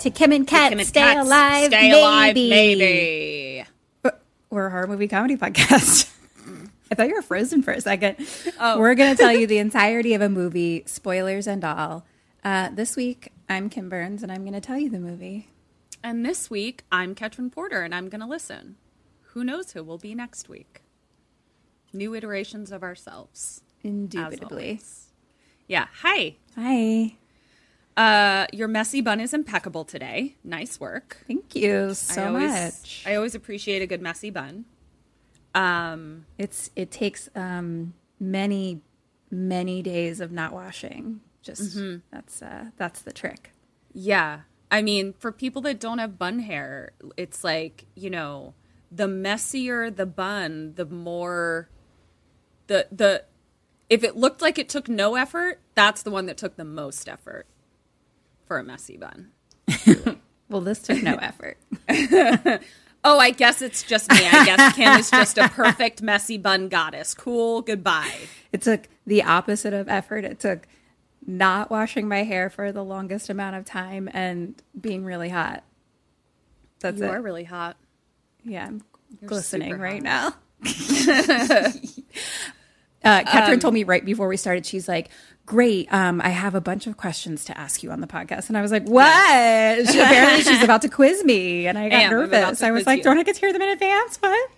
To Kim and Kat Kim and Stay Kat's Alive, Stay maybe. alive, maybe. We're a horror movie comedy podcast. I thought you were frozen for a second. Oh. We're going to tell you the entirety of a movie, spoilers and all. Uh, this week, I'm Kim Burns, and I'm going to tell you the movie. And this week, I'm Ketrin Porter, and I'm going to listen. Who knows who will be next week? New iterations of ourselves. Indubitably. Yeah. Hi. Hi. Uh, your messy bun is impeccable today. Nice work. Thank you I so always, much. I always appreciate a good messy bun. Um, It's It takes um, many, many days of not washing. Just Mm-hmm. that's uh, that's the trick. Yeah. I mean, for people that don't have bun hair, it's like, you know, the messier the bun, the more the the if it looked like it took no effort, that's the one that took the most effort for a messy bun. Well, this took no effort. Oh, I guess it's just me. I guess Kim is just a perfect messy bun goddess. Cool. Goodbye. It took the opposite of effort. It took not washing my hair for the longest amount of time and being really hot. That's You it. are really hot. yeah, I'm You're glistening right hot. now. uh, Catherine told me right before we started, she's like, Great. Um, I have a bunch of questions to ask you on the podcast. And I was like, What? She, apparently, she's about to quiz me. And I got nervous. I was like, you. Don't I get to hear them in advance? What?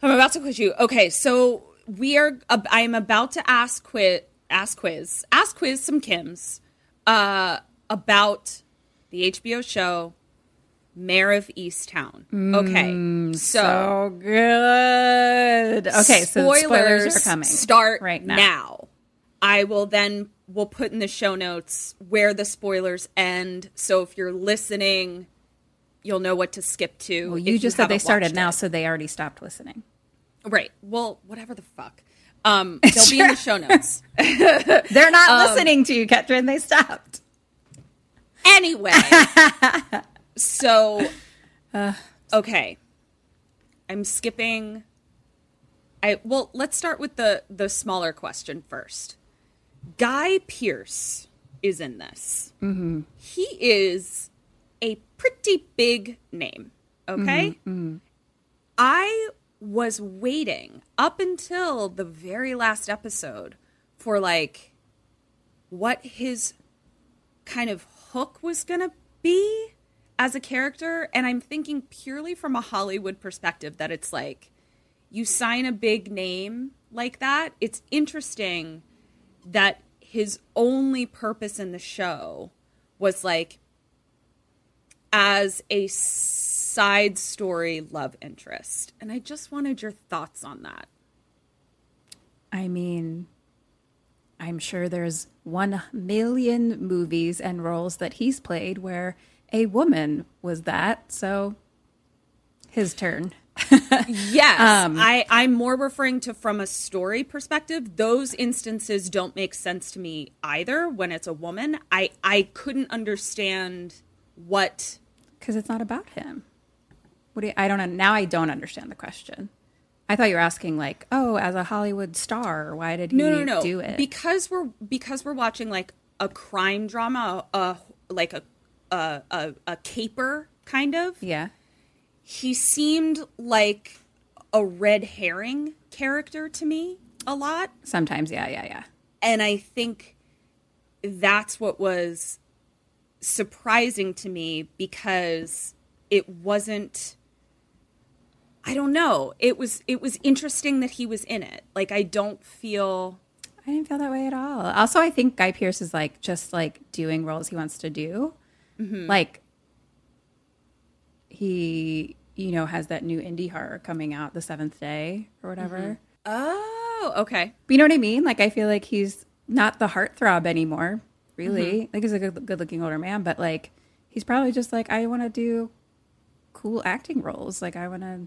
I'm about to quiz you. Okay, so we are. Uh, I am about to ask quiz, ask quiz, ask quiz some Kims uh, about the HBO show Mare of Easttown. Okay, so, Oh, good. Okay, so the spoilers are coming. Start right now. now. I will then we'll put in the show notes where the spoilers end. So if you're listening, you'll know what to skip to. Well, you just said they started now, it. so they already stopped listening. Right. Well, whatever the fuck. Um, they'll be in the show notes. They're not listening to you, Ketrin. They stopped. anyway, so okay, I'm skipping. I well, let's start with the the smaller question first. Guy Pearce is in this. Mm-hmm. He is a pretty big name. Okay, I was waiting up until the very last episode for like what his kind of hook was going to be as a character and i'm thinking purely from a hollywood perspective that it's like you sign a big name like that it's interesting that his only purpose in the show was like as a side story love interest and i just wanted your thoughts on that I mean, I'm sure there's one million movies and roles that he's played where a woman was that. So his turn. Yes, Um, I, I'm more referring to from a story perspective. Those instances don't make sense to me either. When it's a woman, I I couldn't understand what. Because it's not about him. What do you, I don't know. Now I don't understand the question. I thought you were asking like, oh, as a Hollywood star, why did he No, no, no. do it? Because we're because we're watching like a crime drama, a like a a a, a caper kind of. yeah. He seemed like a red herring character to me a lot. Sometimes, yeah, yeah, yeah. and I think that's what was surprising to me because it wasn't I don't know. It was it was interesting that he was in it. Like I don't feel I didn't feel that way at all. Also, I think Guy Pearce is like just like doing roles he wants to do. Mm-hmm. Like he, you know, has that new indie horror coming out, The Seventh Day or whatever. Oh, okay. But you know what I mean? Like I feel like he's not the heartthrob anymore. Really, Mm-hmm. like he's a good, good-looking older man, but like he's probably just like I want to do cool acting roles. Like I want to,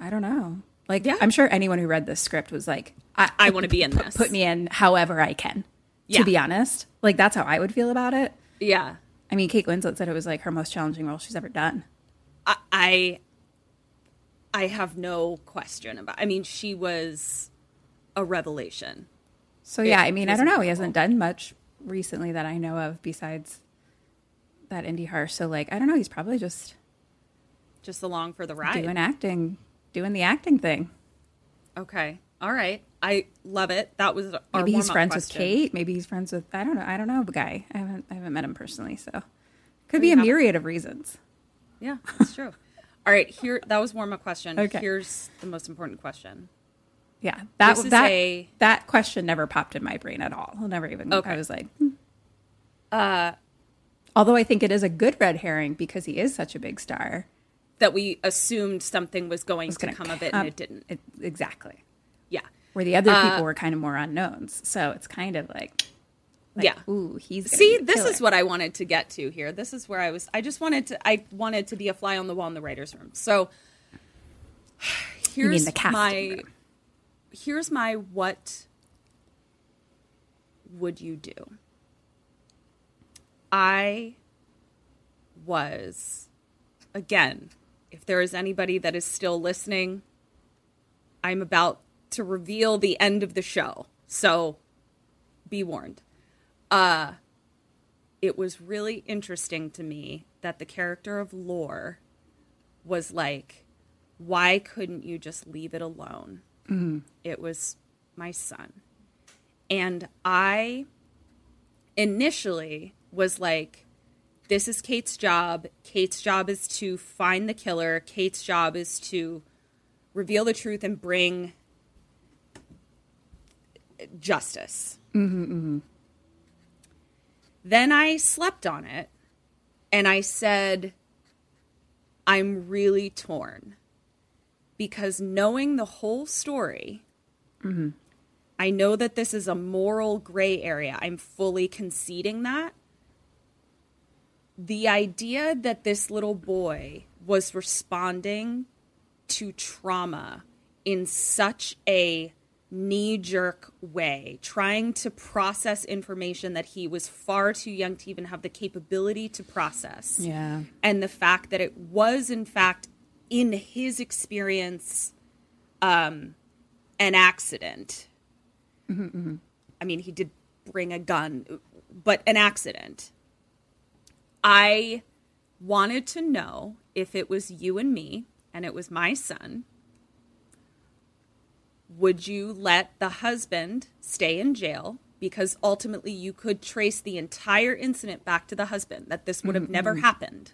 I don't know. Like Yeah. I'm sure anyone who read this script was like, I, I wanna be in put, this. Put me in however I can. Yeah. To be honest, like that's how I would feel about it. Yeah. I mean, Kate Winslet said it was like her most challenging role she's ever done. I I, I have no question about I mean, she was a revelation. So yeah, It I mean, I don't know. He hasn't done much recently that I know of besides that indie horror. So like, I don't know. He's probably just Just along for the ride. doing acting, doing the acting thing. Okay. All right. I love it. That was our Maybe he's friends question. with Kate. Maybe he's friends with I don't know. I don't know the guy. I haven't I haven't met him personally, so could be a myriad of reasons. Yeah, that's true. All right, here that was warm up question. Okay. Here's the most important question. Yeah, that This that a- that question never popped in my brain at all. I'll never even. Okay. I was like, hmm. uh, although I think it is a good red herring because he is such a big star. That we assumed something was going It's to gonna come of it and it didn't. It, exactly. Yeah. Where the other Uh, people were kind of more unknowns, so it's kind of like, like Yeah. Ooh, he's See, this is what I wanted to get to here. This is where I was I just wanted to I wanted to be a fly on the wall in the writers room. So here's mean the casting my room. here's my what would you do? I was again, if there is anybody that is still listening, I'm about to reveal the end of the show. So be warned. Uh it was really interesting to me that the character of Lore was like, why couldn't you just leave it alone? It was my son. And I initially was like, this is Kate's job. Kate's job is to find the killer. Kate's job is to reveal the truth and bring justice. Then I slept on it and I said, I'm really torn because knowing the whole story, mm-hmm. I know that this is a moral gray area. I'm fully conceding that. The idea that this little boy was responding to trauma in such a knee jerk way, trying to process information that he was far too young to even have the capability to process. Yeah. And the fact that it was, in fact, in his experience, um, an accident. I mean, he did bring a gun, but an accident. I wanted to know if it was you and me and it was my son, would you let the husband stay in jail? Because ultimately, you could trace the entire incident back to the husband, that this would have never happened.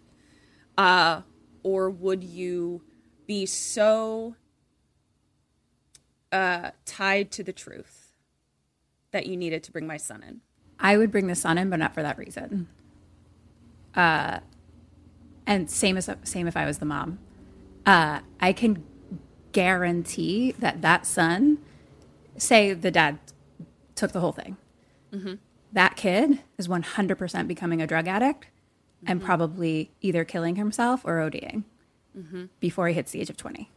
Uh, or would you be so uh, tied to the truth that you needed to bring my son in? I would bring the son in, but not for that reason. Uh, and same as same if I was the mom. Uh, I can guarantee that that son, say the dad took the whole thing, mm-hmm. that kid is one hundred percent becoming a drug addict and mm-hmm. probably either killing himself or ODing mm-hmm. before he hits the age of twenty.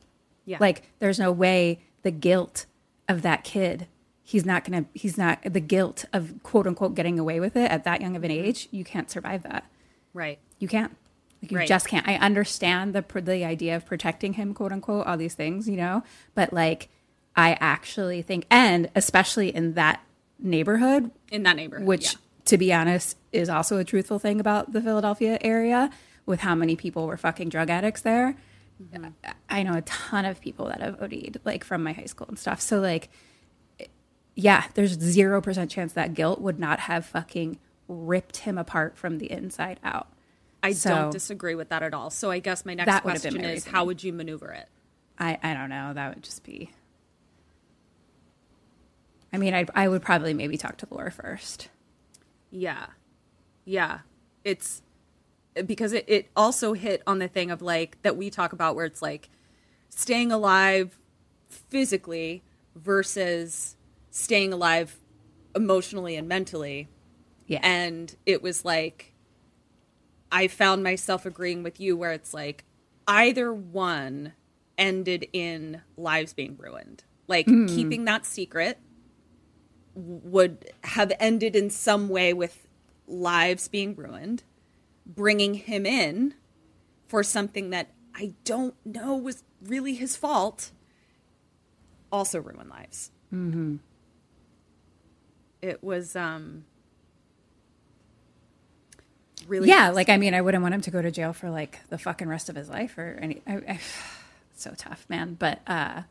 Yeah. Like there's no way the guilt of that kid, he's not going to, he's not, the guilt of quote unquote getting away with it at that young of an age, you can't survive that. Right. You can't. Like you Right. just can't. I understand the the idea of protecting him, quote unquote, all these things, you know. But like, I actually think, and especially in that neighborhood, In that neighborhood. which, yeah. to be honest, is also a truthful thing about the Philadelphia area, with how many people were fucking drug addicts there. Mm-hmm. I know a ton of people that have OD'd, like from my high school and stuff. So like, yeah, there's zero percent chance that guilt would not have fucking ripped him apart from the inside out. I So- don't disagree with that at all. So I guess my next That would have been question is how would you maneuver it? I, I don't know. That would just be. I mean, I I would probably maybe talk to Laura first. Yeah. Yeah. It's because it, it also hit on the thing of like that we talk about where it's like staying alive physically versus staying alive emotionally and mentally. Yeah. And it was like I found myself agreeing with you where it's like either one ended in lives being ruined. Like keeping that secret would have ended in some way with lives being ruined, bringing him in for something that I don't know was really his fault, also ruin lives. Mm-hmm. It was um really yeah, like I mean, I wouldn't want him to go to jail for like the fucking rest of his life or any. I, I, so tough, man. But uh,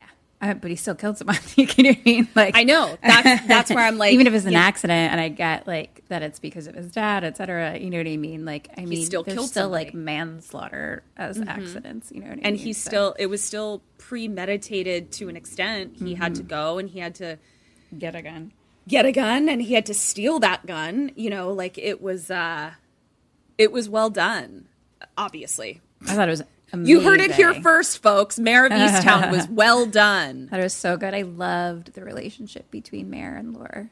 yeah, uh, but he still killed someone. you know what I mean? Like I know that's that's where I'm like even if it's an yeah, accident, and I get like that it's because of his dad, et cetera. You know what I mean? Like I mean, he still there's killed still somebody. like manslaughter as accidents. You know what I mean? and he So- still it was still premeditated to an extent. He had to go and he had to get a gun. Get a gun and he had to steal that gun you know like it was uh it was well done obviously I thought it was. you heard it here first folks mare of easttown was well done That was so good. I loved the relationship between mayor and Laura.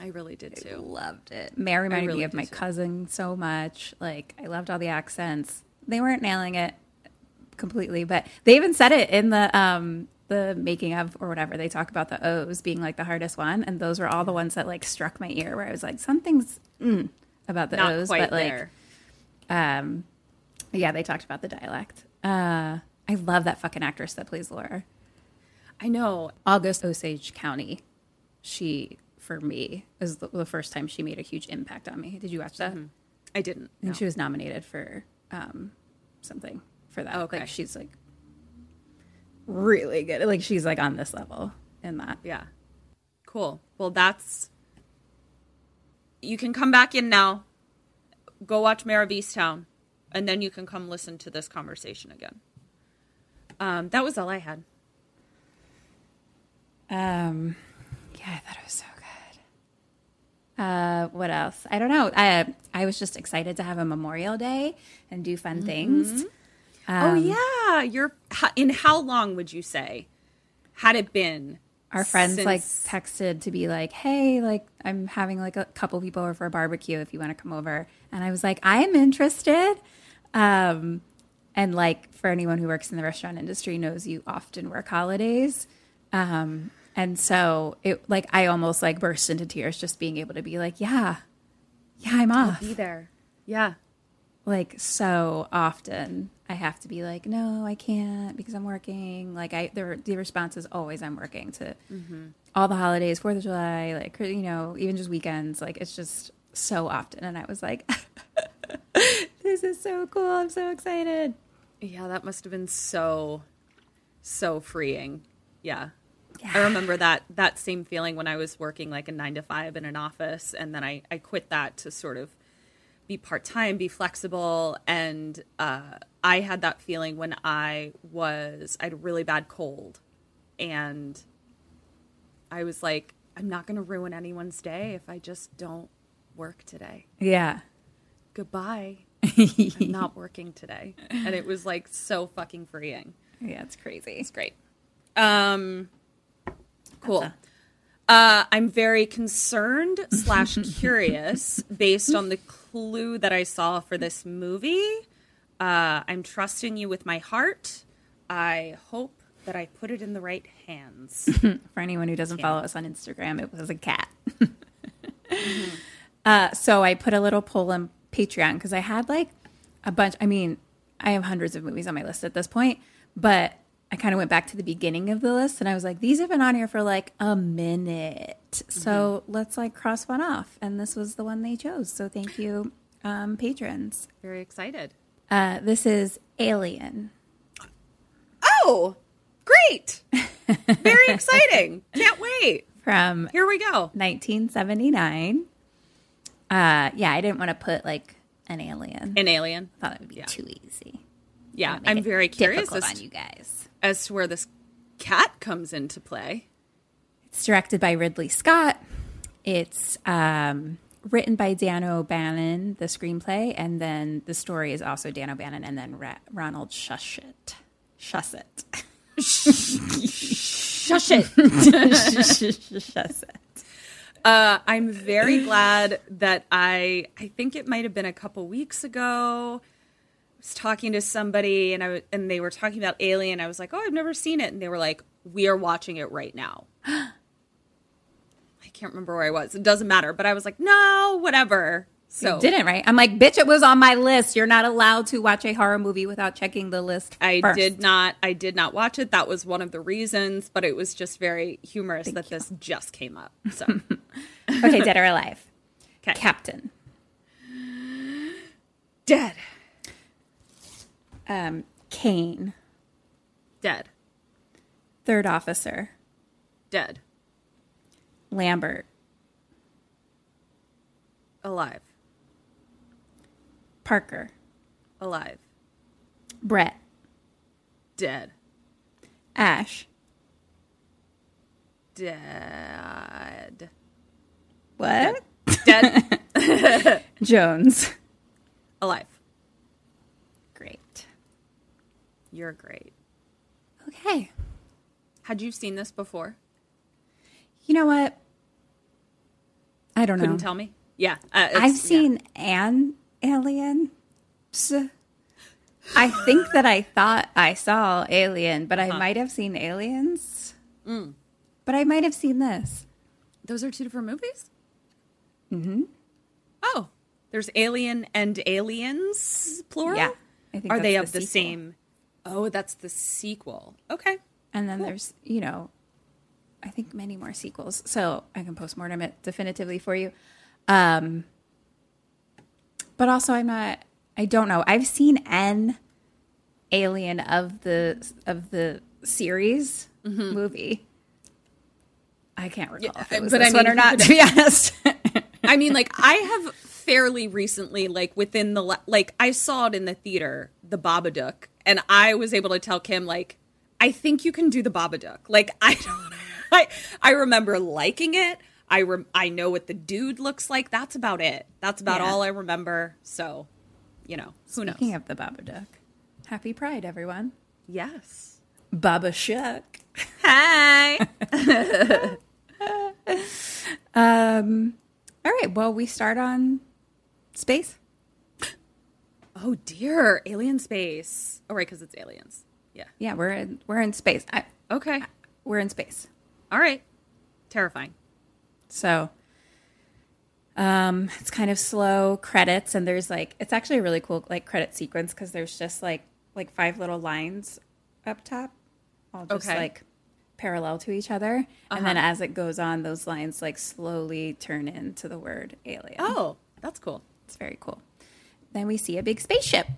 i really did too Loved it. Mare reminded really me of my too. cousin so much. Like I loved all the accents. They weren't nailing it completely, but they even said it in the um the making of or whatever. They talk about the O's being like the hardest one, and those were all the ones that like struck my ear where I was like, something's mm, about the not O's, quite but like there um yeah, they talked about the dialect. Uh I love that fucking actress that plays Laura. i know August Osage County, she for me is the, the first time she made a huge impact on me. Did you watch that? i didn't And no. she was nominated for um, something for that. Okay. Like she's like really good. Like she's like on this level in that. yeah cool well that's you can come back in now go watch mare of easttown and then you can come listen to this conversation again um that was all i had Um, yeah, I thought it was so good. Uh, what else? I don't know. I I was just excited to have a Memorial Day and do fun things. Oh yeah you're in how long would you say had it been Our friends like texted to be like, "Hey, like I'm having like a couple people over for a barbecue if you want to come over." And I was like, "I am interested." Um, and like for anyone who works in the restaurant industry knows you often work holidays. Um, and so it like I almost like burst into tears just being able to be like, "Yeah. Yeah, I'm off." be there yeah like so often I have to be like, no, I can't because I'm working. Like I, the, the response is always I'm working to all the holidays, Fourth of July, like you know, even just weekends. Like it's just so often, and I was like, this is so cool. I'm so excited. Yeah, that must have been so so freeing. Yeah. I remember that that same feeling when I was working like a 9 to 5 in an office and then I I quit that to sort of be part-time, be flexible and uh I had that feeling when I was I had a really bad cold and I was like I'm not going to ruin anyone's day if I just don't work today. Yeah, Goodbye. I'm not working today. And it was like so fucking freeing. yeah, it's crazy. It's great. Um, cool. Uh, I'm very concerned slash curious based on the clue that I saw for this movie. Uh, I'm trusting you with my heart. I hope that I put it in the right hands. For anyone who doesn't follow us on Instagram, it was a cat. uh, so I put a little poll on Patreon because I had like a bunch. I mean, I have hundreds of movies on my list at this point, but I kind of went back to the beginning of the list and I was like, these have been on here for like a minute. So let's like cross one off. And this was the one they chose. So thank you, um, patrons. Very excited. Uh, this is Alien. Oh, great. Very exciting. Can't wait. from Here we go. 1979. Uh, yeah, I didn't want to put like an alien. An alien. thought it would be Yeah. too easy. Yeah, I'm very curious as, on you guys. as to where this cat comes into play. It's directed by Ridley Scott. It's um, written by Dan O'Bannon, the screenplay, and then the story is also Dan O'Bannon and then Ra- Ronald Shusett. Shusett. Shush it. Shusett. Uh, I'm very glad that I I think it might have been a couple weeks ago. I was talking to somebody and I and they were talking about Alien. I was like, "Oh, I've never seen it." And they were like, "We are watching it right now." I can't remember where I was. It doesn't matter, but I was like, "No, whatever." So Didn't right? I'm like, bitch, it was on my list. You're not allowed to watch a horror movie without checking the list. I first. did not I did not watch it. That was one of the reasons, but it was just very humorous that this just came up. So, Okay, dead or alive. 'Kay. Captain. dead. Um, Kane. Dead. Third officer. Dead. Lambert. Alive. Parker. Alive. Brett. Dead. Ash. Dead. What? Dead. Jones. Alive. Great. You're great. Okay. Had you seen this before? You know what? I don't know. Couldn't know. tell me. Yeah, uh, I've yeah. seen an alien. I think that I thought I saw Alien, but. I might have seen Aliens. Mm. But I might have seen this. Those are two different movies. Mm-hmm. Oh, there's Alien and Aliens plural. Yeah, I think Are they that's of the the same? Oh, that's the sequel. Okay. And then there's, you know, I think many more sequels. So I can postmortem it definitively for you. Um, but also, I'm not. I don't know. I've seen an Alien of the of the series movie. I can't recall if it was but I this one mean, or not. To be honest, I mean, like I have fairly recently, like within the like I saw it in the theater, the Babadook, and I was able to tell Kim like, I think you can do the Babadook. Like I don't, I I remember liking it. I I know what the dude looks like. That's about it. That's about Yeah. all I remember. So, you know, who knows? speaking of the Babadook, Happy Pride, everyone. yes. Baba Shook. Hi. Um. All right. Well, we start on space. oh dear, alien space. Oh right, because it's aliens. Yeah. Yeah, we're in we're in space. I, Okay. we're in space. All right. Terrifying. So um it's kind of slow credits and there's like it's actually a really cool like credit sequence because there's just like like five little lines up top all just Okay. like parallel to each other and then as it goes on those lines like slowly turn into the word alien Oh, that's cool. it's very cool then we see a big spaceship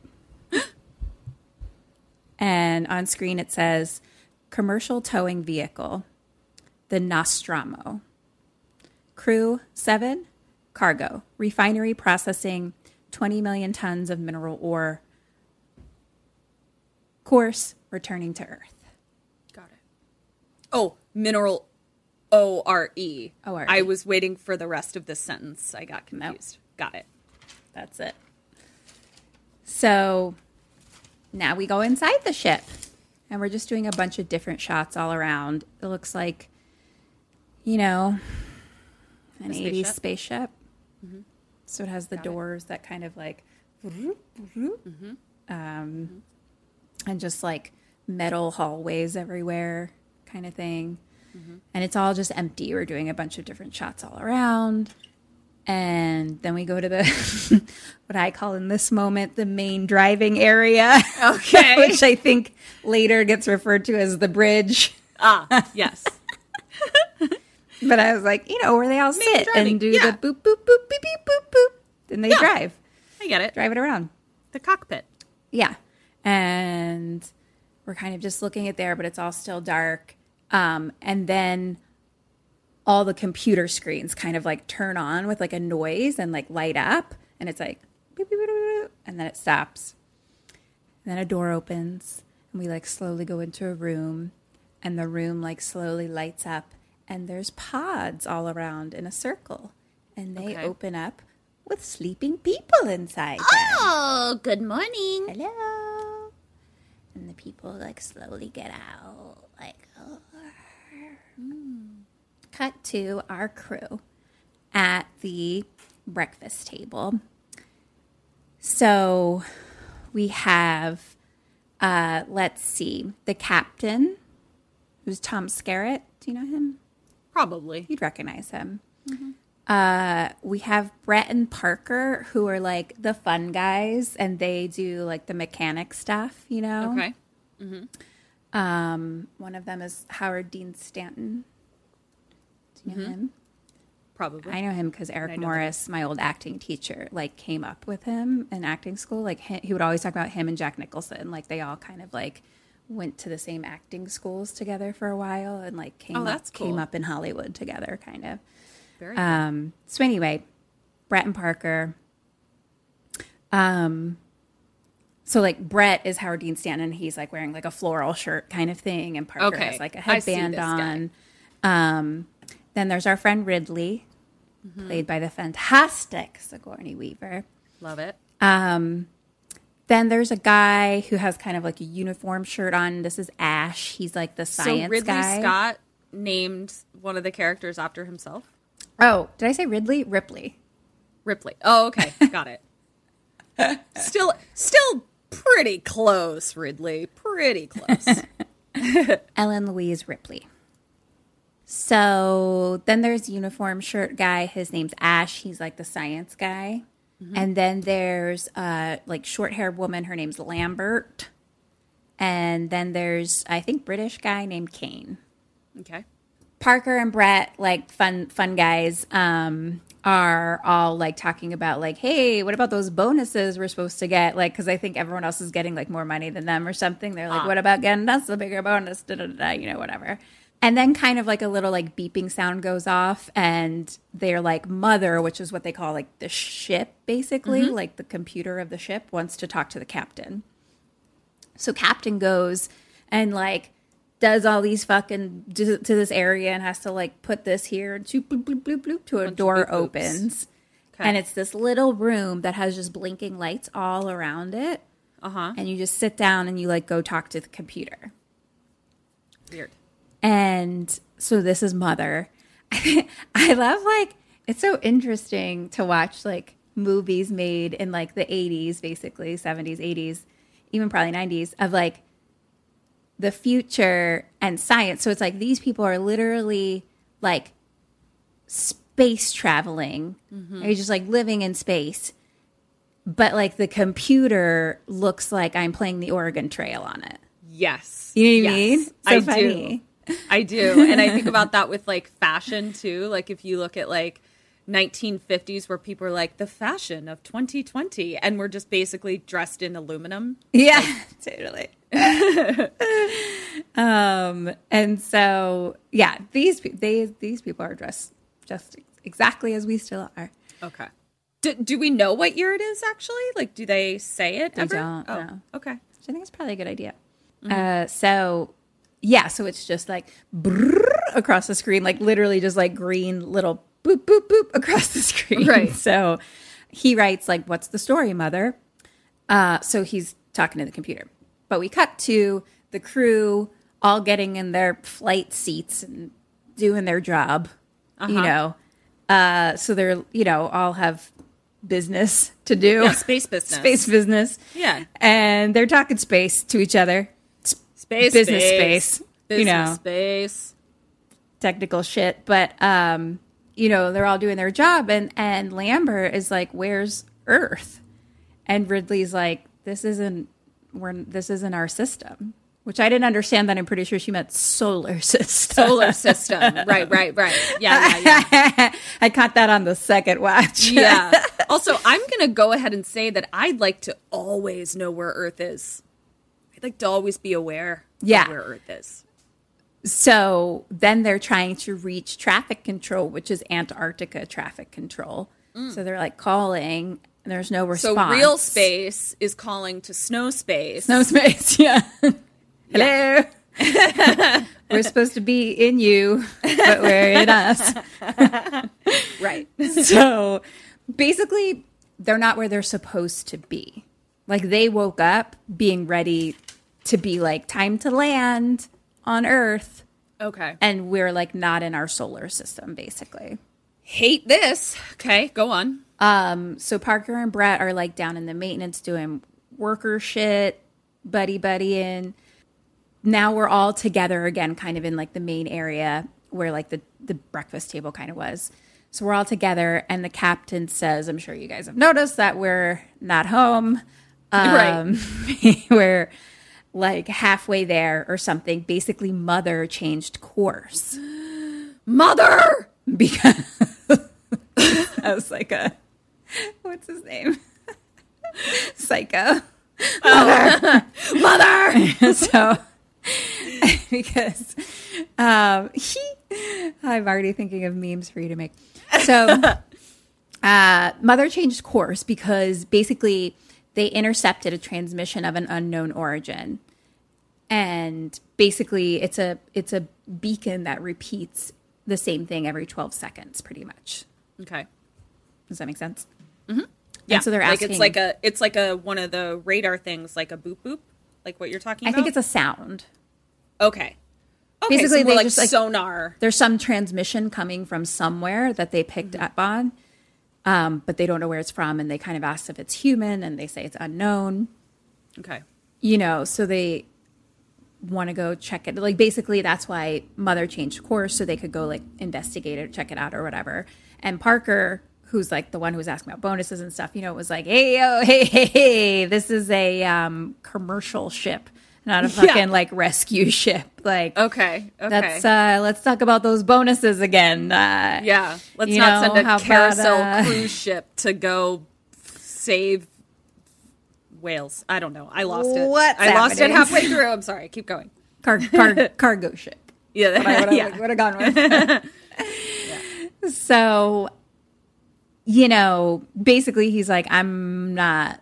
and on screen it says commercial towing vehicle the nostromo crew 7 cargo refinery processing 20 million tons of mineral ore course returning to earth Got it. Oh, mineral O R E. O-R-E. I was waiting for the rest of this sentence. I got confused. Got it. That's it. So now we go inside the ship and we're just doing a bunch of different shots all around. It looks like, you know, an A 80s spaceship? spaceship. So it has the doors that kind of like, um, and just like metal hallways everywhere, kind of thing. And it's all just empty. We're doing a bunch of different shots all around. And then we go to the, what I call in this moment, the main driving area. Okay. which I think later gets referred to as the bridge. Ah, yes. But I was like, you know, where they all sit driving, and do yeah. the boop, boop, boop, beep, beep, boop, boop. Then they Yeah. drive, I get it. drive it around. The cockpit. Yeah. And we're kind of just looking at there, but it's all still dark. Um, and then all the computer screens kind of like turn on with like a noise and like light up. And it's like, beep, beep, beep, beep, beep, and then it stops. And then a door opens and we like slowly go into a room and the room like slowly lights up and there's pods all around in a circle and they Okay. open up with sleeping people inside them. Oh, good morning. Hello. And the people like slowly get out, like, oh. cut to our crew at the breakfast table. So we have, uh, let's see, the captain, who's Tom Skerritt. Do you know him? Probably. You'd recognize him. Uh, we have Brett and Parker, who are like the fun guys, and they do like the mechanic stuff, you know? Okay. Um, one of them is Howard Dean Stanton. Do you know him? Probably. I know him because Eric. Morris, my old acting teacher, like came up with him in acting school. Like he would always talk about him and Jack Nicholson. Like they all kind of like went to the same acting schools together for a while, and like came Oh, up, came up in Hollywood together, kind of. Very Um, so anyway, Brett and Parker. Um, so like Brett is Howard Dean Stanton. And he's like wearing like a floral shirt kind of thing, and Parker Okay, has like a headband this guy. on. Um, then there's our friend Ridley, Mm-hmm. played by the fantastic Sigourney Weaver. Love it. Um, then there's a guy who has kind of like a uniform shirt on. This is Ash. He's like the science guy. so Ridley guy. Scott named one of the characters after himself. Oh, did I say Ridley? Ripley. Ripley. Oh, okay. Got it. still still pretty close, Ridley. Pretty close. Ellen Louise Ripley. So then there's uniform shirt guy. His name's Ash. He's like the science guy. And then there's uh like short haired woman. Her name's Lambert. And then there's I think British guy named Kane. okay. Parker and Brett, like fun fun guys, um, are all like talking about like, hey, what about those bonuses we're supposed to get? Like, because I think everyone else is getting like more money than them or something. They're like, what about getting us a bigger bonus? Da, da, da, you know, whatever. And then kind of like a little like beeping sound goes off, and they're like, mother, which is what they call like the ship, basically, like the computer of the ship, wants to talk to the captain. So Captain goes and like does all these fucking to, to this area and has to like put this here and shoot bloop bloop bloop bloop to a Bunch door opens. Okay. And it's this little room that has just blinking lights all around it. Uh huh. And you just sit down and you like go talk to the computer. Weird. And so this is Mother. I love like it's so interesting to watch like movies made in like the 80s basically, 70s, 80s, even probably 90s of like the future and science. So it's like these people are literally like space traveling. Mm-hmm. They're just like living in space. But like the computer looks like I'm playing the Oregon Trail on it. Yes. You know what I mean? So I funny. do. I do. And I think about that with like fashion too. Like if you look at like 1950s where people are like the fashion of 2020 and we're just basically dressed in aluminum. Yeah, totally. um, and so yeah, these they these people are dressed just exactly as we still are. Okay. Do, do we know what year it is actually? Like do they say it They ever? don't, Oh, no. okay. Which I think it's probably a good idea. Uh, so yeah, so it's just like across the screen, like literally just like green little boop boop boop across the screen. Right. So he writes like, "What's the story, mother?" Uh, so he's talking to the computer, but we cut to the crew all getting in their flight seats and doing their job. You know, uh, so they're you know all have business to do. Yeah, space business. space business. Yeah. And they're talking space to each other. Space business space, space, business you know, space. technical shit. But um, you know, they're all doing their job, and and Lambert is like, "Where's Earth?" And Ridley's like, "This isn't we're this isn't our system." Which I didn't understand. That I'm pretty sure she meant solar system. Solar system. right, right, right. Yeah, yeah, yeah. I caught that on the second watch. yeah. Also, I'm going to go ahead and say that I'd like to always know where Earth is. Like to always be aware Yeah. of where Earth is. So then they're trying to reach traffic control, which is Antarctica traffic control. So they're like calling, and there's no Mm. So real space is calling to snow space. no space. Yeah. Hello. we're supposed to be in you, but we're in us. Right. So basically, they're not where they're supposed to be. Like they woke up being ready to be like time to land on Earth, Okay. and we're like not in our solar system, basically. Hate this. Okay, go on. Um, so Parker and Brett are like down in the maintenance doing worker shit, buddy buddying. Now we're all together again, kind of in like the main area where like the, the breakfast table kind of was. So we're all together, and the captain says, I'm sure you guys have noticed that we're not home. Um, we're like halfway there or something. Basically, mother changed course Mother! because I was like a what's his name? Psycho. Mother. Mother! so because um he I'm already thinking of memes for you to make. So uh mother changed course because basically they intercepted a transmission of an unknown origin and basically it's a it's a beacon that repeats the same thing every 12 seconds pretty much Okay. does that make sense Yeah. so they're like asking- it's like a it's like a one of the radar things, like a boop boop, like what you're talking i about. I think it's a sound okay. Okay, Basically, so they like just, like- sonar. there's some transmission coming from somewhere that they picked Mm-hmm. up on um, but they don't know where it's from and they kind of ask if it's human and they say it's unknown. Okay. you know so they want to go check it like basically that's why mother changed course so they could go like investigate it check it out or whatever. And parker who's like the one who was asking about bonuses and stuff you know was like hey yo hey hey hey this is a um, commercial ship not a fucking like rescue ship like Okay. Okay. let's uh let's talk about those bonuses again uh yeah. Let's not know, send a about, carousel uh, cruise ship to go save whales. I don't know. I lost it. What? I lost it halfway through. I'm sorry. Keep going. car, car, cargo ship Yeah. what yeah. would have gone with. So, you know, basically, he's like, I'm not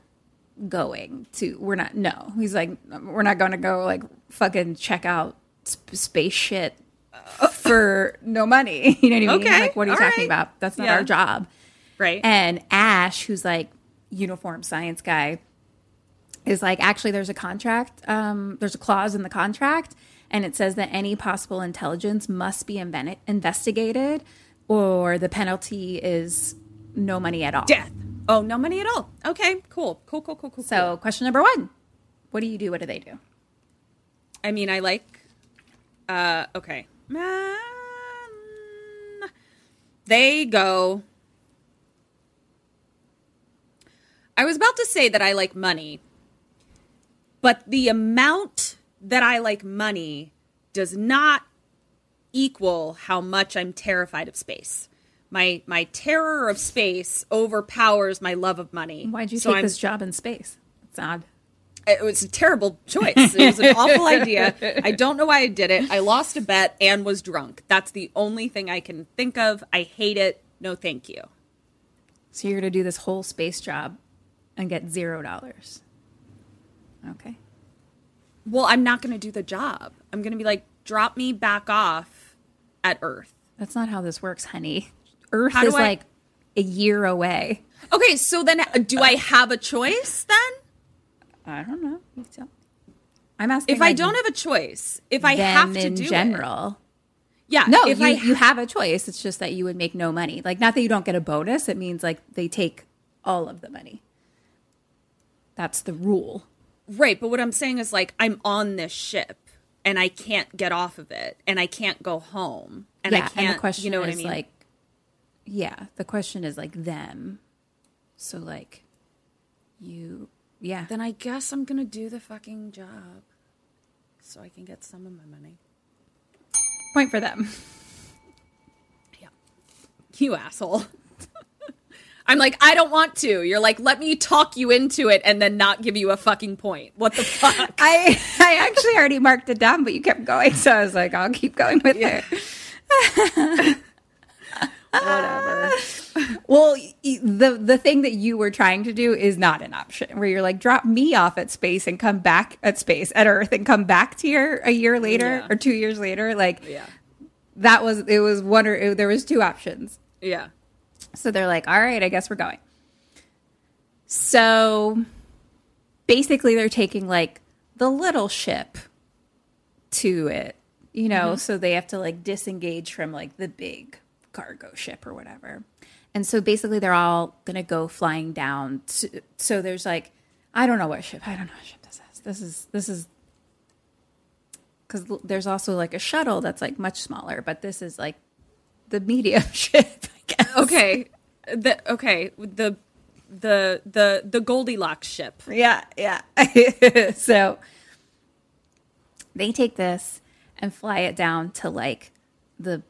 going to. We're not. No, he's like, we're not going to go like fucking check out sp- space shit for no money. You know what I mean? Okay, Like, what are you all talking right. about? That's not Yeah. our job. Right. And Ash, who's like uniform science guy, is like, actually, there's a contract. Um, there's a clause in the contract, and it says that any possible intelligence must be inven- investigated, or the penalty is no money at all. Death. Oh, no money at all. Okay. Cool. Cool. Cool. Cool. Cool. So, question number one: What do you do? What do they do? I mean, I like. Uh, okay. Um, they go. I was about to say that I like money, but the amount that I like money does not equal how much I'm terrified of space. My my terror of space overpowers my love of money. Why'd you So take I'm- this job in space? It's odd. it was a terrible choice. It was an awful idea. I don't know why I did it. I lost a bet and was drunk. That's the only thing I can think of. I hate it. No, thank you. So you're going to do this whole space job and get zero dollars. Okay. Well, I'm not going to do the job. I'm going to be like, drop me back off at Earth. That's not how this works, honey. Earth How is I- like a year away. Okay, so then uh, do I have a choice then? I don't know. You tell- I'm asking If I don't have a choice, if I have to in do it- general. yeah. No, if you, I you have a choice. It's just that you would make no money. Like not that you don't get a bonus. It means like they take all of the money. That's the rule. right, but what I'm saying is like I'm on this ship. and I can't get off of it and I can't go home and yeah, I can't and the question you know what I mean? like, yeah, the question is like them. So like, you, yeah, then I guess I'm gonna do the fucking job so I can get some of my money. point for them. Yeah. You asshole. I'm like, I don't want to. You're like, let me talk you into it and then not give you a fucking point. What the fuck? I I actually already marked it down, but you kept going, so I was like, I'll keep going with it. Whatever. Ah. Well, the the thing that you were trying to do is not an option. Where you're like, drop me off at space and come back at space at Earth and come back to here a year later Yeah. or two years later. Like Yeah. that was it was one or it, there was two options. Yeah. So they're like, all right, I guess we're going. So basically, they're taking like the little ship to it, you know, mm-hmm. so they have to like disengage from like the big cargo ship or whatever. And so basically, they're all going to go flying down. To, so there's like, I don't know what ship, I don't know what ship this is. This is, this is, because there's also like a shuttle that's like much smaller, but this is like the medium ship, I guess. Okay. The okay, the the the the Goldilocks ship. Yeah, yeah. so they take this and fly it down to like the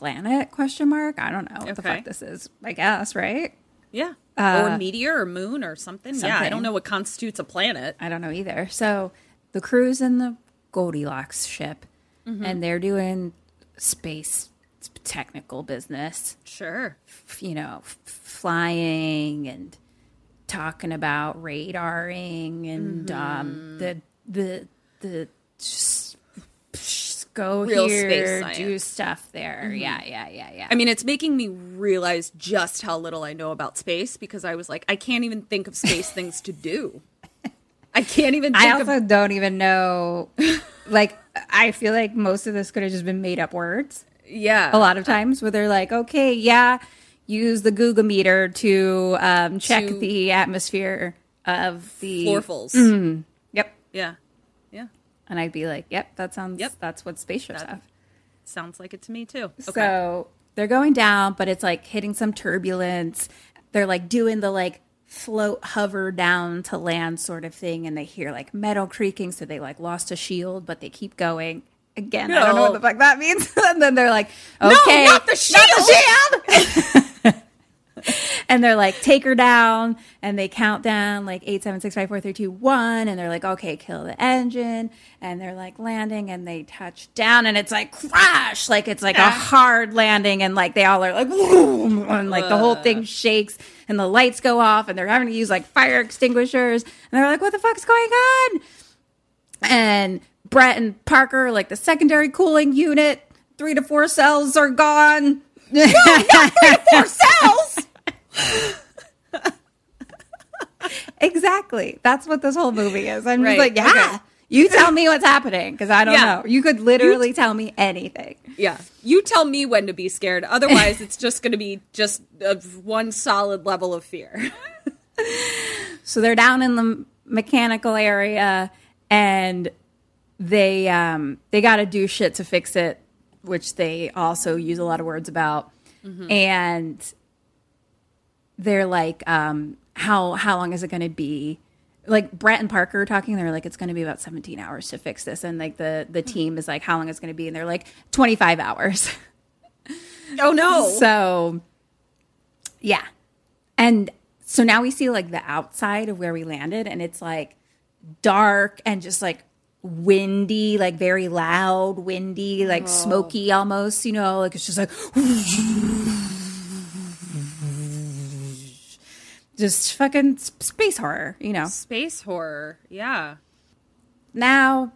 planet question mark. I don't know what the fuck this is. I guess, right? Yeah. or meteor or moon or something. Yeah, I Uh, don't know what constitutes a planet. I don't know either. So the crew's in the Goldilocks ship and they're doing space technical business. Sure. f- you know, f- flying and talking about radaring and Mm-hmm. um, the the the go Real here, space do. Mm-hmm. stuff there. Yeah, yeah, yeah, yeah. I mean, it's making me realize just how little I know about space because I was like, I can't even think of space things to do. I can't even think I also of don't even know. Like, I feel like most of this could have just been made up words. yeah. A lot of times, where they're like, "Okay, yeah, use the Google meter to um, check To- the atmosphere of the floorfuls. Yep, Yeah. And I'd be like, "Yep, that sounds. Yep. That's what spaceships That- have." Sounds like it to me too. Okay. So they're going down, but it's like hitting some turbulence. They're like doing the like float hover down to land sort of thing, and they hear like metal creaking, so they like lost a shield, but they keep going. Again, I don't know what the fuck that means. and then they're like, okay, not the shield! shield! and they're like, take her down, and they count down like eight, seven, six, five, four, three, two, one, and they're like, okay, kill the engine, and they're like landing, and they touch down, and it's like crash, like it's like a hard landing, and like they all are like, "Vroom," and like the whole thing shakes, and the lights go off, and they're having to use like fire extinguishers, and they're like, what the fuck's going on? And Brett and Parker, like the secondary cooling unit, three to four cells are gone. Three to four cells. Exactly. That's what this whole movie is. I'm Right, just like, yeah. okay. You tell me what's happening because I don't Yeah. know. You could literally tell me anything. Yeah. You tell me when to be scared. Otherwise, it's just going to be just a, one solid level of fear. So they're down in the mechanical area and they um they got to do shit to fix it, which they also use a lot of words about. And they're like um how how long is it going to be? Like Brett and Parker are talking, they're like, it's going to be about 17 hours to fix this. And like the, the team is like, how long is it going to be? And they're like, 25 hours. oh, no. So, yeah. And so now we see like the outside of where we landed, and it's like dark and just like windy, like very loud, windy, like smoky almost, you know, like it's just like just fucking space horror, you know. Space horror. Yeah. now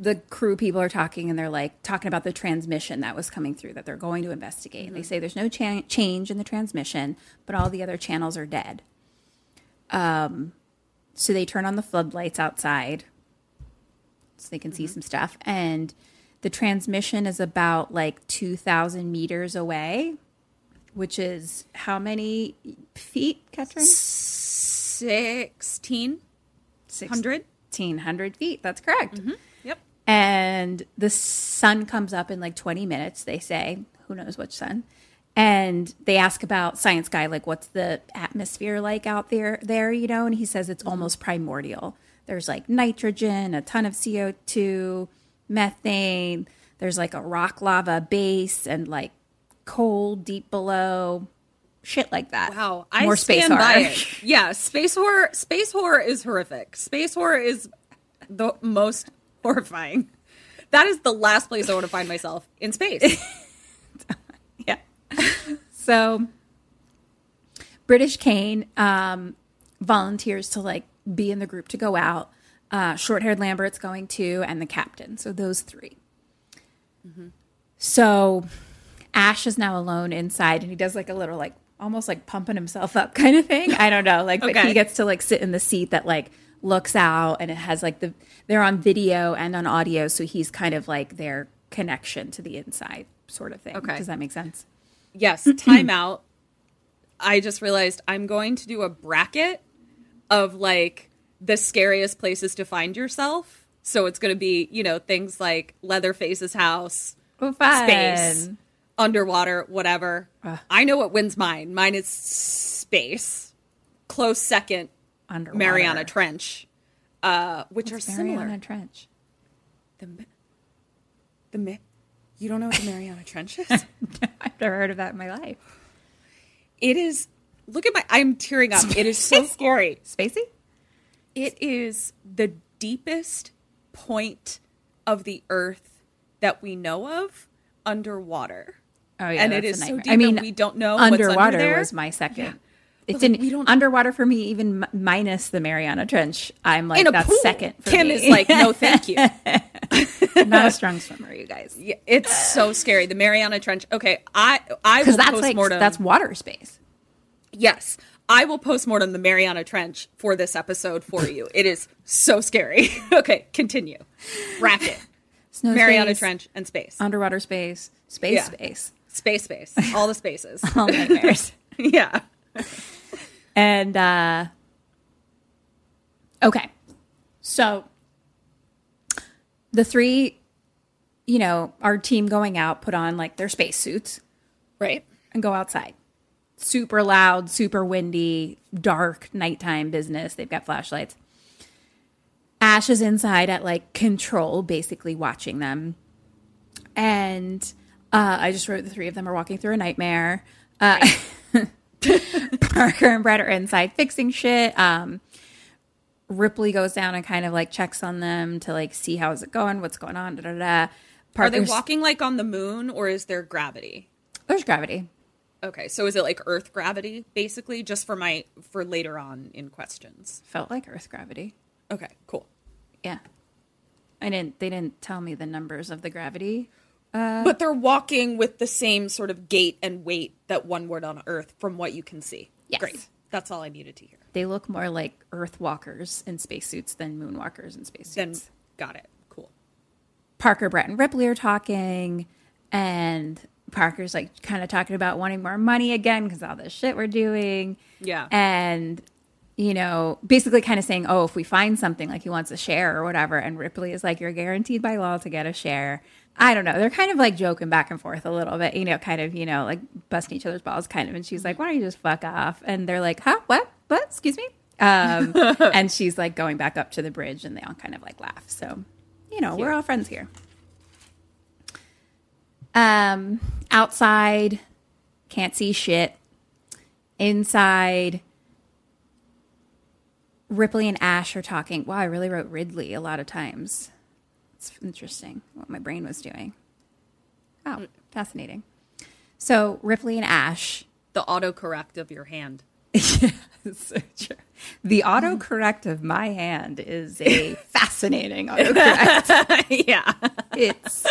the crew people are talking and they're like talking about the transmission that was coming through that they're going to investigate. And they say there's no cha- change in the transmission, but all the other channels are dead. Um, so they turn on the floodlights outside so they can see some stuff. And the transmission is about like 2,000 meters away, which is how many feet, Katrin? 1600? 1,600 feet. That's correct. Mm-hmm. Yep. and the sun comes up in like 20 minutes, they say. Who knows which sun? And they ask about Science Guy, like, what's the atmosphere like out there, there, you know? And he says it's mm-hmm. almost primordial. There's like nitrogen, a ton of CO2, methane. There's like a rock lava base and like coal deep below, shit like that. Wow, I More stand space by it. Yeah, space horror. Space horror is horrific. Space horror is the most horrifying. That is the last place I want to find myself in space. yeah. so British Kane um, volunteers to like be in the group to go out. Uh, Short haired Lambert's going too, and the captain. So those 3 So Ash is now alone inside, and he does like a little like almost like pumping himself up kind of thing. I don't know, like but he gets to like sit in the seat that like looks out, and it has like the they're on video and on audio, so he's kind of like their connection to the inside sort of thing. Okay. does that make sense? yes, timeout. I just realized I'm going to do a bracket of like the scariest places to find yourself. So it's going to be, you know, things like Leatherface's house, Oh, space, underwater, whatever. I know what wins mine. Mine is space. Close second, Underwater. Mariana Trench, uh, which are similar. Mariana Trench. The, the Mi- you don't know what the Mariana Trench is? I've never heard of that in my life. it is. Look at my. I'm tearing up. It is so scary. Spacey? It is the deepest point of the earth that we know of underwater. Oh yeah, And it is so deep I mean, we don't know what's under underwater there. was my second. Yeah. It But, didn't. like, we don't- underwater for me, even mi- minus the Mariana Trench. I'm like that's pool. second. For Kim me. is like, no, thank you. I'm not a strong swimmer, you guys. Yeah, it's so scary. The Mariana Trench. Okay, I I will Because that's like that's water space. yes, I will postmortem the Mariana Trench for this episode for you. It is so scary. okay, continue. Bracket. Snow Mariana space, Trench and space. underwater space, space Yeah. space, Space, space. All the spaces. all nightmares. yeah. And uh okay. So the three, you know, our team going out put on like their spacesuits Right. and go outside. Super loud, super windy, dark nighttime business. They've got flashlights. Ash is inside at like control, basically watching them. And uh, I just wrote the three of them are walking through a nightmare. Uh, Parker and Brett are inside fixing shit. Um, Ripley goes down and kind of like checks on them to like see how is it going, what's going on. Da, da, da. Are they walking like on the moon or is there gravity? There's gravity. Okay, so is it like Earth gravity, basically, just for my for later on in questions? Felt like Earth gravity. Okay, cool. Yeah. I didn't they didn't tell me the numbers of the gravity. Uh, but they're walking with the same sort of gait and weight that one would on Earth, from what you can see. Yes. Great. That's all I needed to hear. They look more like Earth walkers in spacesuits than moonwalkers in spacesuits. Then got it. Cool. Parker, Brett, and Ripley are talking, and Parker's like kind of talking about wanting more money again because all this shit we're doing. Yeah. And, you know, basically kind of saying, oh, if we find something, like he wants a share or whatever. And Ripley is like, you're guaranteed by law to get a share. I don't know. They're kind of like joking back and forth a little bit, you know, kind of, you know, like busting each other's balls kind of. And she's like, why don't you just fuck off? And they're like, huh? What? What? Excuse me? Um, and she's like going back up to the bridge and they all kind of like laugh. So, you know, we're all friends here. Um, outside, can't see shit. Inside, Ripley and Ash are talking. Wow, I really wrote Ridley a lot of times. It's interesting what my brain was doing. Oh, mm. fascinating. So Ripley and Ash. The autocorrect of your hand. so true. The mm. autocorrect of my hand is a fascinating autocorrect. yeah. It's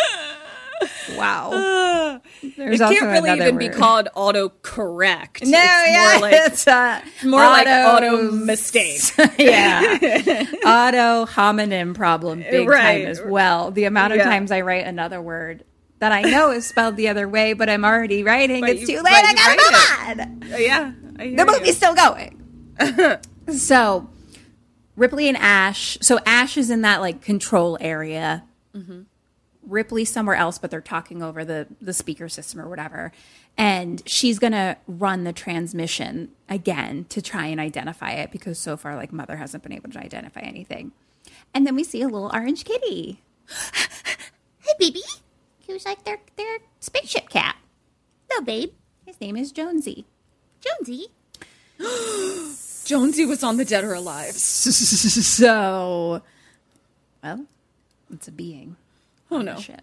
wow. There's it can't really even be called autocorrect. No, it's yeah, more like it's uh, more like auto- auto mistake. yeah. Auto homonym problem big Right. time as well. The amount of Yeah. times I write another word that I know is spelled the other way, but I'm already writing. But it's you- too late. I gotta move on. yeah. I hear The you. movie's still going. so Ripley and Ash. So Ash is in that like control area Ripley somewhere else, but they're talking over the the speaker system or whatever. And she's gonna run the transmission again to try and identify it because so far, like Mother hasn't been able to identify anything. And then we see a little orange kitty. Hey, baby. Who's like their their spaceship cat? No, babe. His name is Jonesy. Jonesy. Jonesy was on the Dead or Alive. So, well, it's a being. Oh no. ship.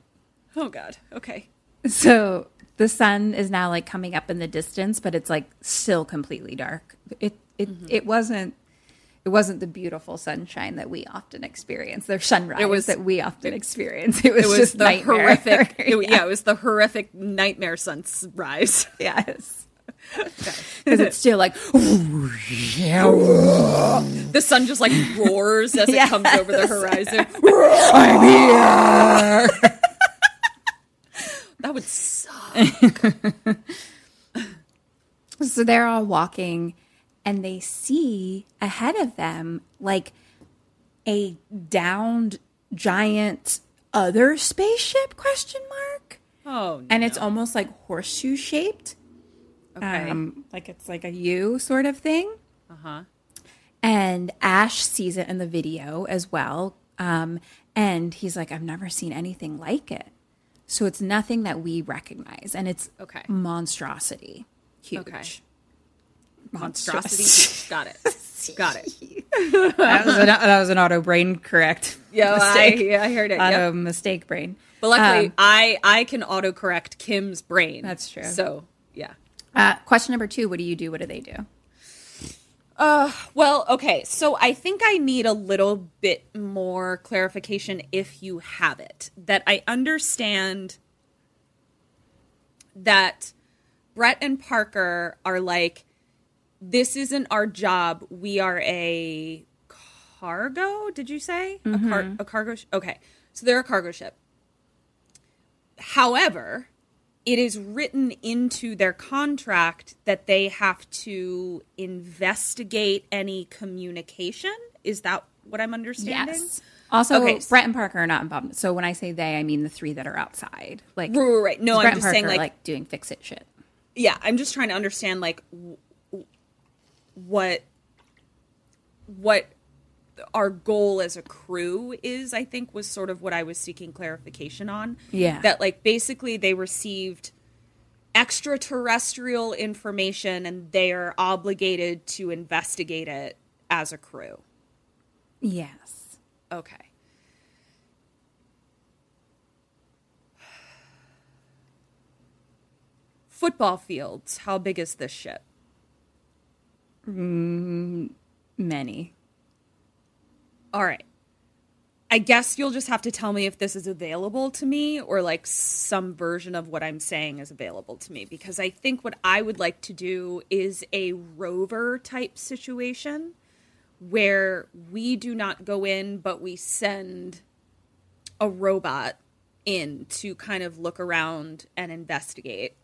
Oh god. Okay. So the sun is now like coming up in the distance, but it's like still completely dark. It it mm-hmm. it wasn't it wasn't the beautiful sunshine that we often experience. Their sunrise It was- that we often experience. It was, It was just the nightmare. horrific. it- yeah. it was the horrific nightmare sunrise. yes. Because it's still like The sun just like roars as it comes over the horizon. I'm here. that would suck. So they're all walking and they see ahead of them like a downed giant other spaceship question mark. Oh, And it's almost like horseshoe shaped. Okay. Um like it's like a U sort of thing. Uh-huh. And Ash sees it in the video as well. Um and he's like I've never seen anything like it. So it's nothing that we recognize and it's Okay. monstrosity. Huge. Okay. monstrosity. Got it. Got it. that, was an, that was an auto brain correct. Yeah, I, yeah, I heard it. auto Yep. mistake brain. But luckily, Um, I I can autocorrect Kim's brain. That's true. So. Uh, question number two: What do you do? What do they do? Well, okay. So I think I need a little bit more clarification if you have it. That I understand that Brett and Parker are like, this isn't our job. We are a cargo. Did you say a, car- a cargo? Sh- okay, so they're a cargo ship. However, it is written into their contract that they have to investigate any communication. Is that what I'm understanding? Yes. Also, Okay. Brett and Parker are not involved. So when I say they, I mean the three that are outside. Like Right, right, right. No, I'm just saying are, like, doing fix it shit. yeah, I'm just trying to understand like w- w- what what our goal as a crew is. I think was sort of what I was seeking clarification on. Yeah. that like basically they received extraterrestrial information and they are obligated to investigate it as a crew. Yes. Okay. Football fields. How big is this ship? Mm, many. All right. I guess you'll just have to tell me if this is available to me or like some version of what I'm saying is available to me because I think what I would like to do is a rover type situation where we do not go in but we send a robot in to kind of look around and investigate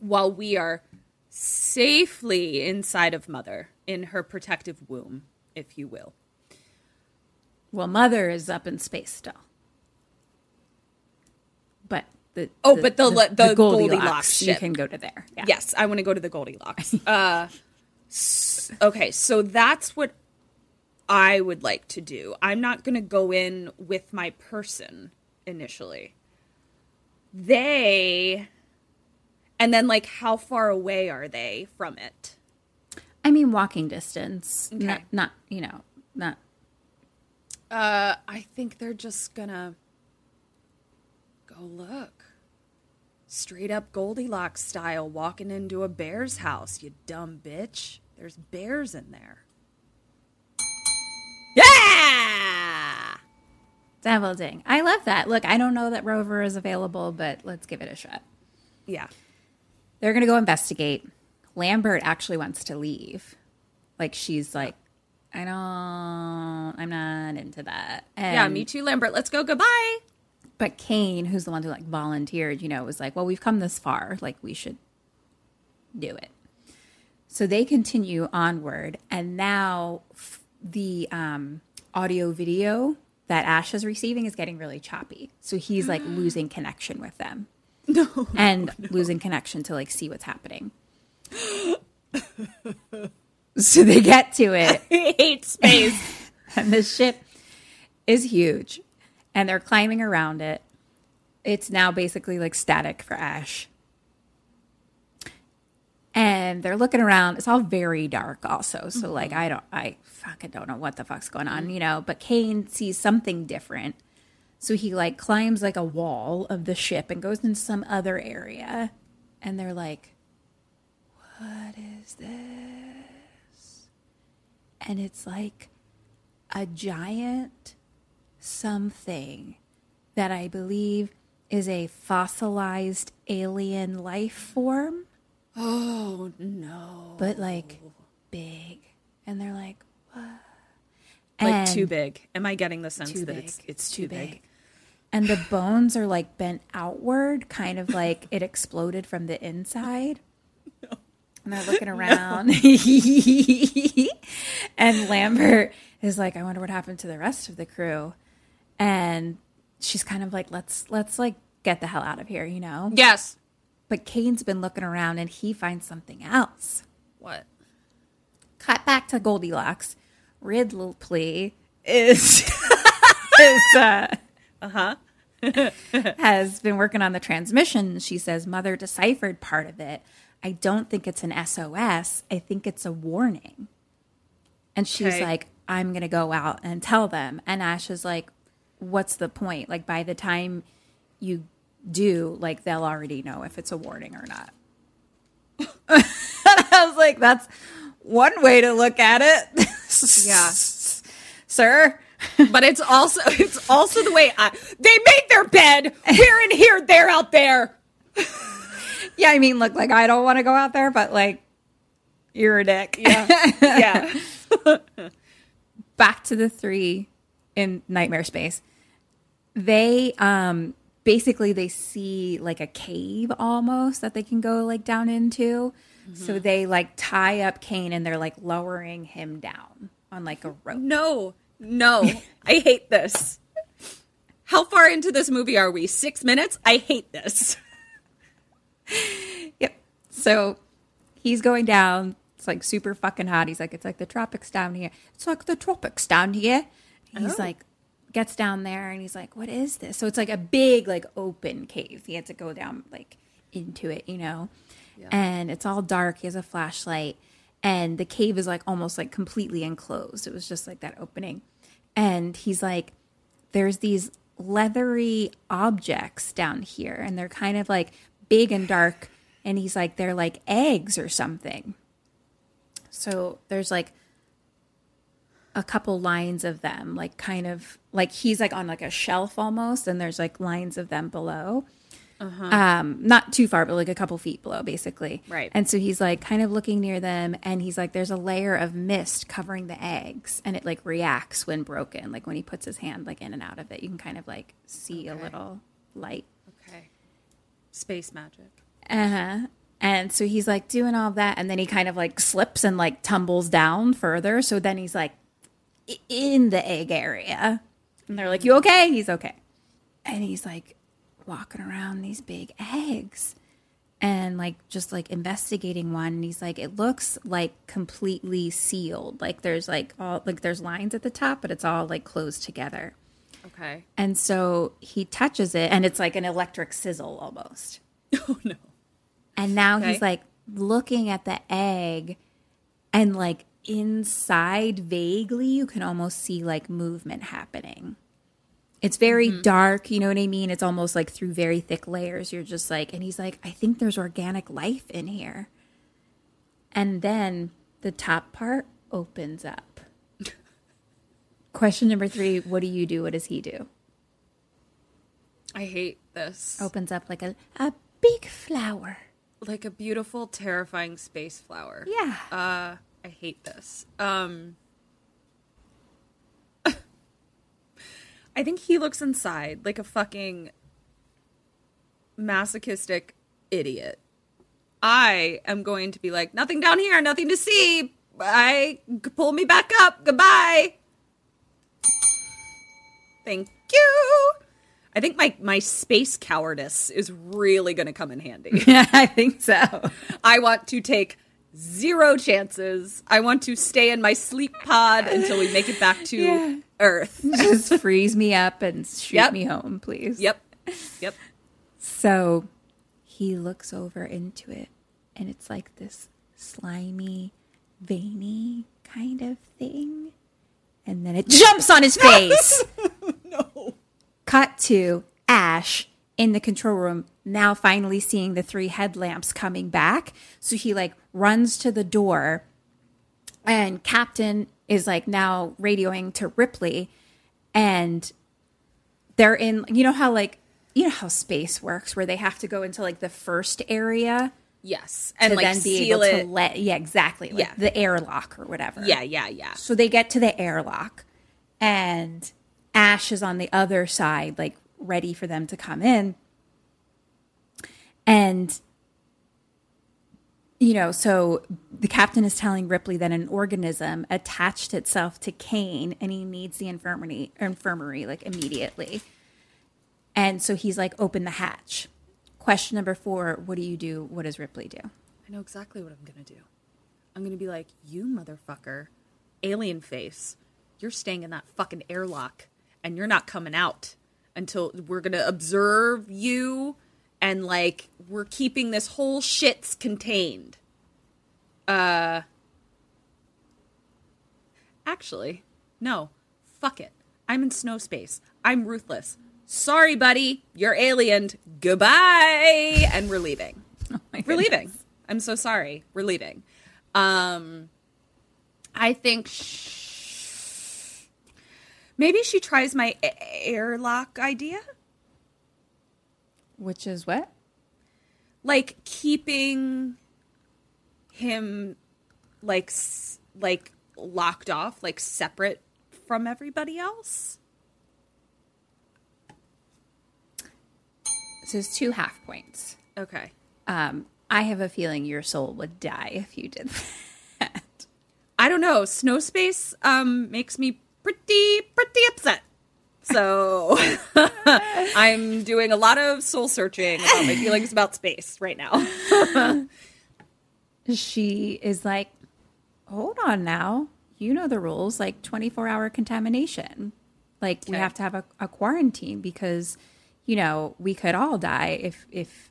while we are safely inside of mother in her protective womb if you will Well, Mother is up in space still. But the Oh, but the le- the Goldilocks you ship. can go to there. Yeah. Yes, I want to go to the Goldilocks. uh, s- okay, so that's what I would like to do. I'm not going to go in with my person initially. They, and then like, how far away are they from it? I mean, walking distance. Okay. Not, not you know, not. Uh, I think they're just gonna go look. Straight up Goldilocks style, walking into a bear's house, you dumb bitch. There's bears in there. Yeah! Devil ding. I love that. Look, I don't know that Rover is available, but let's give it a shot. Yeah. They're going to go investigate. Lambert actually wants to leave. Like, she's like, I don't, I'm not into that. And, Yeah, me too, Lambert. Let's go. Goodbye. But Kane, who's the one who like volunteered, you know, was like, well, we've come this far. Like, we should do it. So they continue onward. And now f- the um, audio video that Ash is receiving is getting really choppy. So he's like losing connection with them. No. And losing connection to like see what's happening. so they get to it. I hate space. and the ship is huge and they're climbing around it. It's now basically like static for Ash. And they're looking around. It's all very dark also. So mm-hmm. like I don't I fucking don't know what the fuck's going on, you know, but Kane sees something different. So he like climbs like a wall of the ship and goes into some other area. And they're like, What is this? And it's like a giant something that I believe is a fossilized alien life form, oh no. but like big. And they're like, what? Like And- too big. Am I getting the sense that big. it's it's too, big? And the bones are like bent outward, kind of like it exploded from the inside. And they're looking around. and Lambert is like, I wonder what happened to the rest of the crew. And she's kind of like, let's let's like get the hell out of here, you know? Yes. But Kane's been looking around and he finds something else. What? Cut back to Goldilocks. Ridley is is uh Uh-huh. has been working on the transmission. She says mother deciphered part of it. I don't think it's an SOS. I think it's a warning. And she's Okay. like, I'm gonna go out and tell them. And Ash is like, What's the point? Like by the time you do, like they'll already know if it's a warning or not. I was like, that's one way to look at it. Yeah. Sir. but it's also it's also the way I they made their bed. We're in here, they're out there. Yeah, I mean, look, like I don't want to go out there, but like you're a dick. Yeah. Yeah. Back to the three in Nightmare Space. They um basically they see like a cave almost that they can go like down into. So they like tie up Kane and they're like lowering him down on like a rope. No. No. I hate this. How far into this movie are we? Six minutes? I hate this. Yep. So he's going down. It's like super fucking hot. He's like, it's like the tropics down here. It's like the tropics down here. He's oh. like, gets down there and he's like, what is this? So it's like a big, like open cave. He had to go down like into it, you know? And it's all dark. He has a flashlight. And the cave is like almost like completely enclosed. It was just like that opening. And he's like, there's these leathery objects down here and they're kind of like big and dark and he's like they're like eggs or something. So there's like a couple lines of them like kind of like he's like on like a shelf almost and there's like lines of them below. Um not too far but like a couple feet below basically. Right. and so he's like kind of looking near them and he's like there's a layer of mist covering the eggs and it like reacts when broken like when he puts his hand like in and out of it. You can kind of like see a little light Okay. Space magic. uh-huh. And so he's like doing all that and then he kind of like slips and like tumbles down further. So then he's like in the egg area. And they're like you okay? He's okay. And he's like walking around these big eggs and like just like investigating one. And he's like it looks like completely sealed. Like there's like all like there's lines at the top but it's all like closed together Okay. and so he touches it and it's like an electric sizzle almost Oh no. and now Okay. he's like looking at the egg and like inside vaguely you can almost see like movement happening. It's very mm-hmm. dark, you know what I mean? It's almost like through very thick layers. You're just like and he's like I think there's organic life in here. And then the top part opens up. Question number 3, what do you do? What does he do? I hate this. Opens up like a a big flower. Like a beautiful, terrifying space flower. Yeah. Uh, I hate this. Um, I think he looks inside like a fucking masochistic idiot. I am going to be like, nothing down here, nothing to see. I Pull me back up. Goodbye. Thank you. I think my my space cowardice is really going to come in handy. Yeah, I think so. I want to take zero chances. I want to stay in my sleep pod until we make it back to Yeah. Earth. Just freeze me up and shoot Yep. me home, please. Yep. Yep. So he looks over into it, and it's like this slimy, veiny kind of thing. And then it jumps on his face. no. Cut to Ash in the control room, now finally seeing the three headlamps coming back. So he like runs to the door, and Captain is like now radioing to Ripley, and they're in you know how like you know how space works where they have to go into like the first area Yes. And like then be able it. to let yeah exactly like Yeah. the airlock or whatever yeah, yeah, yeah. so they get to the airlock and ash is on the other side like ready for them to come in and you know so the captain is telling ripley that an organism attached itself to kane and he needs the infirmary infirmary like immediately and so he's like open the hatch question number four what do you do what does ripley do I know exactly what I'm going to do. I'm going to be like, you motherfucker, alien face, you're staying in that fucking airlock and you're not coming out until we're going to observe you and like we're keeping this whole shit's contained. Uh Actually, no. Fuck it. I'm in snow space. I'm ruthless. Sorry, buddy. You're aliened. Goodbye. And we're leaving. We're leaving. I'm so sorry. We're leaving. Um, I think sh- maybe she tries my a- airlock idea, which is what like keeping him like s- like locked off, like separate from everybody else. So it's two half points Okay. Um, I have a feeling your soul would die if you did that. I don't know. Snow space um makes me pretty pretty upset. So I'm doing a lot of soul searching about my feelings about space right now. She is like, hold on now. You know the rules, like 24 hour contamination. Like we have to have a, a quarantine because, you know, we could all die if if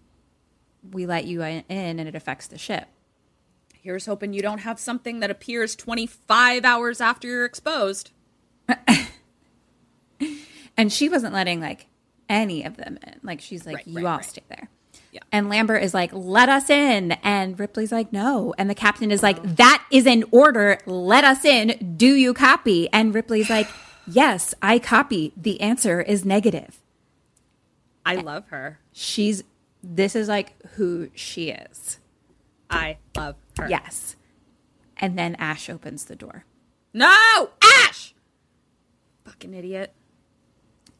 we let you in and it affects the ship. Here's hoping you don't have something that appears 25 hours after you're exposed. And she wasn't letting like any of them in. Like she's like, Right, you right, all right. stay there. Yeah. And Lambert is like, let us in. And Ripley's like, no. And the captain is like, that is an order. Let us in. Do you copy? And Ripley's like, yes, I copy. The answer is negative. I love her. She's, this is like who she is. I love her. Yes. And then Ash opens the door. No! Ash! Fucking idiot.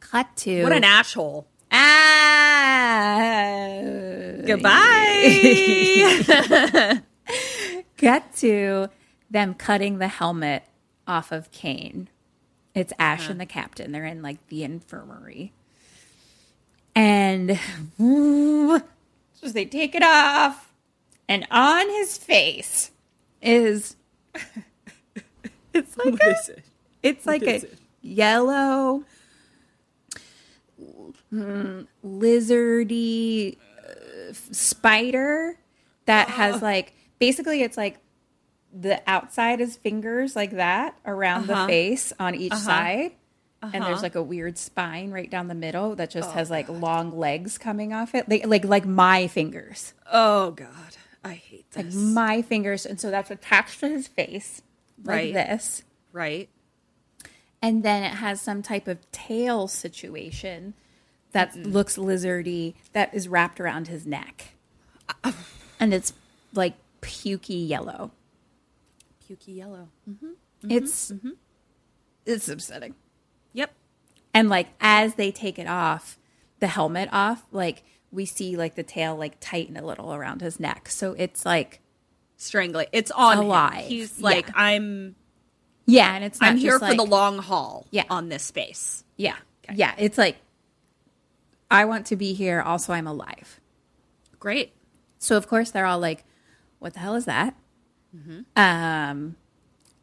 Cut to. What an asshole. Ah. Goodbye. Cut to them cutting the helmet off of Kane. It's Ash and the captain. They're in like the infirmary. And so they take it off, and on his face is it's like What a, it? it's like a it? yellow mm, lizardy uh, spider that has like basically it's like the outside is fingers like that around the face on each side and there's uh-huh. like a weird spine right down the middle that just oh, has like long legs coming off it. Like like like my fingers. Oh, God. I hate like my fingers. And so that's attached to his face like Right. this. Right? and then it has some type of tail situation that looks lizardy that is wrapped around his neck. And it's like pukey yellow. Pukey yellow. Mm-hmm. Mm-hmm. it's mm-hmm. it's upsetting. And like as they take it off the helmet off like we see like the tail like tighten a little around his neck so it's like Strangling. It's on Alive. him. He's like, Yeah. I'm yeah and it's not I'm here for like- the long haul Yeah. on this space. yeah Okay. Yeah, it's like I want to be here. Also, I'm alive. Great. So of course they're all like, "What the hell is that?" Um,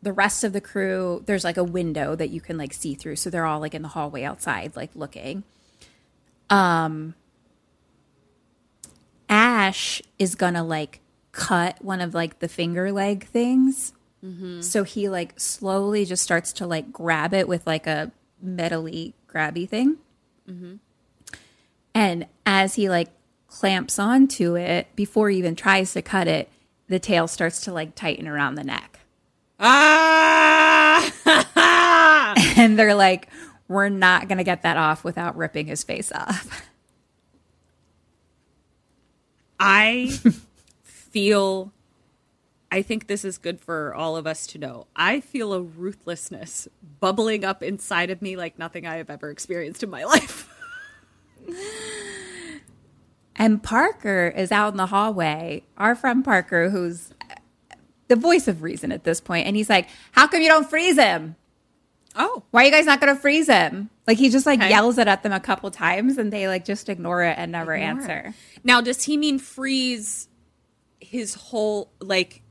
the rest of the crew, there's like a window that you can like see through, so they're all like in the hallway outside, like looking. Um, Ash is gonna like cut one of like the finger leg things, so he like slowly just starts to like grab it with like a metally grabby thing. And as he like clamps onto it, before he even tries to cut it, the tail starts to like tighten around the neck. Ah! And they're like, we're not going to get that off without ripping his face off. I feel I think this is good for all of us to know. I feel a ruthlessness bubbling up inside of me like nothing I have ever experienced in my life. And Parker is out in the hallway, our friend Parker, who's the voice of reason at this point, and he's like, How come you don't freeze him? Oh. Why are you guys not going to freeze him? Like he just like Okay. yells it at them a couple times and they like just ignore it and never Ignore answer. it. Now, does he mean freeze his whole like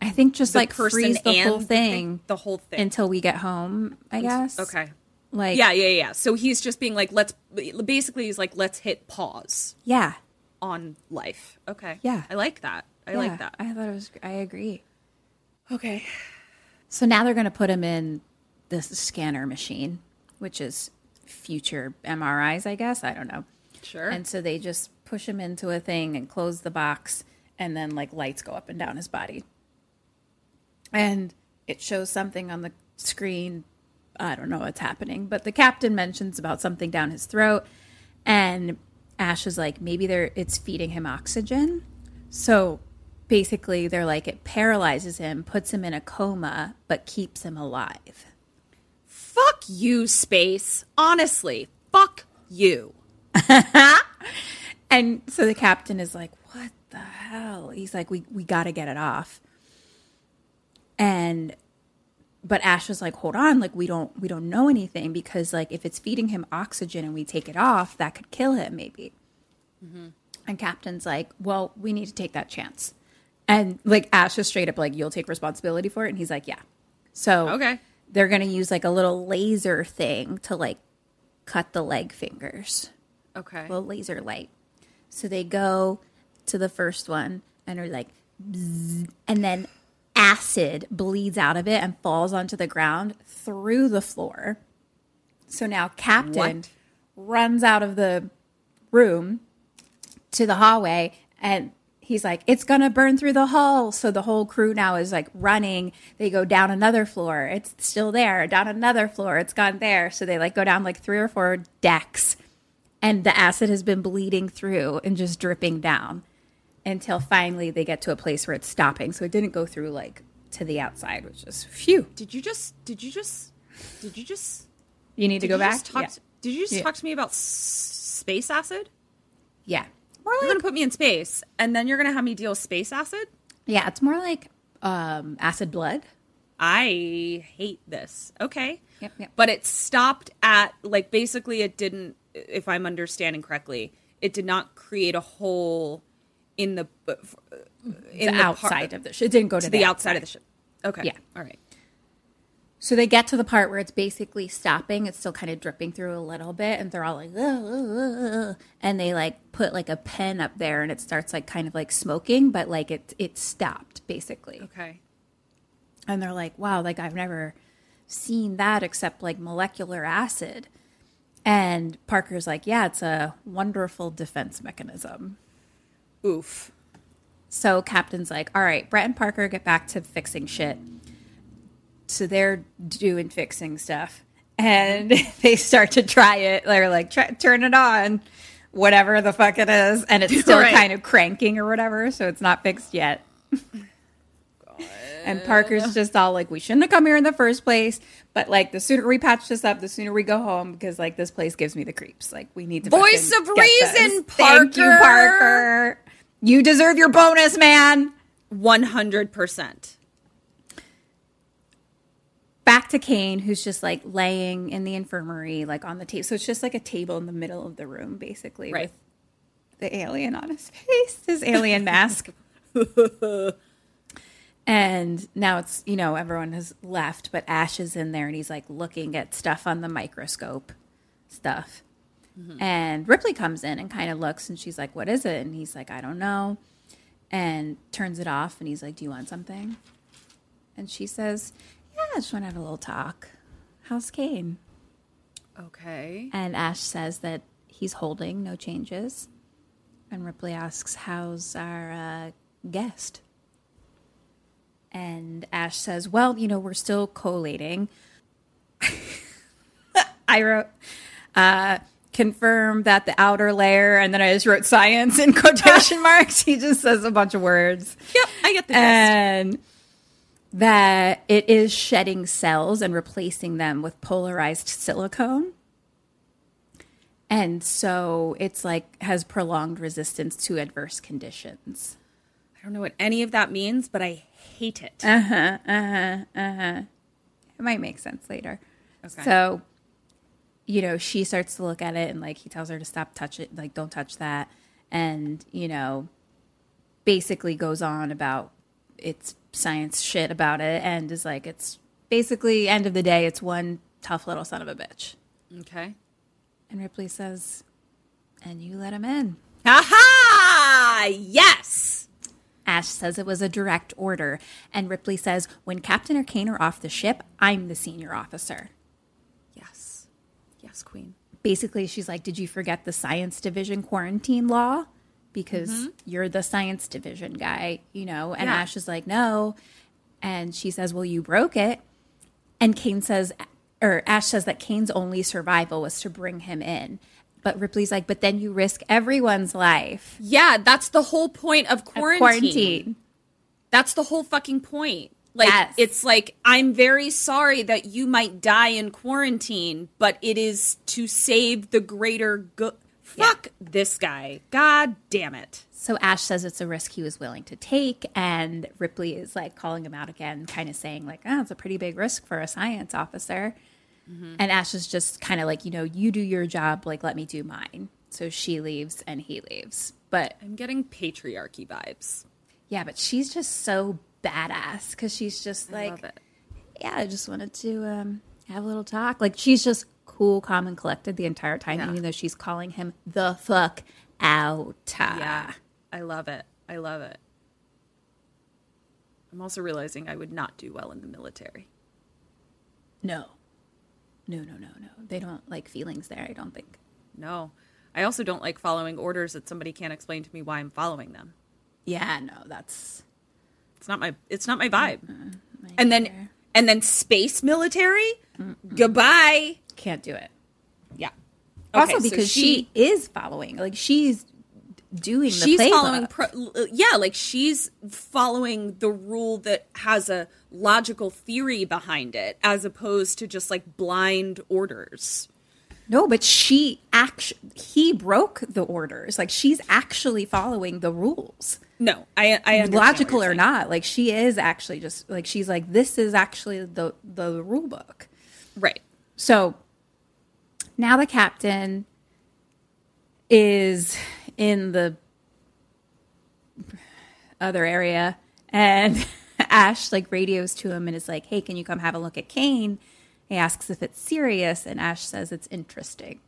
I think just like freeze the whole the thing, the whole thing until we get home, I guess. Okay. Like Yeah, yeah, yeah. So he's just being like, let's basically he's like, let's hit pause Yeah. on life. Okay. Yeah. I like that. I yeah, like that. I thought it was I agree. Okay. So now they're going to put him in this scanner machine, which is future MRIs, I guess. I don't know. Sure. And so they just push him into a thing and close the box, and then like lights go up and down his body. And it shows something on the screen. I don't know what's happening, but the captain mentions about something down his throat, and Ash is like, maybe they're it's feeding him oxygen. So basically, they're like it paralyzes him, puts him in a coma, but keeps him alive. fuck you, space. Honestly, fuck you. And so the captain is like, "What the hell?" He's like, "We we got to get it off." And but Ash was like, "Hold on, like we don't we don't know anything because like if it's feeding him oxygen and we take it off, that could kill him maybe." Mm-hmm. And Captain's like, "Well, we need to take that chance." And like Ash is straight up like, "You'll take responsibility for it," and he's like, "Yeah." So Okay. they're gonna use like a little laser thing to like cut the leg fingers Okay. little laser light. So they go to the first one and are like, bzzz, and then acid bleeds out of it and falls onto the ground through the floor. So now Captain What? runs out of the room to the hallway and he's like, it's going to burn through the hull. So the whole crew now is like running. They go down another floor. It's still there. Down another floor. It's gone there. So they like go down like three or four decks and the acid has been bleeding through and just dripping down until finally they get to a place where it's stopping. So it didn't go through like to the outside, which is phew. Did you just? Did you just? Did you just? You need to go back. yeah. to- did you just Yeah. talk to me about s- space acid? yeah. You're gonna put me in space, and then you're gonna have me deal space acid. Yeah, it's more like um, acid blood. I hate this. Okay. Yep, yep. But it stopped at like basically it didn't if I'm understanding correctly, it did not create a hole in the in the, outside of the ship. It didn't go to, to the outside of the ship. Okay. Yeah. All right. So they get to the part where it's basically stopping. It's still kind of dripping through a little bit, and they're all like, and they like put like a pen up there, and it starts like kind of like smoking, but like it it stopped basically. Okay. And they're like, "Wow, like I've never seen that except like molecular acid." And Parker's like, "Yeah, it's a wonderful defense mechanism." Oof. So Captain's like, all right, Brett and Parker get back to fixing shit. So they're doing fixing stuff. And they start to try it. They're like, try, turn it on, whatever the fuck it is. And it's still Right. kind of cranking or whatever. So it's not fixed yet. and Parker's just all like, we shouldn't have come here in the first place. But like, the sooner we patch this up, the sooner we go home because like this place gives me the creeps. Like, we need to Voice of get this. reason, Thank you, Parker. Parker. You deserve your bonus, man. One hundred percent. Back to Kane, who's just like laying in the infirmary, like on the table. So it's just like a table in the middle of the room, basically, Right. with the alien on his face, his alien mask. and now it's, you know, everyone has left, but Ash is in there and he's like looking at stuff on the microscope stuff. Mm-hmm. And Ripley comes in and kind of looks and she's like, What is it? And he's like, I don't know. And turns it off and he's like, Do you want something? And she says, I just want to have a little talk. How's Kane? Okay. And Ash says that he's holding, no changes. And Ripley asks, How's our uh, guest? And Ash says, Well, you know, we're still collating. I wrote, uh, confirm that the outer layer, and then I just wrote science in quotation marks. He just says a bunch of words. Yep, I get the gist. And that it is shedding cells and replacing them with polarized silicone. And so it's like has prolonged resistance to adverse conditions. I don't know what any of that means, but I hate it. Uh huh. Uh huh. Uh huh. It might make sense later. Okay. So, you know, she starts to look at it and like he tells her to stop touch it, like don't touch that. And, you know, basically goes on about its science shit about it and is like it's basically end of the day it's one tough little son of a bitch. okay. And Ripley says, "And you let him in." Aha! Yes. Ash says it was a direct order, and Ripley says, "When Captain or Kane are off the ship, I'm the senior officer." Yes. Yes, Queen. basically she's like did you forget the science division quarantine law because mm-hmm. you're the science division guy you know and Yeah. ash is like no and she says well you broke it and kane says or ash says that kane's only survival was to bring him in but ripley's like but then you risk everyone's life Yeah, that's the whole point of of quarantine. quarantine That's the whole fucking point. Like Yes. it's like I'm very sorry that you might die in quarantine, but it is to save the greater good. Fuck this guy. God damn it. So Ash says it's a risk he was willing to take, and Ripley is like calling him out again, kind of saying like, "Oh, it's a pretty big risk for a science officer." And Ash is just kind of like, you know, you do your job, like let me do mine. So she leaves and he leaves. But I'm getting patriarchy vibes. yeah, but she's just so badass because she's just like, yeah, I just wanted to um, have a little talk. Like she's just cool, calm, and collected the entire time, Yeah. even though she's calling him the fuck out. Yeah. I love it. I love it. I'm also realizing I would not do well in the military. No. No, no, no, no. They don't like feelings there, I don't think. No. I also don't like following orders that somebody can't explain to me why I'm following them. Yeah, no, that's It's not my it's not my vibe. my And then and then space military? Goodbye. Can't do it. Yeah. also Okay, so because she, is following, like she's doing she's following pro- yeah like she's following the rule that has a logical theory behind it as opposed to just like blind orders No, but she actually he broke the orders. Like she's actually following the rules. no i i Logical or not, like she is actually just like she's like this is actually the the rule book. right So now the captain is in the other area and Ash like radios to him and is like, "Hey, can you come have a look at Kane?" He asks if it's serious and Ash says it's interesting.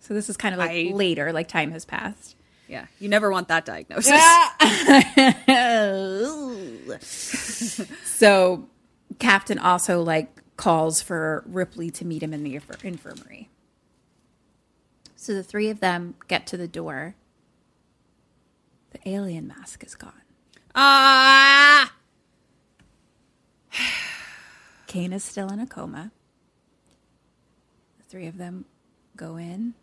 So this is kind of like I- later, like time has passed. yeah you never want that diagnosis So Captain also like calls for Ripley to meet him in the inf- infirmary. So the three of them get to the door. The alien mask is gone. ah Kane is still in a coma. The three of them go in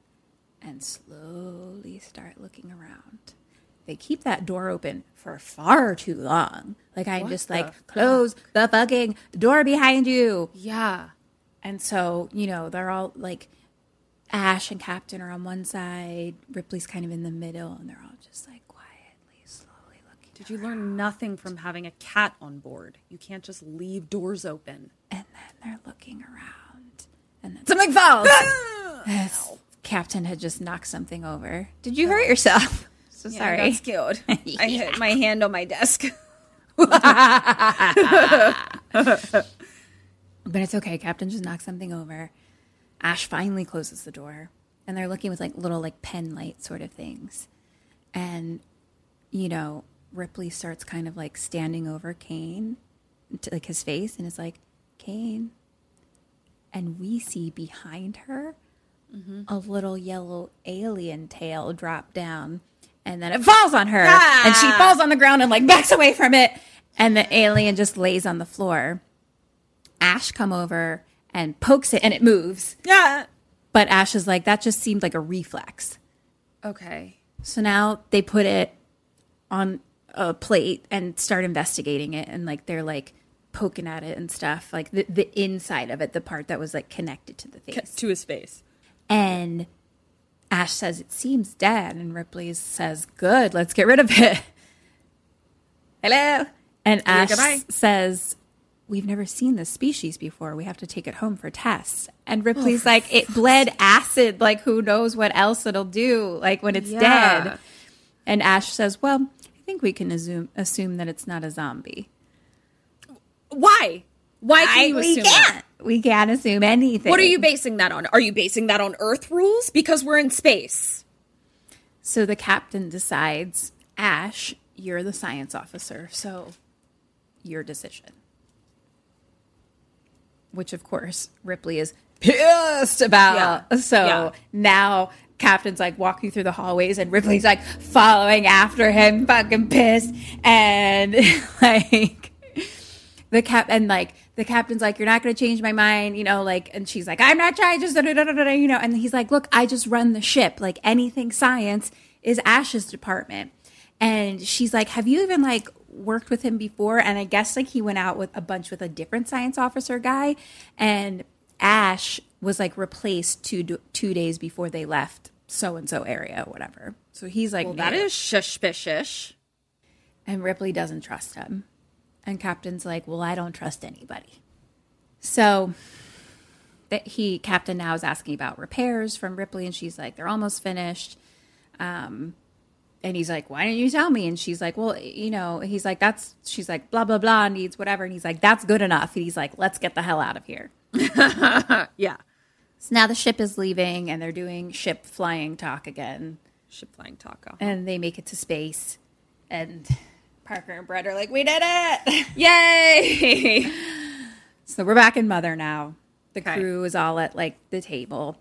and slowly start looking around. They keep that door open for far too long. Like I'm What just like, close the fucking door behind you. yeah And so, you know, they're all like Ash and Captain are on one side, Ripley's kind of in the middle, and they're all just like quietly, slowly looking. did you learn nothing from having a cat on board you can't just leave doors open And then they're looking around. And then something falls. Captain had just knocked something over. Did you hurt yourself? So Yeah, I sorry. got scared. I hit my hand on my desk. But it's okay. Captain just knocked something over. Ash finally closes the door, and they're looking with like little like pen light sort of things. And you know, Ripley starts kind of like standing over Kane, to like his face, and is like, Kane. And we see behind her mm-hmm. a little yellow alien tail drop down, and then it falls on her, and she ah. falls on the ground and like backs away from it, and the alien just lays on the floor. Ash come over and pokes it and it moves. yeah. But Ash is like, that just seemed like a reflex. Okay. So now they put it on a plate and start investigating it. And like, they're like poking at it and stuff, like the, the inside of it, the part that was like connected to the face. To his face. And Ash says, it seems dead. And Ripley says, good, let's get rid of it. Hello. And Ash goodbye. says, we've never seen this species before. We have to take it home for tests. And oh, Ripley's like, it bled acid. Like, who knows what else it'll do? Like, when it's Yeah. dead. And Ash says, well, I think we can assume, assume that it's not a zombie. Why? Why can I- you we assume that? Can't. We can't assume anything. What are you basing that on? Are you basing that on Earth rules? Because we're in space. So the captain decides, Ash, you're the science officer, so your decision. Which, of course, Ripley is pissed about. Yeah. So Yeah. now Captain's like walking through the hallways, and Ripley's like following after him, fucking pissed. And like, the cap and like the captain's like, "You're not going to change my mind," you know, like, and she's like, "I'm not trying, just da, da, da, da, da," you know, and he's like, "Look, I just run the ship. Like anything science is Ash's department." And she's like, "Have you even like worked with him before?" And I guess like he went out with a bunch with a different science officer guy, and Ash was like replaced two two days before they left so and so area, whatever. So he's like, Well, that is suspicious. And Ripley doesn't trust him. And Captain's like, well, I don't trust anybody. So that he Captain now is asking about repairs from Ripley, and she's like, they're almost finished. Um, and he's like, why didn't you tell me? And she's like, well, you know, he's like, that's. She's like, blah blah blah needs whatever, and he's like, that's good enough. And he's like, let's get the hell out of here. Yeah. So now the ship is leaving, and they're doing ship flying talk again. Ship flying taco. and they make it to space and parker and brett are like we did it Yay! so we're back in mother now the Okay. crew is all at like the table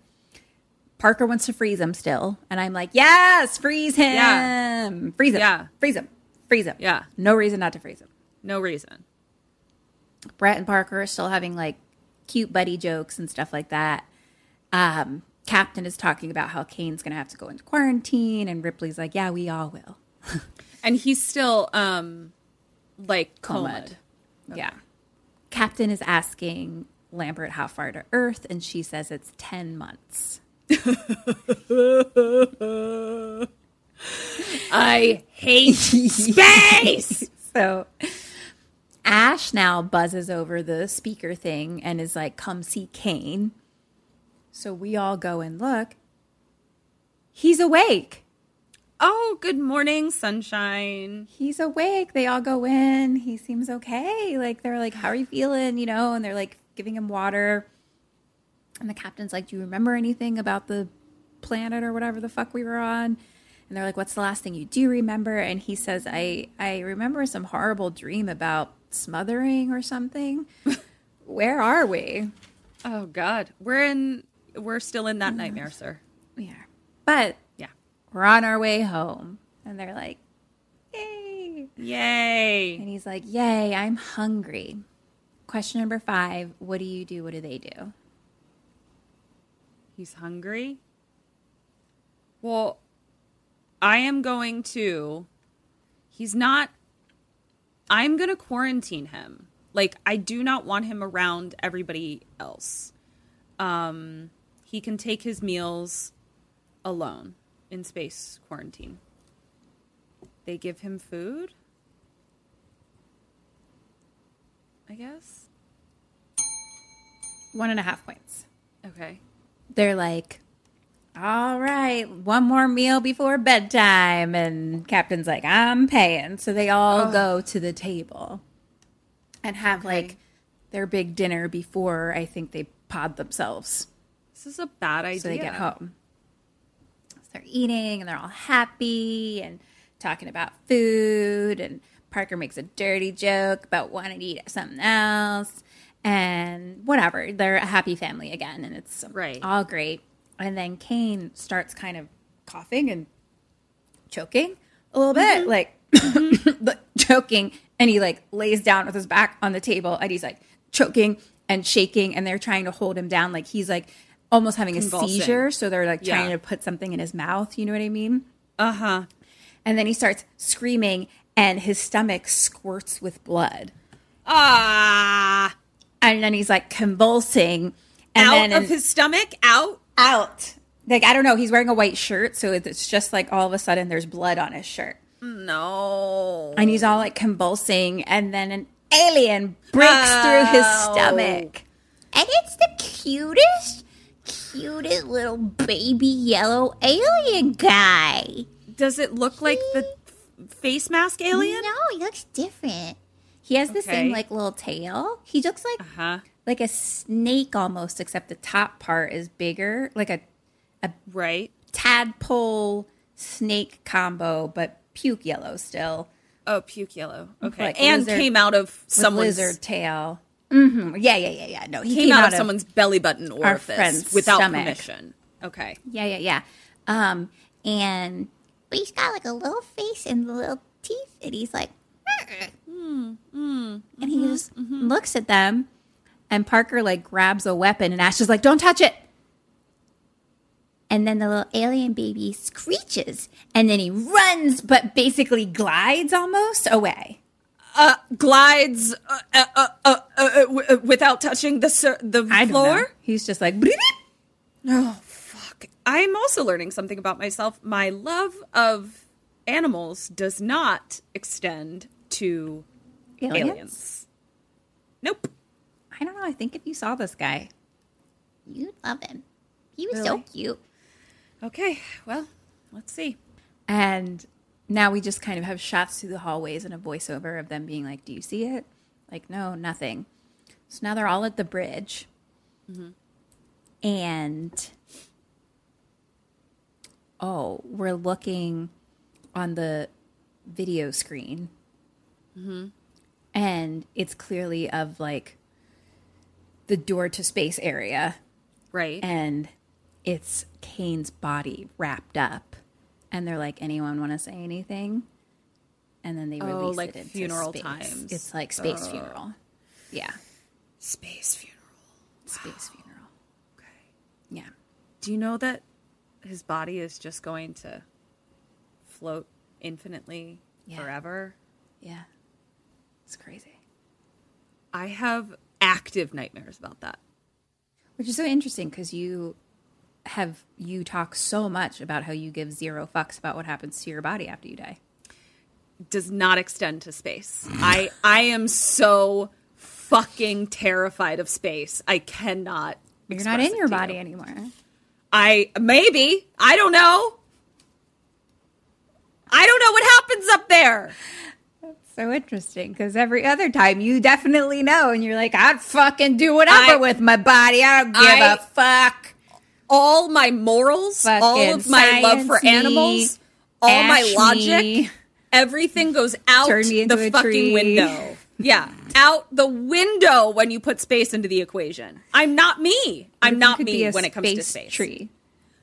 parker wants to freeze him still and i'm like yes freeze him Yeah. freeze him Yeah. freeze him freeze him Yeah. no reason not to freeze him no reason. brett and parker are still having like cute buddy jokes and stuff like that um captain is talking about how kane's gonna have to go into quarantine and ripley's like yeah we all will And he's still um like comed. Yeah. Captain is asking Lambert how far to Earth, and she says it's 10 months. I hate space. So Ash now buzzes over the speaker thing and is like, come see Kane. So we all go and look. He's awake. Oh, good morning, sunshine. He's awake. They all go in. He seems okay. Like, they're like, how are you feeling? You know, and they're like giving him water. And the captain's like, do you remember anything about the planet or whatever the fuck we were on? And they're like, what's the last thing you do remember? And he says, I, I remember some horrible dream about smothering or something. Where are we? Oh God, we're in. We're still in that nightmare, sir. We are. But. We're on our way home. And they're like, yay. Yay! And he's like, Yay, I'm hungry. Question number five What do you do? What do they do? He's hungry. Well, I am going to. He's not. I'm going to quarantine him. Like, I do not want him around everybody else. Um, he can take his meals alone in space quarantine. They give him food? I guess. One and a half points. Okay. They're like, all right, one more meal before bedtime. And Captain's like, I'm paying. So they all oh. go to the table and have like their big dinner before I think they pod themselves. This is a bad idea. So they get home. They're eating and they're all happy and talking about food. And Parker makes a dirty joke about wanting to eat something else. And whatever. They're a happy family again. And it's Right. all great. And then Kane starts kind of coughing and choking a little bit, mm-hmm. like mm-hmm. but choking. And he like lays down with his back on the table and he's like choking and shaking. And they're trying to hold him down. Like he's like almost having a seizure. So they're like trying to put something in his mouth. You know what I mean? Uh huh. And then he starts screaming and his stomach squirts with blood. Ah. And then he's like convulsing. And out then of his stomach. Out. out. Like I don't know, he's wearing a white shirt, so it's just like all of a sudden there's blood on his shirt. No. And he's all like convulsing, and then an alien breaks through his stomach. And it's the cutest, cutest little baby yellow alien guy. Does it look like the face mask alien? No, he looks different. He has the same like little tail. He looks like uh-huh. like a snake almost, except the top part is bigger, like a a Right. tadpole snake combo, but puke yellow still. Oh, puke yellow. Okay. Like and lizard- came out of someone's lizard tail. Hmm Yeah, yeah, yeah, yeah. No, he came, out, of someone's belly button orifice without stomach. permission. Okay. Yeah, yeah, yeah. Um, and But he's got like a little face and little teeth, and he's like, "Mm, and he mm-hmm, just looks at them, and Parker like grabs a weapon, and Ash is like, "Don't touch it." and then the little alien baby screeches. And then he runs, but basically glides almost away. Uh, glides uh, uh, uh, uh, uh, uh, without touching the sur- the floor. He's just like, "Bleep." Oh fuck! I'm also learning something about myself. My love of animals does not extend to aliens. aliens. Nope. I don't know. I think if you saw this guy, You'd love him. He was so cute. Okay. Well, let's see. and now we just kind of have shots through the hallways and a voiceover of them being like, "Do you see it?" Like, no, nothing. So now they're all at the bridge, mm-hmm. and oh, we're looking on the video screen, mm-hmm. and it's clearly of like the door to space area Right. and it's Kane's body wrapped up. And they're like, anyone want to say anything? And then they Oh, release like it into funeral space. times. It's like space funeral. Yeah, Space funeral. space funeral. Okay. Yeah, Do you know that his body is just going to float infinitely Yeah. forever? yeah. It's crazy. I have active nightmares about that. Which is so interesting because you have you talk so much about how you give zero fucks about what happens to your body after you die. Does not extend to space. I I am so fucking terrified of space. I cannot. You're not in your body you. anymore. I maybe I don't know. I don't know what happens up there. So interesting because every other time you definitely know, and you're like, I'd fucking do whatever I- with my body. I don't give I- a fuck. All my morals, all of my love for animals, all my logic, me. everything goes out Turn me into the fucking tree. window. Yeah, out the window when you put space into the equation. I'm not me. I'm You not me when it comes to space. tree.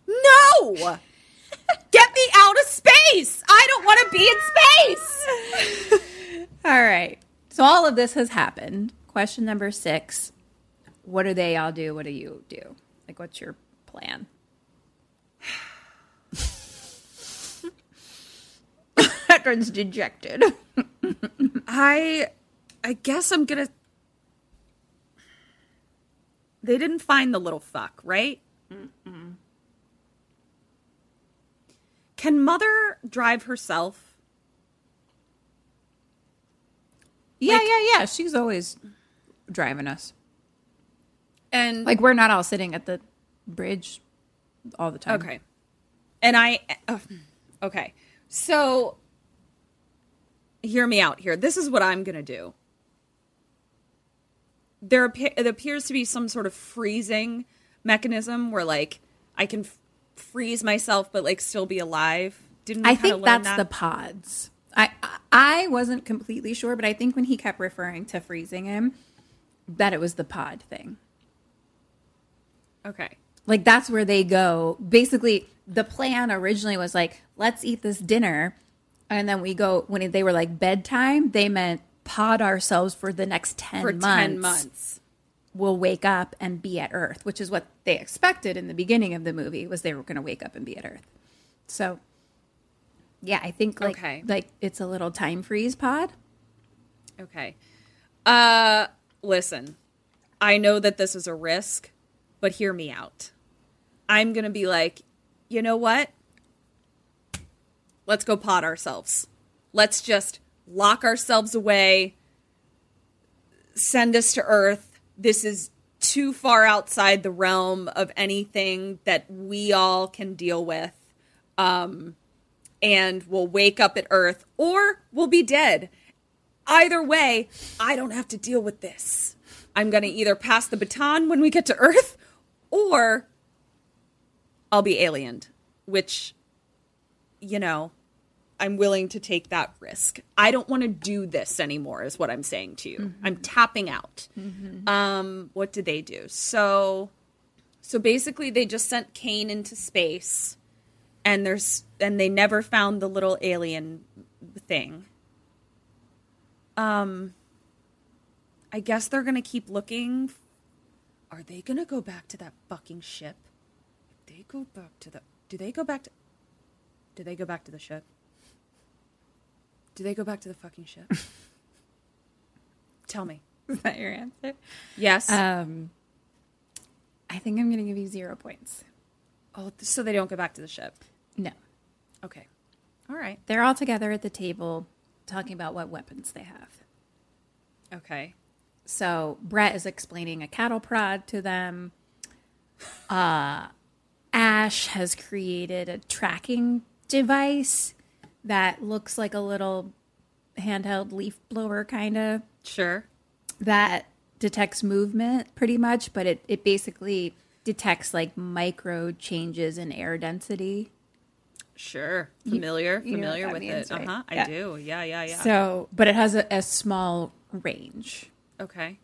No! Get me out of space! I don't want to be in space! All right. So all of this has happened. Question number six: What do they all do? What do you do? Like, what's your plan? Veteran's dejected. I I guess I'm gonna They didn't find the little fuck, right? Mm-hmm. Can mother drive herself? Yeah, yeah, yeah. She's always driving us. And Like we're not all sitting at the bridge all the time. Okay. And I, uh, okay. So, hear me out here. This is what I'm going to do. There appear, it appears to be some sort of freezing mechanism where, like, I can f- freeze myself but, like, still be alive. Didn't I think that's that? the pods. I I wasn't completely sure, but I think when he kept referring to freezing him, that it was the pod thing. Okay. Like that's where they go. Basically, the plan originally was like, let's eat this dinner, and then we go when they were like bedtime. They meant pod ourselves for the next ten For months. 10 months. We'll wake up and be at Earth, which is what they expected in the beginning of the movie. Was they were going to wake up and be at Earth. So, yeah, I think like Okay. like it's a little time freeze pod. Okay. Uh listen. I know that this is a risk, but hear me out. I'm going to be like, "You know what? Let's go pot ourselves. Let's just lock ourselves away. Send us to Earth. This is too far outside the realm of anything that we all can deal with. Um and we'll wake up at Earth or we'll be dead either way, I don't have to deal with this. I'm going to either pass the baton when we get to Earth or I'll be aliened, which, you know, I'm willing to take that risk. I don't want to do this anymore, is what I'm saying to you. I'm tapping out. Um, what did they do? So, so basically, they just sent Kane into space, and there's and they never found the little alien thing. Um, I guess they're gonna keep looking. Are they gonna go back to that fucking ship? Go back to the. Do they go back to? Do they go back to the ship? Do they go back to the fucking ship? Tell me. Is that your answer? Yes. Um, I think I'm going to give you zero points. oh, so they don't go back to the ship. No, Okay. All right. they're all together at the table talking about what weapons they have. Okay. So Brett is explaining a cattle prod to them. Uh, Ash has created a tracking device that looks like a little handheld leaf blower, kind of Sure. that detects movement pretty much, but it, it basically detects like micro changes in air density. Sure. Familiar. you what familiar with means, it. Uh right? huh. I do. Yeah. Yeah. Yeah. So, but it has a, a small range. okay.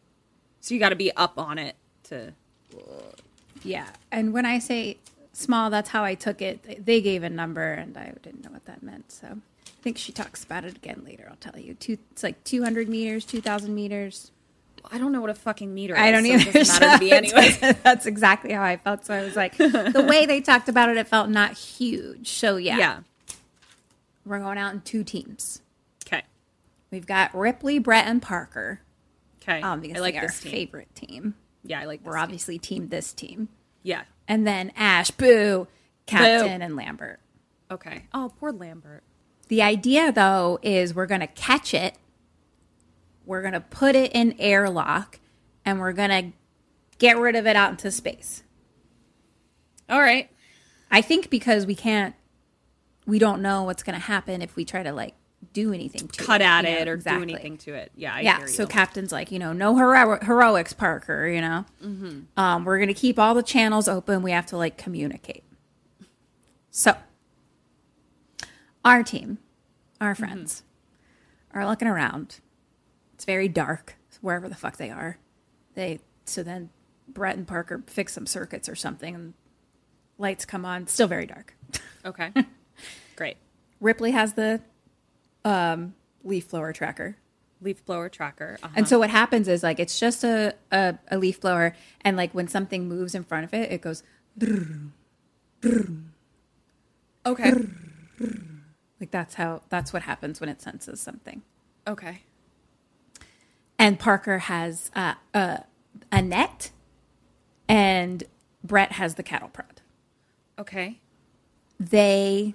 So you got to be up on it to. Yeah. And when I say small, that's how I took it. They gave a number and I didn't know what that meant. So I think she talks about it again later. I'll tell you. Two, it's like 200 meters, 2,000 meters. I don't know what a fucking meter is. I don't so either. It doesn't matter to me anyway. that's exactly how I felt. So I was like, the way they talked about it, it felt not huge. So yeah, yeah. we're going out in two teams. Okay. We've got Ripley, Brett, and Parker. Okay. Obviously, I like our this team. favorite team. Yeah, I like. We're team. obviously team this team. Yeah. And then Ash, Boo, Captain, and Lambert. Okay. Oh, poor Lambert. The idea, though, is we're going to catch it, we're going to put it in airlock, and we're going to get rid of it out into space. All right. I think because we can't, we don't know what's going to happen if we try to like do anything to Cut it, at you know? it or Exactly. do anything to it. Yeah. I yeah. So. Captain's like, you know, no hero- heroics, Parker. You know, Mm-hmm. um, we're going to keep all the channels open. We have to like communicate. So, our team, our Mm-hmm. friends, are looking around. It's very dark wherever the fuck they are. They so then Brett and Parker fix some circuits or something, and lights come on. Still very dark. Okay. Great. Ripley has the um, leaf blower tracker. Leaf blower tracker. Uh-huh. And so what happens is like it's just a, a, a leaf blower, and like when something moves in front of it, it goes okay. like that's how that's what happens when it senses something. okay. And Parker has uh, uh, a net, and Brett has the cattle prod. Okay. They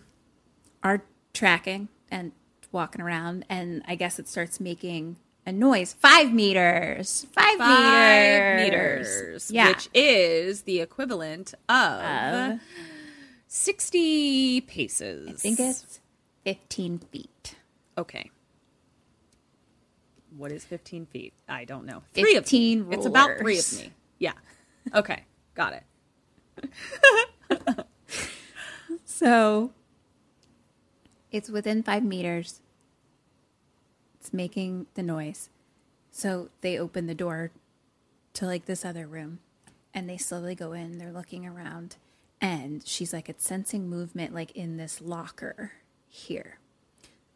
are tracking and walking around, and I guess it starts making a noise. Five meters. Five, Five meters. meters, Yeah. which is the equivalent of 60 paces. I think it's 15 feet. Okay. What is 15 feet? I don't know. Three of 15 me. It's about three of me. Yeah. Okay. Got it. So it's within five meters. It's making the noise. So they open the door to like this other room and they slowly go in. They're looking around and she's like, it's sensing movement like in this locker here.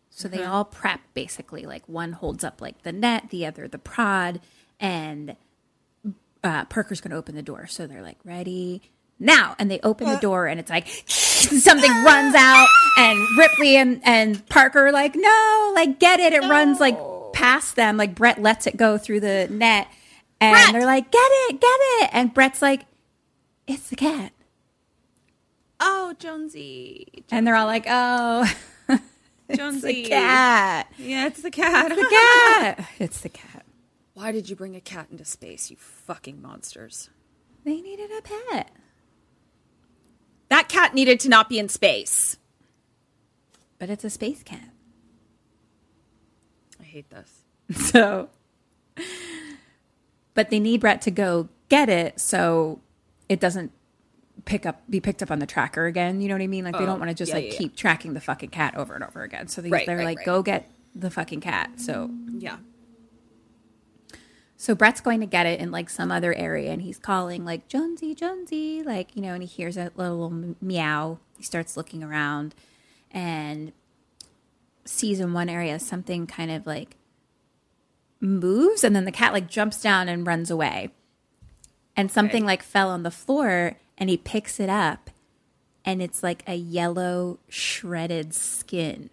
So they all prep basically. Like one holds up like the net, the other the prod, and uh, Parker's going to open the door. So they're like, ready now. And they open the door and it's like something runs out and Ripley and, and Parker are like, no, like get it. It runs like past them. Like Brett lets it go through the net and they're like, get it, get it. And Brett's like, it's the cat. Oh, Jonesy. And they're all like, oh, it's Jonesy. the cat. Yeah, it's the cat. It's The cat. It's the cat. Why did you bring a cat into space, you fucking monsters? They needed a pet. That cat needed to not be in space. But it's a space cat. I hate this. So, but they need Brett to go get it so it doesn't pick up be picked up on the tracker again. You know what I mean? Like they don't oh, want to just yeah, like yeah, yeah. keep tracking the fucking cat over and over again. So they, Right, they're right, like, right. go get the fucking cat. So Yeah. so Brett's going to get it in like some other area and he's calling like Jonesy, Jonesy, like, you know, and he hears a little meow. He starts looking around and sees in one area something kind of like moves and then the cat like jumps down and runs away. And something like fell on the floor and he picks it up and it's like a yellow shredded skin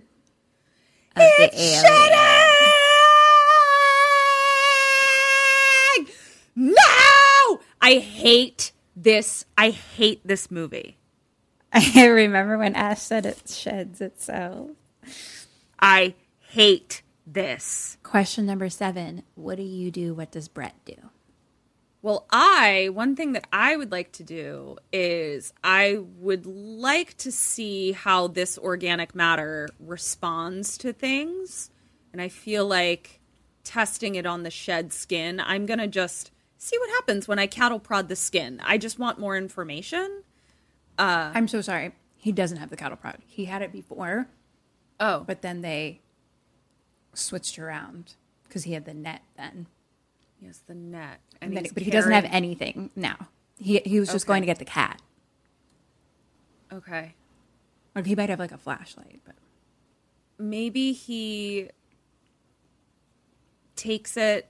of the alien. No! I hate this. I hate this movie. I remember when Ash said it sheds itself. I hate this. Question number seven What do you do? What does Brett do? Well, I, one thing that I would like to do is I would like to see how this organic matter responds to things. And I feel like testing it on the shed skin, I'm going to just see what happens when I cattle prod the skin. I just want more information. Uh, I'm so sorry. He doesn't have the cattle prod. He had it before, Oh, but then they switched around because he had the net then. yes, the net. And then but he doesn't have anything now. He he was just Okay. going to get the cat. Okay. Or he might have like a flashlight, but maybe he takes it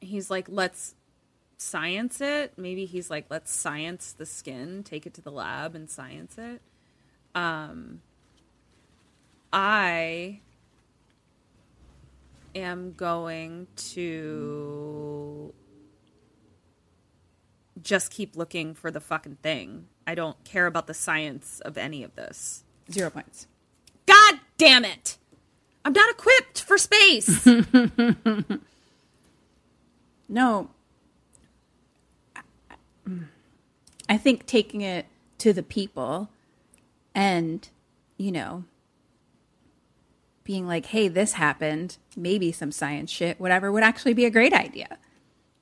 he's like let's science it maybe he's like let's science the skin take it to the lab and science it um i am going to just keep looking for the fucking thing i don't care about the science of any of this zero points. God damn it. I'm not equipped for space. No. I think taking it to the people and, you know, being like, hey, this happened, maybe some science shit, whatever, would actually be a great idea.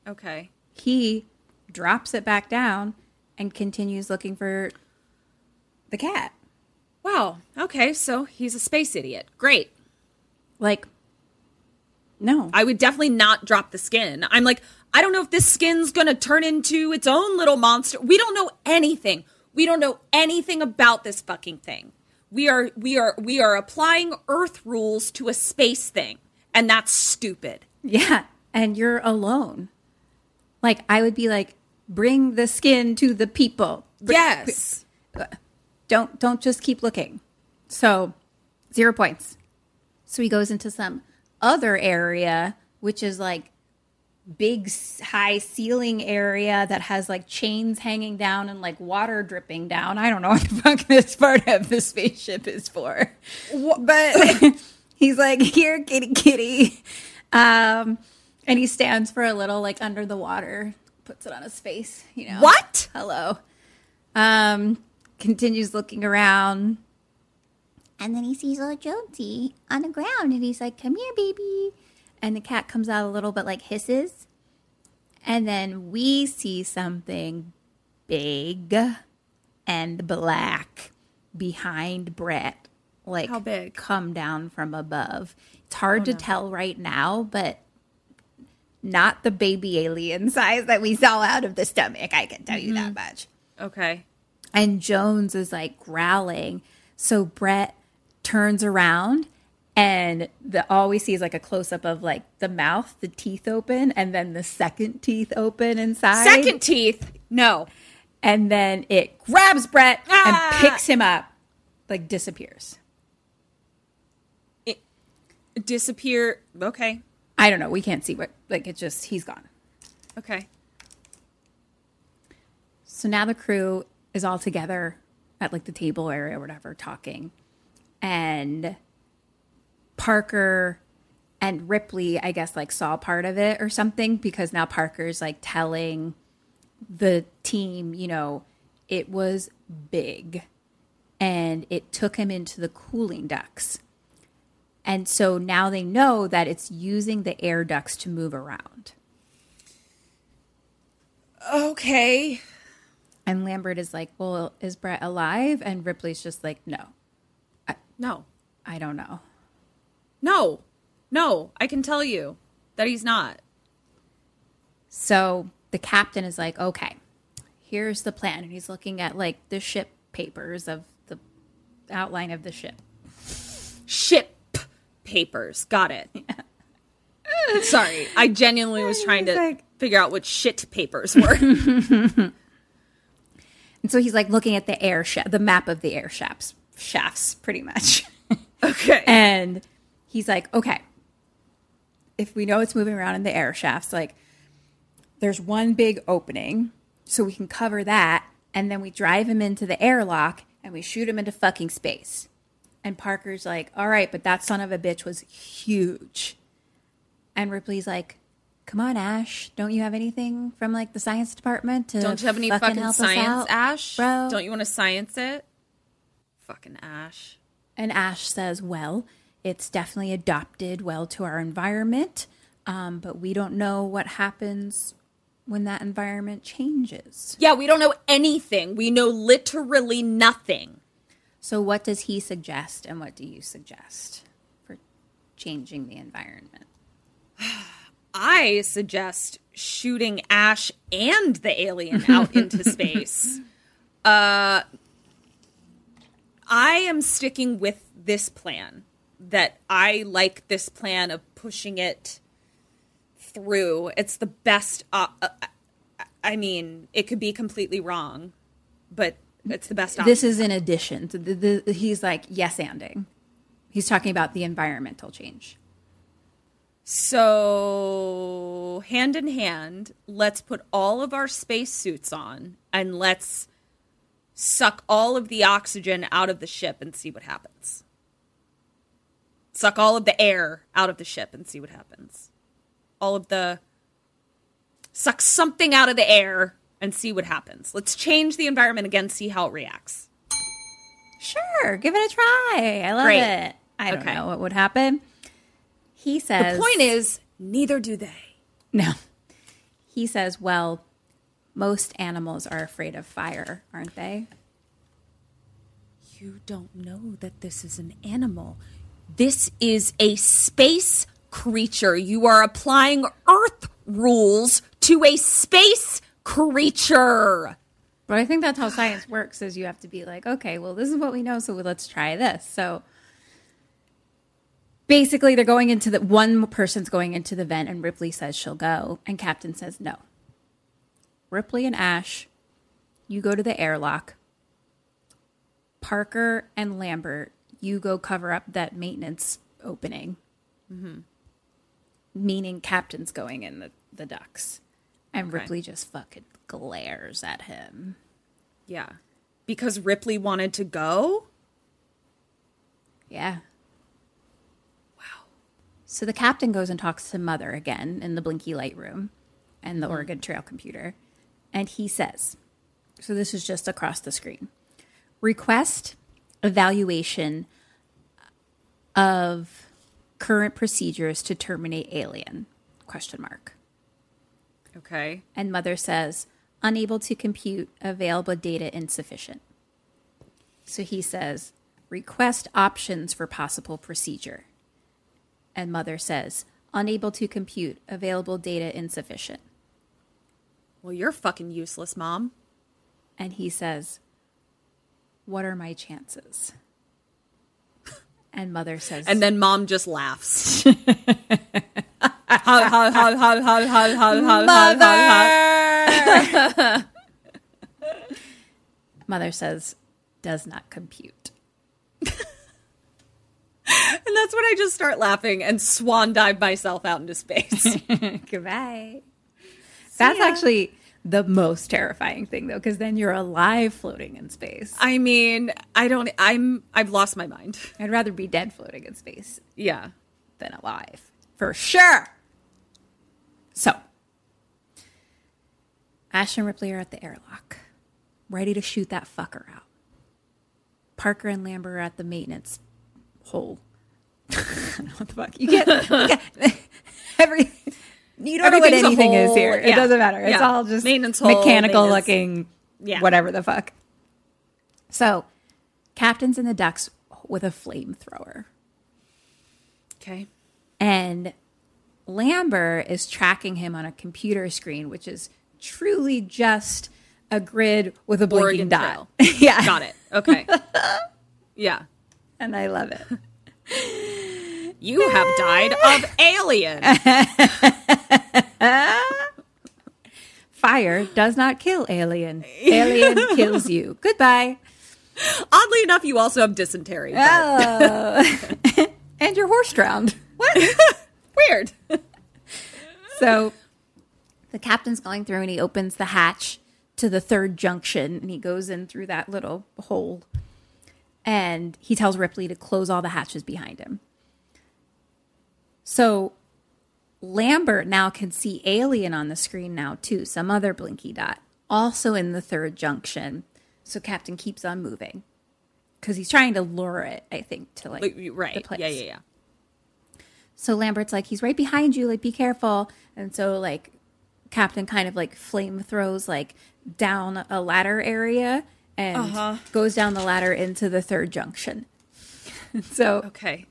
okay. He drops it back down and continues looking for the cat. Wow. Okay. So he's a space idiot. Great. Like, no. I would definitely not drop the skin. I'm like, I don't know if this skin's going to turn into its own little monster. We don't know anything. We don't know anything about this fucking thing. We are we are we are applying earth rules to a space thing, and that's stupid. Yeah, and you're alone. Like I would be like, bring the skin to the people. Yes. Don't don't just keep looking. So, zero points. So he goes into some other area, which is like big high ceiling area that has like chains hanging down and like water dripping down. I don't know what the fuck this part of the spaceship is for. But He's like, here, kitty, kitty. Um, and he stands for a little, like, under the water, puts it on his face, you know. What? Hello. Um, continues looking around. And then he sees little Jonesy on the ground and he's like, Come here, baby. And the cat comes out a little bit like hisses. And then we see something big and black behind Brett. Like How big? come down from above. It's oh, hard to tell right now, but not the baby alien size that we saw out of the stomach. I can tell you that mm-hmm. much. Okay. And Jones is like growling. So Brett turns around and the all we see is like a close up of like the mouth, the teeth open, and then the second teeth open inside. Second teeth. No. And then it grabs Brett Ah! and picks him up, like disappears. It disappear. Okay. I don't know. We can't see what like it just he's gone. Okay. So now the crew is all together at like the table area or whatever talking. And Parker and Ripley, I guess, like saw part of it or something because now Parker's like telling the team, you know, it was big and it took him into the cooling ducts. And so now they know that it's using the air ducts to move around. Okay. And Lambert is like, Well, is Brett alive? And Ripley's just like, No, No. I don't know. No. No. I can tell you that he's not. So the captain is like, Okay, here's the plan. And he's looking at like the ship papers of the outline of the ship. Ship papers. Got it. Sorry. I genuinely was trying to like- figure out what shit papers were. And so he's like looking at the air the map of the air shafts, shafts, pretty much. okay. And he's like, okay, if we know it's moving around in the air shafts, like there's one big opening, so we can cover that, and then we drive him into the airlock and we shoot him into fucking space. And Parker's like, all right, but that son of a bitch was huge. And Ripley's like, come on, Ash, don't you have anything from like the science department to Don't you have any fucking, help science, Ash? bro? Don't you want to science it? Fucking Ash. And Ash says, well, it's definitely adopted well to our environment, um, but we don't know what happens when that environment changes. Yeah, we don't know anything. We know literally nothing. So, what does he suggest, and what do you suggest for changing the environment? I suggest shooting Ash and the alien out into space. Uh, I am sticking with this plan. That I like this plan of pushing it through. It's the best. Uh, I mean, it could be completely wrong, but it's the best. This is in addition to the, the he's like yes anding. He's talking about the environmental change. So, hand in hand, let's put all of our spacesuits on and let's suck all of the oxygen out of the ship and see what happens. Suck all of the air out of the ship and see what happens. All of the. Suck something out of the air and see what happens. Let's change the environment again, see how it reacts. Sure, give it a try. I love Great. it. I don't Okay. know what would happen. He says The point is, neither do they. No. He says, well, most animals are afraid of fire, aren't they? You don't know that this is an animal. This is a space creature. You are applying Earth rules to a space creature. But I think that's how science works is you have to be like, okay, well, this is what we know, so let's try this. So basically they're going into the one person's going into the vent and Ripley says she'll go and Captain says no. Ripley and Ash, you go to the airlock. Parker and Lambert, you go cover up that maintenance opening. Meaning Captain's going in the, the ducts. And Ripley just fucking glares at him. Yeah. Because Ripley wanted to go? Yeah. Wow. So the captain goes and talks to Mother again in the blinky light room and the Mm-hmm. Oregon Trail computer. And he says, so this is just across the screen. Request evaluation of current procedures to terminate alien question mark. Okay. And Mother says, unable to compute available data insufficient. So he says, request options for possible procedure. And Mother says, unable to compute available data insufficient. Well, you're fucking useless, mom. And he says, what are my chances? And mother says, and then mom just laughs. Mother. Mother says, does not compute. and that's when I just start laughing and swan dive myself out into space. Goodbye. See that's ya. actually the most terrifying thing, though, because then you're alive floating in space. I mean, I don't I'm I've lost my mind. I'd rather be dead floating in space Yeah. than alive, for sure. So, Ash and Ripley are at the airlock, ready to shoot that fucker out. Parker and Lambert are at the maintenance hole. I don't know what the fuck. You get, you get every. You don't know what anything is hole. here. It doesn't matter. It's Yeah. all just Maintenance hole, mechanical maintenance- looking, Yeah. whatever the fuck. So, captain's in the ducts with a flamethrower Okay. and Lambert is tracking him on a computer screen, which is truly just a grid with a blinking Oregon dot. Yeah, Got it. Okay. Yeah. and I love it. You have died of alien. Fire does not kill alien. Alien kills you. Goodbye. Oddly enough, you also have dysentery. Oh. and your horse drowned. What? Weird. So the captain's going through and he opens the hatch to the third junction and he goes in through that little hole and he tells Ripley to close all the hatches behind him. So Lambert now can see Alien on the screen now too, some other blinky dot, also in the third junction. So Captain keeps on moving because he's trying to lure it, I think, to like Like, the right. place. Yeah, yeah, yeah. So Lambert's like, he's right behind you, like, be careful. And so, like, Captain kind of like flame throws like down a ladder area and Uh-huh. goes down the ladder into the third junction. so Okay.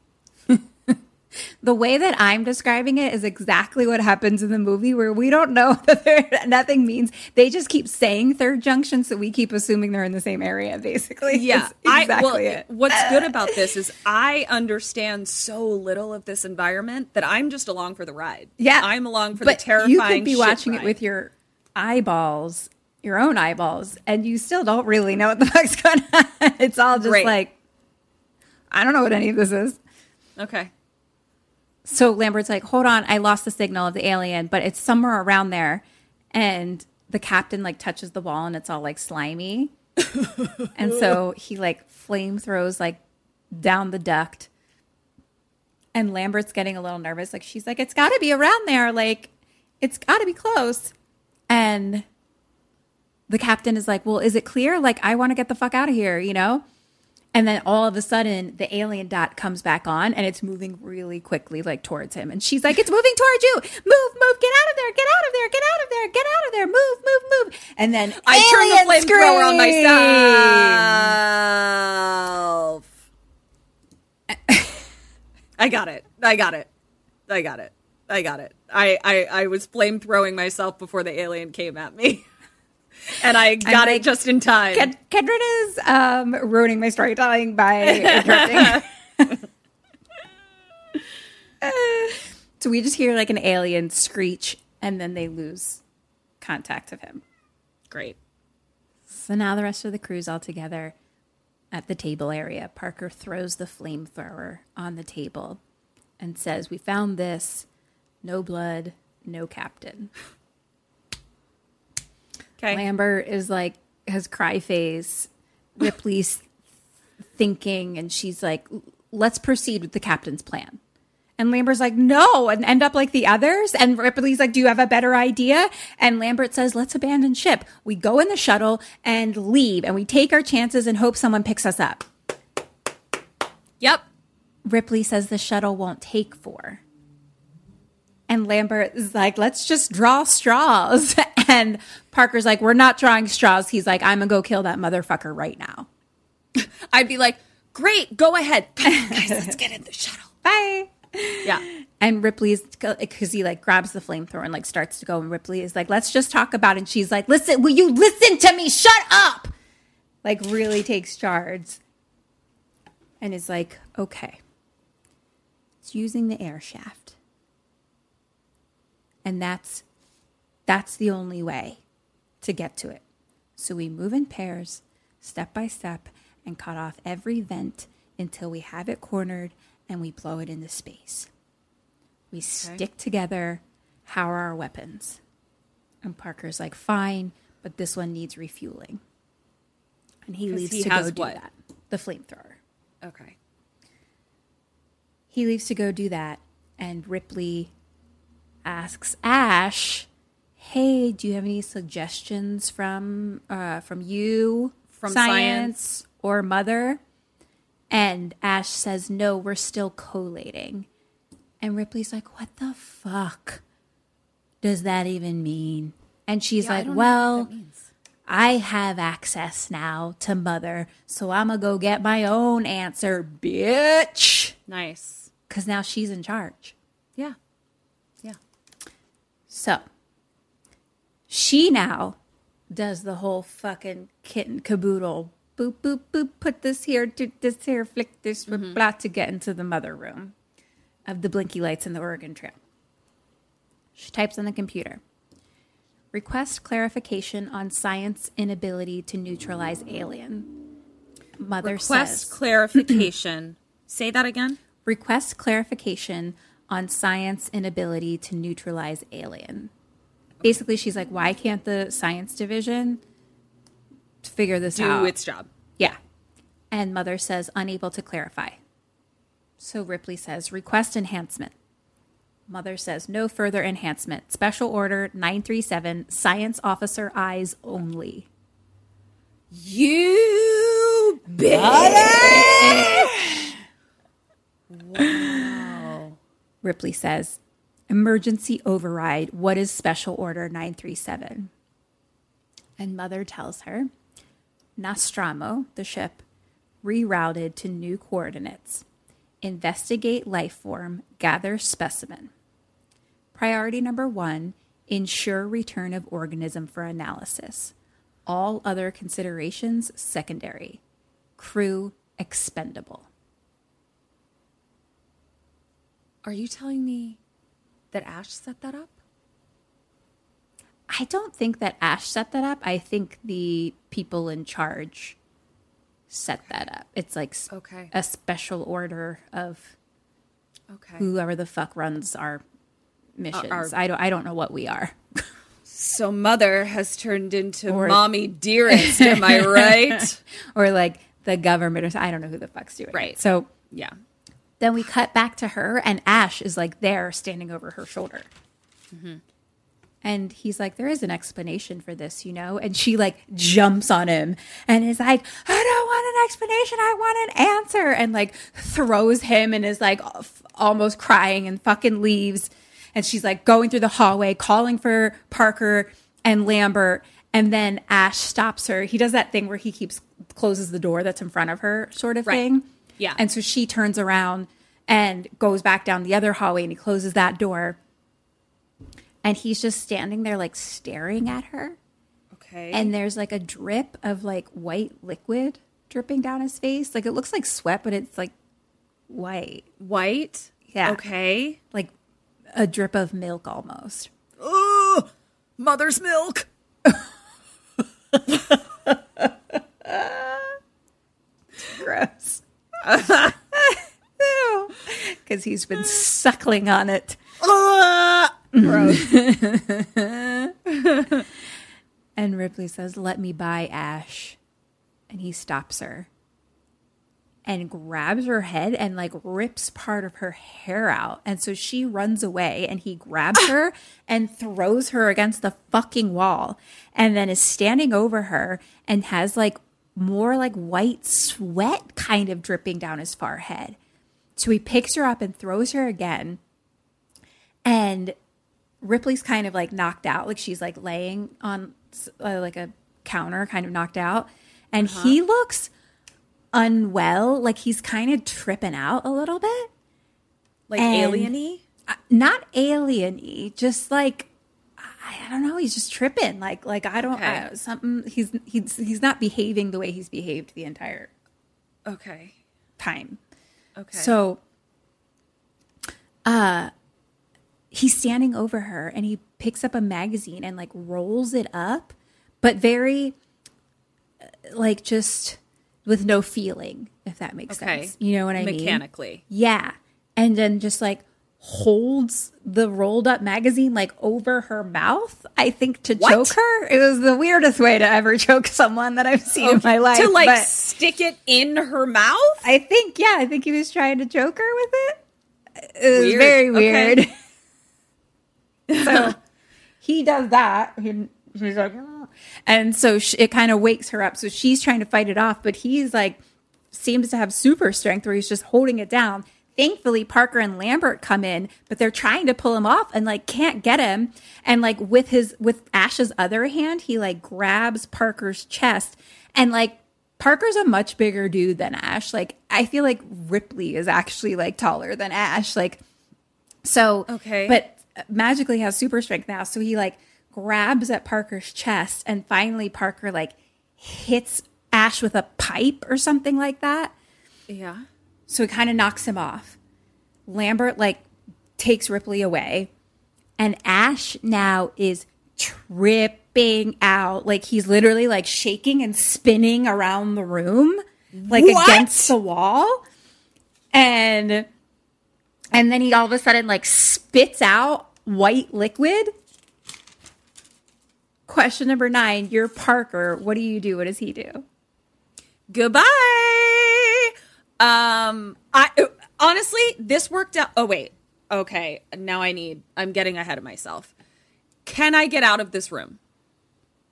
The way that I'm describing it is exactly what happens in the movie where we don't know that nothing means. They just keep saying third junction, so we keep assuming they're in the same area, basically. Yeah. Exactly I, well, it. What's good about this is I understand so little of this environment that I'm just along for the ride. Yeah, I'm along for but the terrifying. You could be watching it with your eyeballs, your own eyeballs, and you still don't really know what the fuck's going on. It's all just Right. like, I don't know what any of this is. Okay. So Lambert's like, hold on, I lost the signal of the alien, but it's somewhere around there. And the captain like touches the wall and it's all like slimy. and so he like flame throws like down the duct. And Lambert's getting a little nervous. Like she's like, it's gotta be around there. Like, it's gotta be close. And the captain is like, Well, is it clear? Like, I want to get the fuck out of here, you know? And then all of a sudden, the alien dot comes back on and it's moving really quickly, like towards him. And she's like, It's moving towards you. Move, move, get out of there, get out of there, get out of there, get out of there, move, move, move. And then I turn the flamethrower on myself. I got it. I got it. I got it. I got it. I, I, I was flame throwing myself before the alien came at me. and I got it just in time. Ken- Kendra is um, ruining my storytelling by interrupting. so we just hear like an alien screech and then they lose contact of him. Great. So now the rest of the crew's all together at the table area. Parker throws the flamethrower on the table and says, We found this. No blood, no captain. Okay. Lambert is like, has cry face. Ripley's thinking, and she's like, Let's proceed with the captain's plan. And Lambert's like, no, and end up like the others. And Ripley's like, do you have a better idea? And Lambert says, let's abandon ship. We go in the shuttle and leave, and we take our chances and hope someone picks us up. Yep. Ripley says the shuttle won't take four. And Lambert is like, let's just draw straws. And Parker's like, we're not drawing straws. He's like, I'm going to go kill that motherfucker right now. I'd be like, great, go ahead. On, guys, let's get in the shuttle. Bye. Yeah. And Ripley's because he like grabs the flamethrower and like starts to go. And Ripley is like, let's just talk about it. And she's like, listen, will you listen to me? Shut up. Like, really takes charge and is like, okay, it's using the air shaft. And that's that's the only way to get to it. So we move in pairs, step by step, and cut off every vent until we have it cornered and we blow it into space. We stick together. How are our weapons? And Parker's like, fine, but this one needs refueling. And he leaves he to go do what? that. The flamethrower. Okay. He leaves to go do that, and Ripley asks Ash, "Hey, do you have any suggestions from uh, from you, From science. or Mother?" And Ash says, "No, we're still collating." And Ripley's like, "What the fuck does that even mean?" And she's Yeah, like, don't know what "Well." I have access now to mother, so I'm gonna go get my own answer, bitch. Nice. Because now she's in charge. Yeah. So she now does the whole fucking kitten caboodle. Boop, boop, boop, put this here, do this here, flick this, mm-hmm. blah, to get into the mother room of the blinky lights in the Oregon Trail. She types on the computer. Request clarification on science inability to neutralize alien. Mother Request says. clarification. Say that again. request clarification on science inability to neutralize alien. Basically, she's like, why can't the science division figure this Do out? Do its job. yeah. And Mother says, unable to clarify. So Ripley says, request enhancement. Mother says, no further enhancement. Special order 937, science officer eyes only. You Ripley says, Emergency override. What is Special Order 937? And Mother tells her, Nostromo, the ship, rerouted to new coordinates. Investigate life form, gather specimen. Priority number one ensure return of organism for analysis. All other considerations secondary. Crew expendable. Are you telling me that Ash set that up? I don't think that Ash set that up. I think the people in charge set that up. It's like s- Okay. a special order of Okay. whoever the fuck runs our missions. our- I don't. I don't know what we are. So mother has turned into Or- mommy dearest, am I right? or like the government, or I don't know who the fuck's doing. it. Right. So yeah. Then we cut back to her, and Ash is like there, standing over her shoulder. Mm-hmm. And he's like, there is an explanation for this, you know? And she like jumps on him and is like, I don't want an explanation. I want an answer. And like throws him and is like f- almost crying and fucking leaves. And she's like going through the hallway, calling for Parker and Lambert. And then Ash stops her. He does that thing where he keeps closes the door that's in front of her, sort of Right. thing. Yeah. And so she turns around and goes back down the other hallway and he closes that door. And he's just standing there, like staring at her. Okay. And there's like a drip of like white liquid dripping down his face. Like it looks like sweat, but it's like white, white. Yeah. Okay. like a drip of milk almost. Oh, mother's milk. Gross. Because he's been suckling on it. Uh, and Ripley says, Let me buy Ash. And he stops her. and grabs her head and like rips part of her hair out. And so she runs away and he grabs her and throws her against the fucking wall and then is standing over her and has like more like white sweat kind of dripping down his forehead. So he picks her up and throws her again. And Ripley's kind of like knocked out, like she's like laying on uh, like a counter, kind of knocked out. And he looks unwell, like he's kind of tripping out a little bit. Like alien-y? Not alien-y, just like I, I don't know. He's just tripping. Like like I don't Okay. uh, something. He's he's he's not behaving the way he's behaved the entire Okay. time. Okay. So, uh, he's standing over her and he picks up a magazine and like rolls it up, but very uh, like just with no feeling, if that makes Okay. sense. You know what I mean? Mechanically. Yeah. And then just like holds the rolled up magazine like over her mouth, I think to What? choke her. It was the weirdest way to ever choke someone that I've seen in my life. to like but- stick it in her mouth? I think, yeah, I think he was trying to choke her with it. It was Weird. very Okay. weird. so he does that. He, she's like, "Ah." and so sh it kind of wakes her up. So she's trying to fight it off, but he's like, seems to have super strength where he's just holding it down. Thankfully, Parker and Lambert come in, but they're trying to pull him off and like can't get him. And like with his with Ash's other hand, he like grabs Parker's chest and like Parker's a much bigger dude than Ash. Like I feel like Ripley is actually like taller than Ash. Like so Okay. but uh, magically has super strength now. So he like grabs at Parker's chest and finally Parker like hits Ash with a pipe or something like that. Yeah. So it kind of knocks him off. Lambert like takes Ripley away, and Ash now is tripping out. Like he's literally like shaking and spinning around the room, like What? against the wall. And and then he all of a sudden like spits out white liquid. Question number nine, you're Parker. What do you do? What does he do? Goodbye. Um, I honestly, this worked out. Oh wait, okay. Now I need. I'm getting ahead of myself. Can I get out of this room?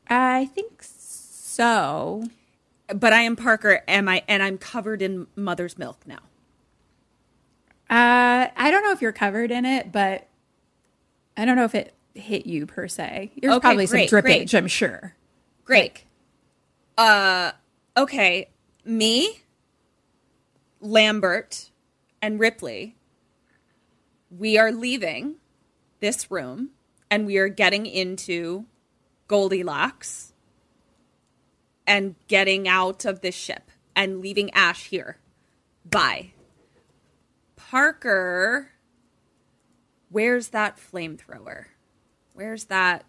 I think so. But I am Parker. Am I? And I'm covered in mother's milk now. Uh, I don't know if you're covered in it, but I don't know if it hit you per se. There's Okay, probably great, some great. drippage, I'm sure. Great. Uh, okay. Me, Lambert, and Ripley. We are leaving this room, and we are getting into Goldilocks, and getting out of this ship, and leaving Ash here. Bye. Parker, where's that flamethrower? Where's that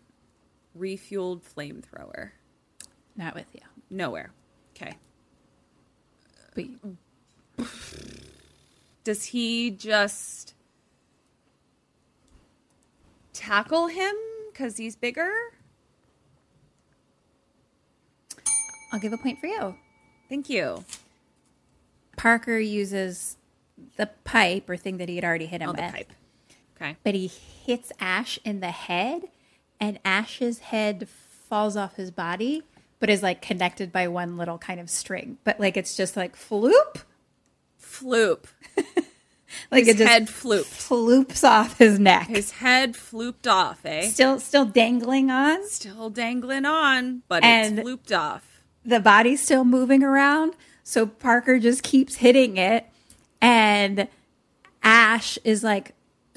refueled flamethrower? Not with you. Nowhere. Okay. But Does he just tackle him because he's bigger? I'll give a point for you. Thank you. Parker uses the pipe or thing that he had already hit him Oh, the with. pipe. Okay. But he hits Ash in the head, and Ash's head falls off his body, but is like connected by one little kind of string. But like it's just like floop. Floop. Like His it just head flooped. floops off his neck. His head flooped off, eh? still still dangling on. Still dangling on, but And- it's flooped off. the body's still moving around. So Parker just keeps hitting it. And Ash is like,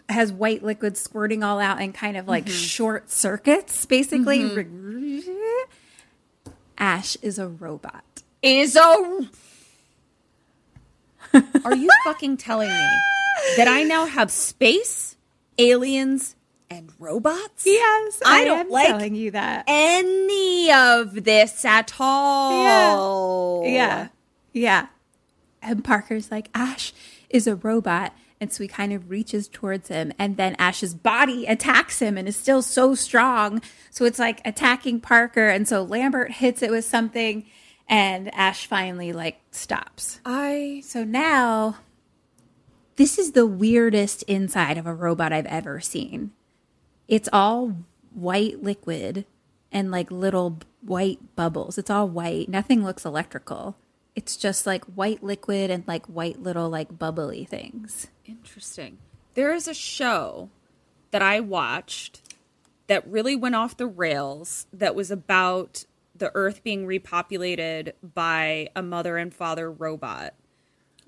has white liquid squirting all out and kind of like short circuits, basically. Ash is a robot. Is a. Are you fucking telling me that I now have space, aliens, and robots? Yes, I I, don't am like telling you that. any of this at all. Yeah. Yeah. And Parker's like, Ash is a robot. And so he kind of reaches towards him. And then Ash's body attacks him and is still so strong. So it's like attacking Parker. And so Lambert hits it with something. And Ash finally like stops. I So now, this is the weirdest inside of a robot I've ever seen. It's all white liquid and like little white bubbles. It's all white. Nothing looks electrical. It's just like white liquid and like white little like bubbly things. Interesting. There is a show that I watched that really went off the rails that was about the earth being repopulated by a mother and father robot.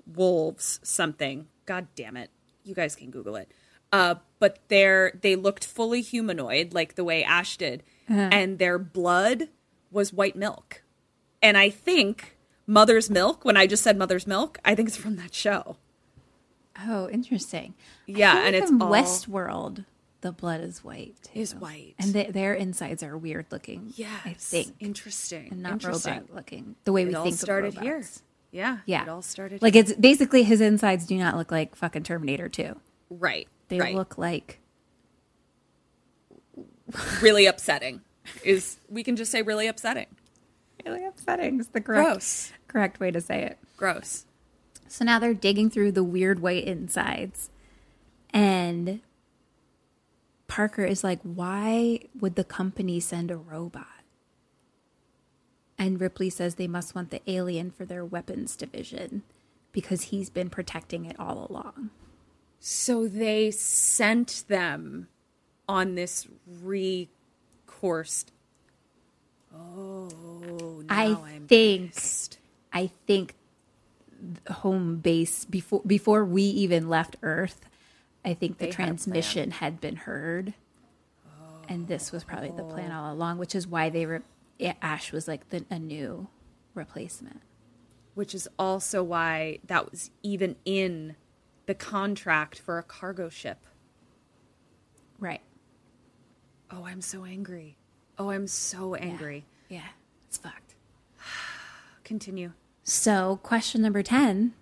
Wolves something. God damn it. You guys can Google it. Uh, but they're they looked fully humanoid, like the way Ash did, and their blood was white milk. And I think mother's milk, when I just said mother's milk, I think it's from that show. Oh, interesting. Yeah, and like it's all- Westworld. The blood is white. Too. Is white. and they, their insides are weird looking. Yes, I think, interesting, and not interesting. robot looking. The way we It all think started here. Yeah, Yeah, it all started like here. it's basically his insides do not look like fucking Terminator Two. right. They right. look like really upsetting. Is we can just say really upsetting. really upsetting. Is the correct Gross. correct way to say it. Gross. So now they're digging through the weird white insides, and Parker is like, "Why would the company send a robot?" And Ripley says they must want the alien for their weapons division because he's been protecting it all along. So they sent them on this recourse. Oh, now I think pissed. I think home base before before we even left Earth, I think the They had plan. transmission had been heard, and this was probably the plan oh. all along, which is why they were. Ash was like the, a new replacement. which is also why that was even in the contract for a cargo ship. Right. Oh, I'm so angry. Oh, I'm so angry. Yeah. It's fucked. Continue. So, question number 10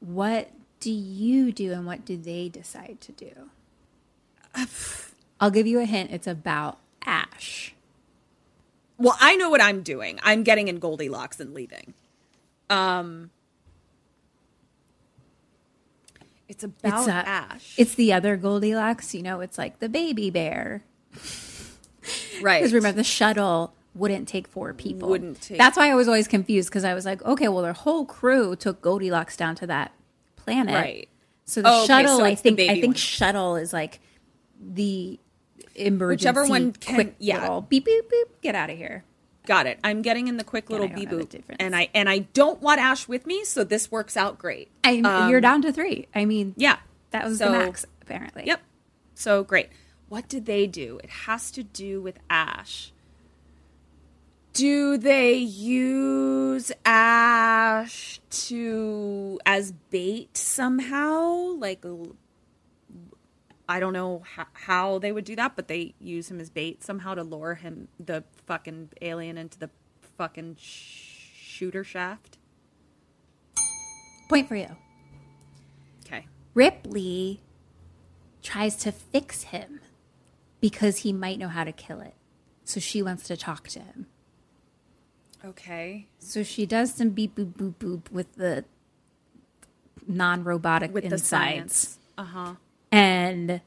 What do you do and what do they decide to do? I'll give you a hint. It's about Ash. Well, I know what I'm doing. I'm getting in Goldilocks and leaving. Um, it's about it's, uh, Ash, It's the other Goldilocks. You know, it's like the baby bear. right? Because remember, the shuttle wouldn't take four people. Wouldn't take- That's why I was always confused because I was like, okay, well, their whole crew took Goldilocks down to that planet. Right. So the Oh, okay, shuttle, so I think, I think one. shuttle is like the emergency. Whichever one can- quick yeah. little beep beep beep. Get out of here. Got it. I'm getting in the quick little I don't bee know the boop, and I and I don't want Ash with me, so this works out great. Um, you're down to three. I mean, Yeah, that was So- the max apparently. Yep. So great. What did they do? It has to do with Ash. Do they use Ash to as bait somehow? Like i don't know how, how they would do that, but they use him as bait somehow to lure him the fucking alien into the fucking sh- shooter shaft. Point for you. Okay. Ripley tries to fix him because he might know how to kill it. So she wants to talk to him. Okay. So she does some beep boop boop boop with the non robotic With the insides science. Uh-huh. and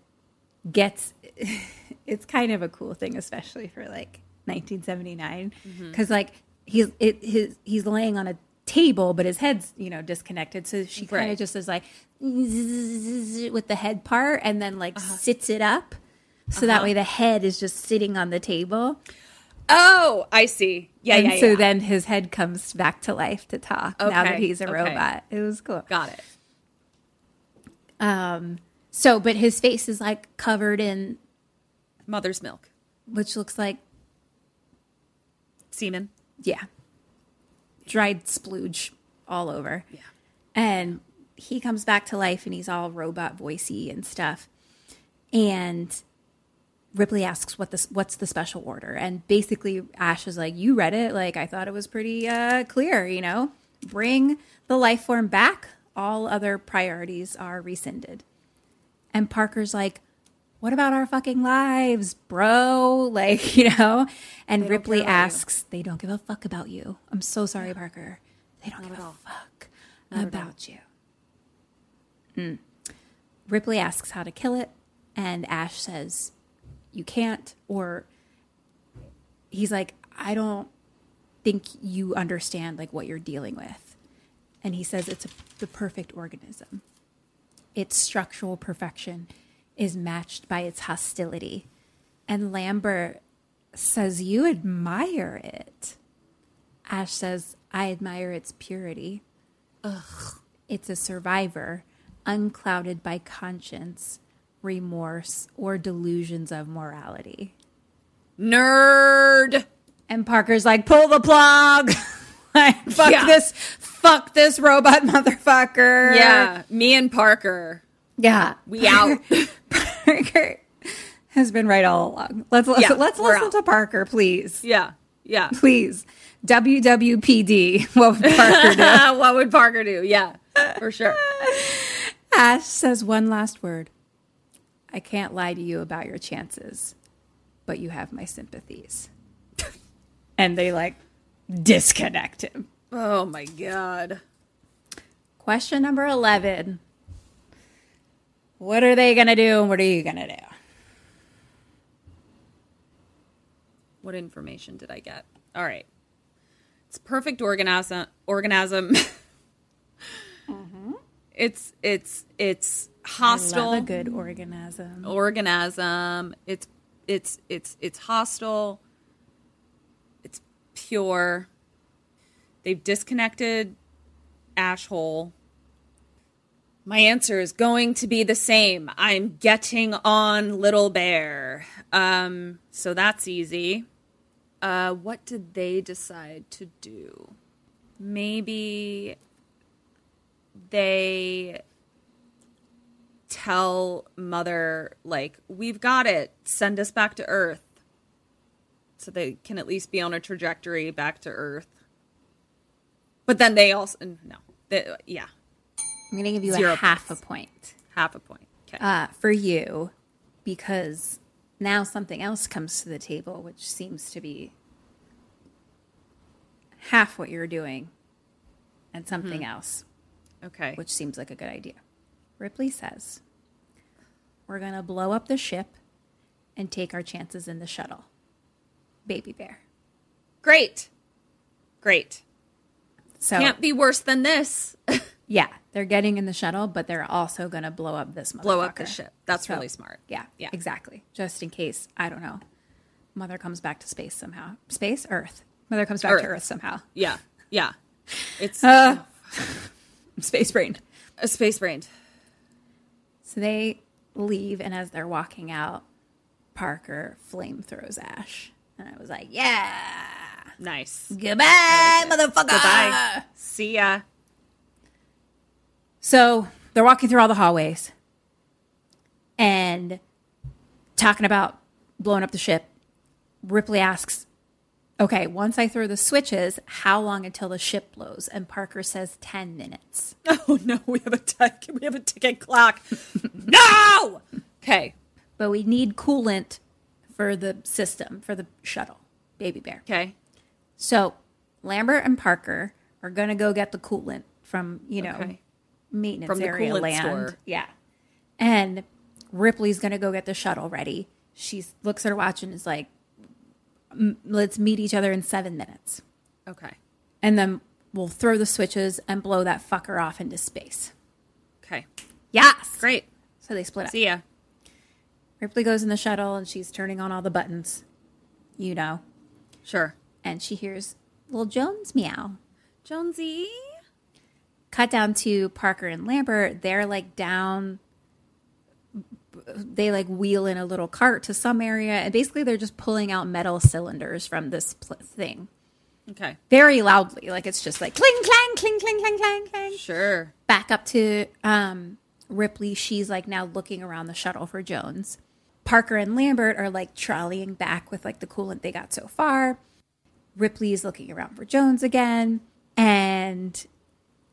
gets it's kind of a cool thing, especially for like 1979, Mm-hmm. because like he's it, his he's laying on a table, but his head's you know disconnected. So she kind Right. of just is like with the head part, and then like sits it up, so that way the head is just sitting on the table. Oh, I see. Yeah, and yeah, so yeah. then his head comes back to life to talk okay. now that he's a okay. robot. It was cool. Got it. Um. So, but his face is like covered in, Mother's milk. which looks like Semen. Yeah. Dried splooge all over. Yeah. And he comes back to life and he's all robot voicey and stuff. And Ripley asks what this what's the special order? And basically Ash is like, You read it, like I thought it was pretty uh clear, you know? Bring the life form back. All other priorities are rescinded. And Parker's like, what about our fucking lives, bro? Like, you know? And Ripley care you. asks, they don't give a fuck about you. I'm so sorry, Parker. They don't give a fuck about you. Mm. Ripley asks how to kill it, and Ash says, you can't, or he's like, I don't think you understand like what you're dealing with. And he says it's a, the perfect organism. Its structural perfection is matched by its hostility. And Lambert says, You admire it. Ash says, I admire its purity. Ugh. It's a survivor, unclouded by conscience, remorse, or delusions of morality. Nerd. And Parker's like, pull the plug. like, fuck Yeah. this, fuck this robot motherfucker. Yeah, me and Parker. Yeah. We out. Parker has been right all along. Let's listen, Yeah, let's listen out. to Parker, please. yeah, yeah. Please. WWPD. What would Parker do? what would Parker do? Yeah, for sure. Ash says one last word. I can't lie to you about your chances, but you have my sympathies. and they like disconnect him. Oh my god. Question number 11. What are they going to do and what are you going to do? What information did I get? All right. It's perfect organism. Organism. It's it's it's hostile. A good organism. organism. It's it's it's it's hostile. It's pure. They've disconnected Ashhole. My answer is going to be the same. I'm getting on Little Bear. Um, so that's easy. Uh, what did they decide to do? Maybe they tell mother like we've got it. Send us back to earth. So they can at least be on a trajectory back to earth. But then they also no. They, yeah. I'm going to give you Zero a half points. a point. Half a point. Okay. Uh, for you because now something else comes to the table, which seems to be half what you're doing and something else, okay which seems like a good idea. Ripley says, We're going to blow up the ship and take our chances in the shuttle. Baby Bear. great great So, can't be worse than this yeah, they're getting in the shuttle, but they're also going to blow up this blow up the ship that's So, really smart Yeah, Yeah. exactly. Just in case, I don't know, Mother comes back to space somehow. Space, Earth. Mother comes back Earth. to Earth somehow. yeah yeah it's Uh. Space brain. a space brain So they leave, and as they're walking out, Parker flame throws Ash. And I was like, yeah. nice Goodbye, motherfucker. Goodbye. see ya So they're walking through all the hallways and talking about blowing up the ship. Ripley asks, Okay, once I throw the switches, how long until the ship blows? And Parker says 10 minutes. Oh no, we have a tick. We have a ticket clock. no. Okay. But we need coolant for the system, for the shuttle, Baby Bear. Okay. So Lambert and Parker are going to go get the coolant from, you know, Okay. maintenance From area land. store. Yeah. And Ripley's going to go get the shuttle ready. She looks at her watch and is like, "M- let's meet each other in seven minutes. Okay. And then we'll throw the switches and blow that fucker off into space. Okay. Yes. Great. So they split up. See ya. Ripley goes in the shuttle and she's turning on all the buttons, you know, Sure. and she hears little Jones meow. Jonesy. cut down to Parker and Lambert. They're like down. They like wheel in a little cart to some area, and basically they're just pulling out metal cylinders from this pl- thing Okay. very loudly. Like it's just like cling clang, cling cling clang clang clang. Sure. Back up to um, Ripley. She's like now looking around the shuttle for Jones. Parker and Lambert are like trolleying back with like the coolant they got so far. Ripley's looking around for Jones again, and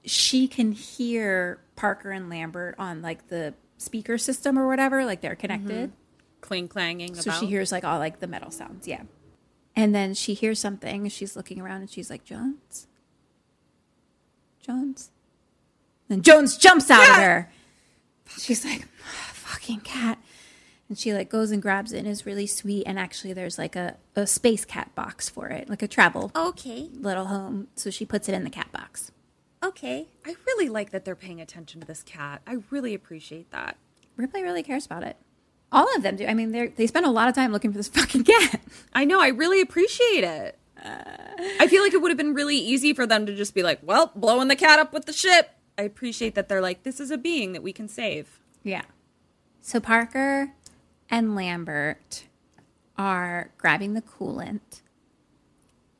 she can hear Parker and Lambert on like the speaker system or whatever, like they're connected. Mm-hmm. cling clanging. So about. she hears like all like the metal sounds, yeah. And then she hears something. She's looking around and she's like, Jones, Jones. Then Jones jumps out at her. She's like, fucking cat. And she like goes and grabs it and is really sweet. And actually, there's like a, a space cat box for it, like a travel Okay. little home. So she puts it in the cat box. Okay. I really like that they're paying attention to this cat. I really appreciate that. Ripley really cares about it. All of them do. I mean, they they spend a lot of time looking for this fucking cat. I know. I really appreciate it. Uh. I feel like it would have been really easy for them to just be like, "Well, blowing the cat up with the ship." I appreciate that they're like, "This is a being that we can save." Yeah. So Parker and Lambert are grabbing the coolant.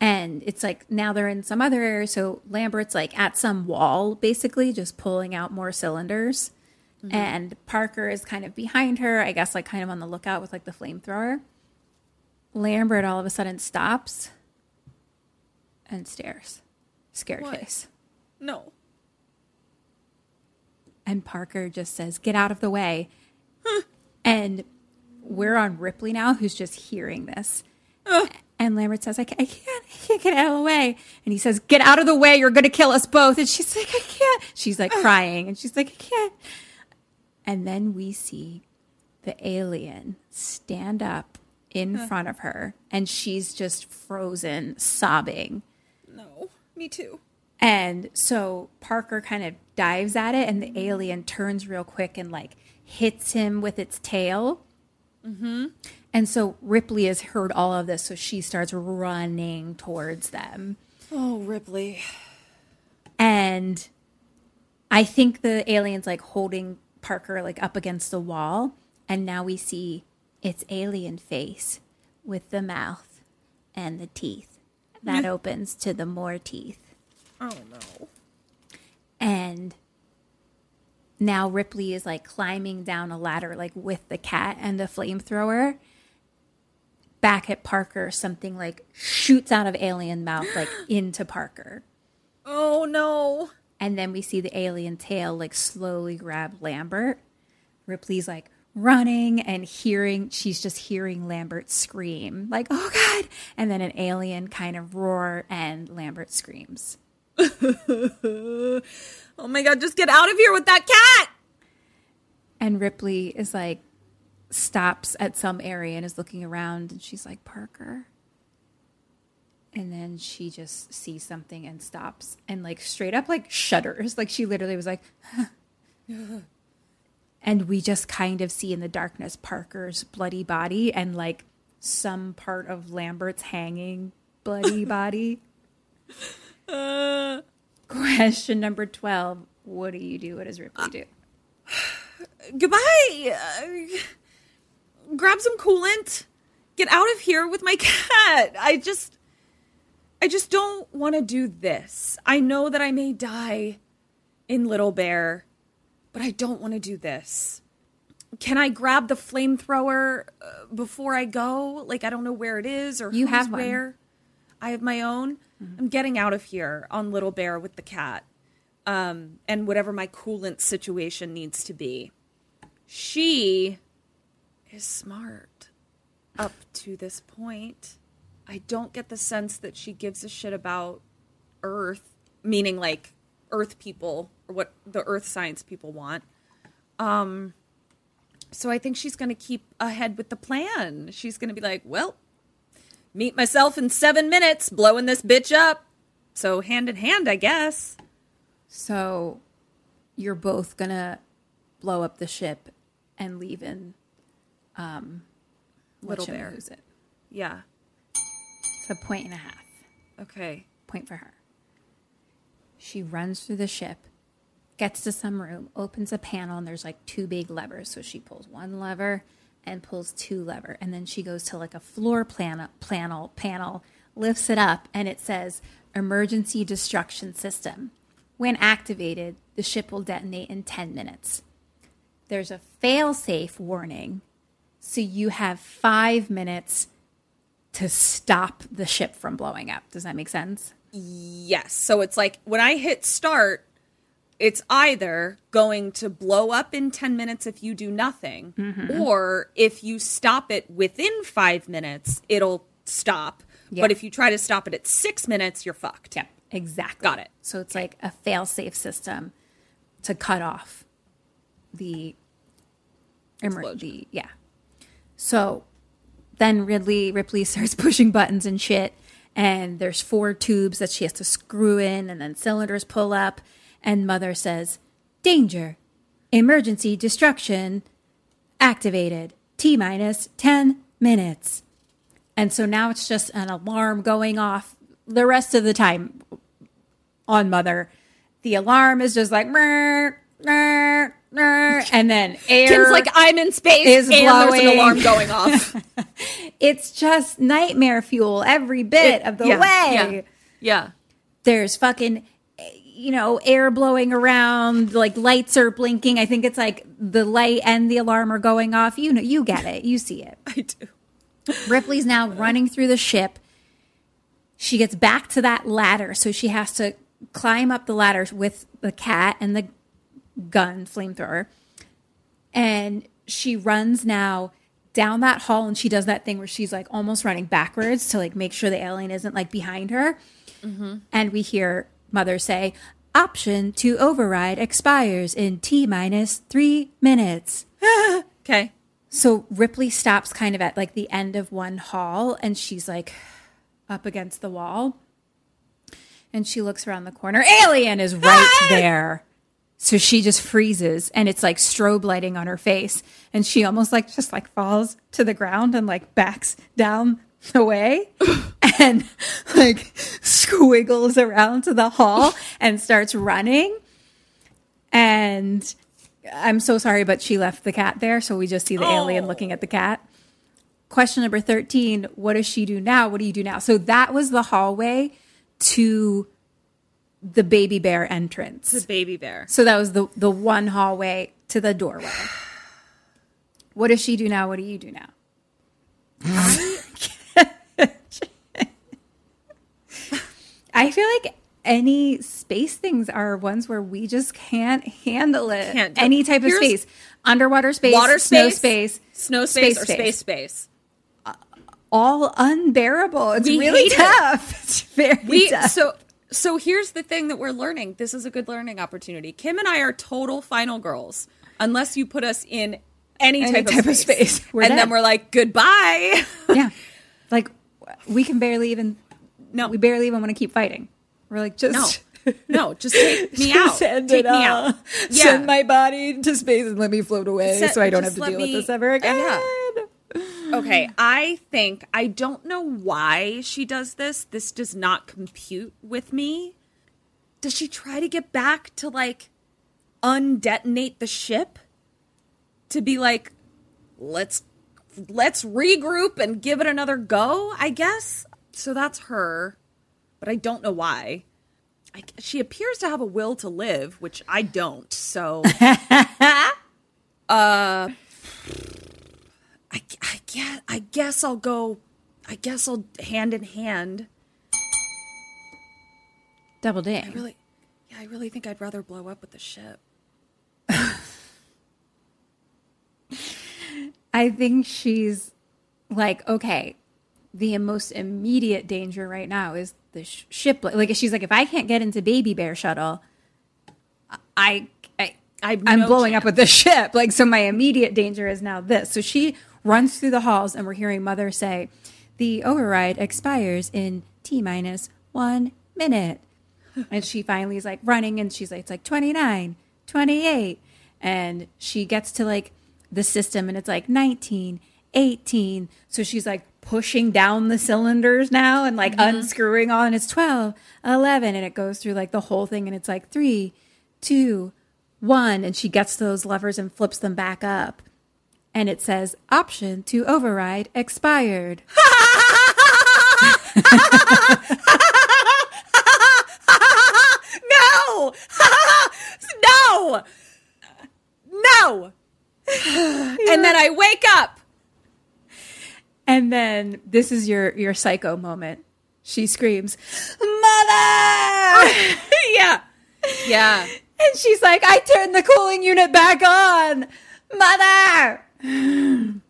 And it's like now they're in some other area. So Lambert's like at some wall, basically, just pulling out more cylinders. Mm-hmm. And Parker is kind of behind her, I guess, like kind of on the lookout with like the flamethrower. Lambert all of a sudden stops and stares, scared What? face. No. and Parker just says, "Get out of the way." and we're on Ripley now, who's just hearing this. And Lambert says, I can't, I can't, I can't get out of the way. And he says, Get out of the way. You're going to kill us both. And she's like, I can't. She's like crying. And she's like, I can't. And then we see the alien stand up in front of her. And she's just frozen, sobbing. No. Me too. And so Parker kind of dives at it, and the alien turns real quick and like hits him with its tail. Mm-hmm. And so Ripley has heard all of this, so she starts running towards them. Oh, Ripley. And I think the alien's like holding Parker like up against the wall, and now we see its alien face with the mouth and the teeth that opens to the more teeth. Oh no. and now Ripley is like climbing down a ladder like with the cat and the flamethrower. Back at Parker, something like shoots out of alien mouth like into Parker. Oh no. And then we see the alien tail like slowly grab Lambert. Ripley's like running and hearing, she's just hearing Lambert scream, like, oh God. And then an alien kind of roar and Lambert screams. Oh my god, just get out of here with that cat. And Ripley is like, stops at some area and is looking around and she's like, Parker. And then she just sees something and stops and like straight up like shudders. Like she literally was like, and we just kind of see in the darkness Parker's bloody body and like some part of Lambert's hanging bloody body. Question number 12 What do you do? What does Ripley do? Goodbye. Uh, grab some coolant. Get out of here with my cat. I just I just don't want to do this. I know that I may die in Little Bear, but I don't want to do this. Can I grab the flamethrower uh, before I go? Like I don't know where it is or You who's have one. where. I have my own. I'm getting out of here on Little Bear with the cat. Um, and whatever my coolant situation needs to be. She is smart up to this point. I don't get the sense that she gives a shit about Earth, meaning like Earth people or what the Earth science people want. Um, so I think she's going to keep ahead with the plan. She's going to be like, well, meet myself in seven minutes, blowing this bitch up. So hand in hand, I guess. So you're both gonna blow up the ship and leave in um Little Bear. Who's it? Yeah. It's a point and a half. Okay. Point for her. She runs through the ship, gets to some room, opens a panel, and there's like two big levers. So she pulls one lever and pulls two lever, and then she goes to like a floor plan panel panel, lifts it up, and it says emergency destruction system. When activated, the ship will detonate in 10 minutes. There's a fail-safe warning, so you have five minutes to stop the ship from blowing up. Does that make sense? Yes. So it's like when I hit start, it's either going to blow up in 10 minutes if you do nothing, mm-hmm. or if you stop it within five minutes, it'll stop. Yeah. But if you try to stop it at six minutes, you're fucked. Yep, exactly. Got it. So it's like a fail-safe system to cut off the emer- the yeah. So then Ridley Ripley starts pushing buttons and shit, and there's four tubes that she has to screw in, and then cylinders pull up, and Mother says, "Danger, emergency destruction activated. T minus ten minutes." And so now it's just an alarm going off the rest of the time on Mother. The alarm is just like, "Mer, mer, mer," and then air. Kim's like, I'm in space, is and there's an alarm going off. it's just nightmare fuel every bit of the yeah, way. yeah, yeah. There's fucking, you know, air blowing around, like lights are blinking. I think it's like the light and the alarm are going off. You know, you get it. You see it. I do. Ripley's now running through the ship. She gets back to that ladder, so she has to climb up the ladder with the cat and the gun flamethrower. And she runs now down that hall and she does that thing where she's like almost running backwards to like make sure the alien isn't like behind her. Mm-hmm. And we hear mother say, option to override expires in T minus three minutes. Okay. So Ripley stops kind of at like the end of one hall and she's like up against the wall. And she looks around the corner. Alien is right there. So she just freezes and it's like strobe lighting on her face. And she almost like just like falls to the ground and like backs down the way and like squiggles around to the hall and starts running. And I'm so sorry, but she left the cat there. So we just see the oh. alien looking at the cat. Question number 13 What does she do now? What do you do now? So that was the hallway to the baby bear entrance. The baby bear. So that was the, the one hallway to the doorway. What does she do now? What do you do now? I feel like any space things are ones where we just can't handle it. Can't do- any type of Here's- space, underwater space, Water space, snow space, space, snow space, or space space. Uh, all unbearable. It's We really hate it. tough. It's very We tough. so so here's the thing that we're learning. This is a good learning opportunity. Kim and I are total final girls unless you put us in any, Any type, type of of space. space. And dead. then we're like goodbye. yeah, like we can barely even. no, We barely even want to keep fighting. We're like just no, no. Just take me Just out. end Take it me all. out. Yeah. Send my body to space and let me float away, Set- so I don't have to deal me- with this ever again. yeah. Okay, I think I don't know why she does this. This does not compute with me. Does she try to get back to like undetonate the ship? To be like, let's let's regroup and give it another go, I guess. So that's her, but I don't know why. I, she appears to have a will to live, which I don't. So, uh, I, I guess I guess I'll go. I guess I'll hand in hand. Double ding. I really, yeah, I really think I'd rather blow up with the ship. I think she's like, okay, the most immediate danger right now is the sh- ship. Like, she's like, if I can't get into Baby Bear shuttle, I, I, I've I'm no blowing up with the ship. Like, so my immediate danger is now this. So she runs through the halls, and we're hearing Mother say, the override expires in T minus one minute. and she finally is like running, and she's like, it's like 29, 28. And she gets to like the system, and it's like 19, 18. So she's like pushing down the cylinders now and like mm-hmm. unscrewing all, and it's 12, 11. And it goes through like the whole thing, and it's like three, two, one. And she gets those levers and flips them back up. And it says option to override expired. no, no, no. and then I wake up. And then this is your your psycho moment. She screams, "Mother!" yeah, yeah. And she's like, I turned the cooling unit back on. Mother!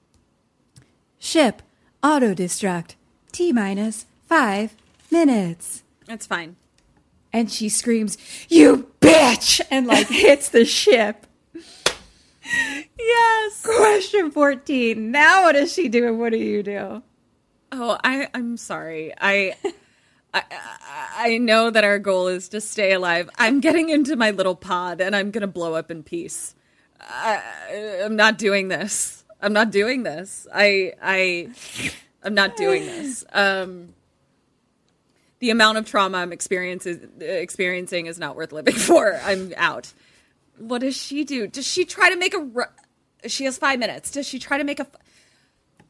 Ship, auto destruct, T minus five minutes. That's fine. And she screams, You bitch! And like hits the ship. Yes. Question 14. Now what does she do and what do you do? Oh, I I'm sorry. I I I- I know that our goal is to stay alive. I'm getting into my little pod and I'm gonna blow up in peace. I, I'm not doing this. I'm not doing this. I I I'm not doing this. Um, the amount of trauma I'm experiencing experiencing is not worth living for. I'm out. What does she do? Does she try to make a? ru- She has five minutes. Does she try to make a? f-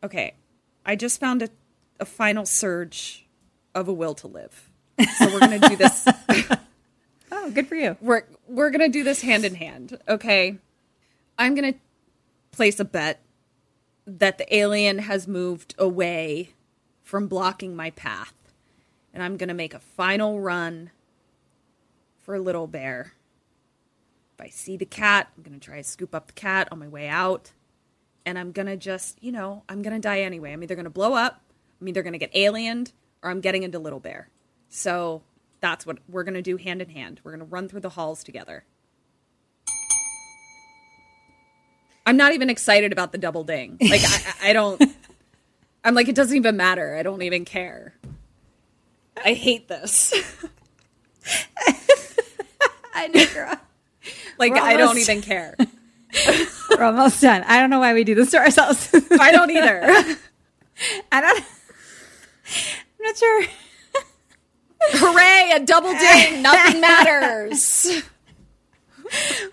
Okay, I just found a, a final surge of a will to live. So we're gonna do this. Oh, good for you. we're we're gonna do this hand in hand. Okay, I'm gonna place a bet that the alien has moved away from blocking my path, and I'm gonna make a final run for Little Bear. If I see the cat, I'm gonna try to scoop up the cat on my way out, and I'm gonna just, you know, I'm gonna die anyway. I'm either gonna blow up, I'm either gonna get aliened, or I'm getting into Little Bear. So that's what we're gonna do hand in hand. We're gonna run through the halls together. I'm not even excited about the double ding. Like I, I don't. I'm like it doesn't even matter. I don't even care. I hate this. I know. Like We're I don't even care. We're almost done. I don't know why we do this to ourselves. I don't either. I don't. I'm not sure. Hooray! A double ding. Nothing matters.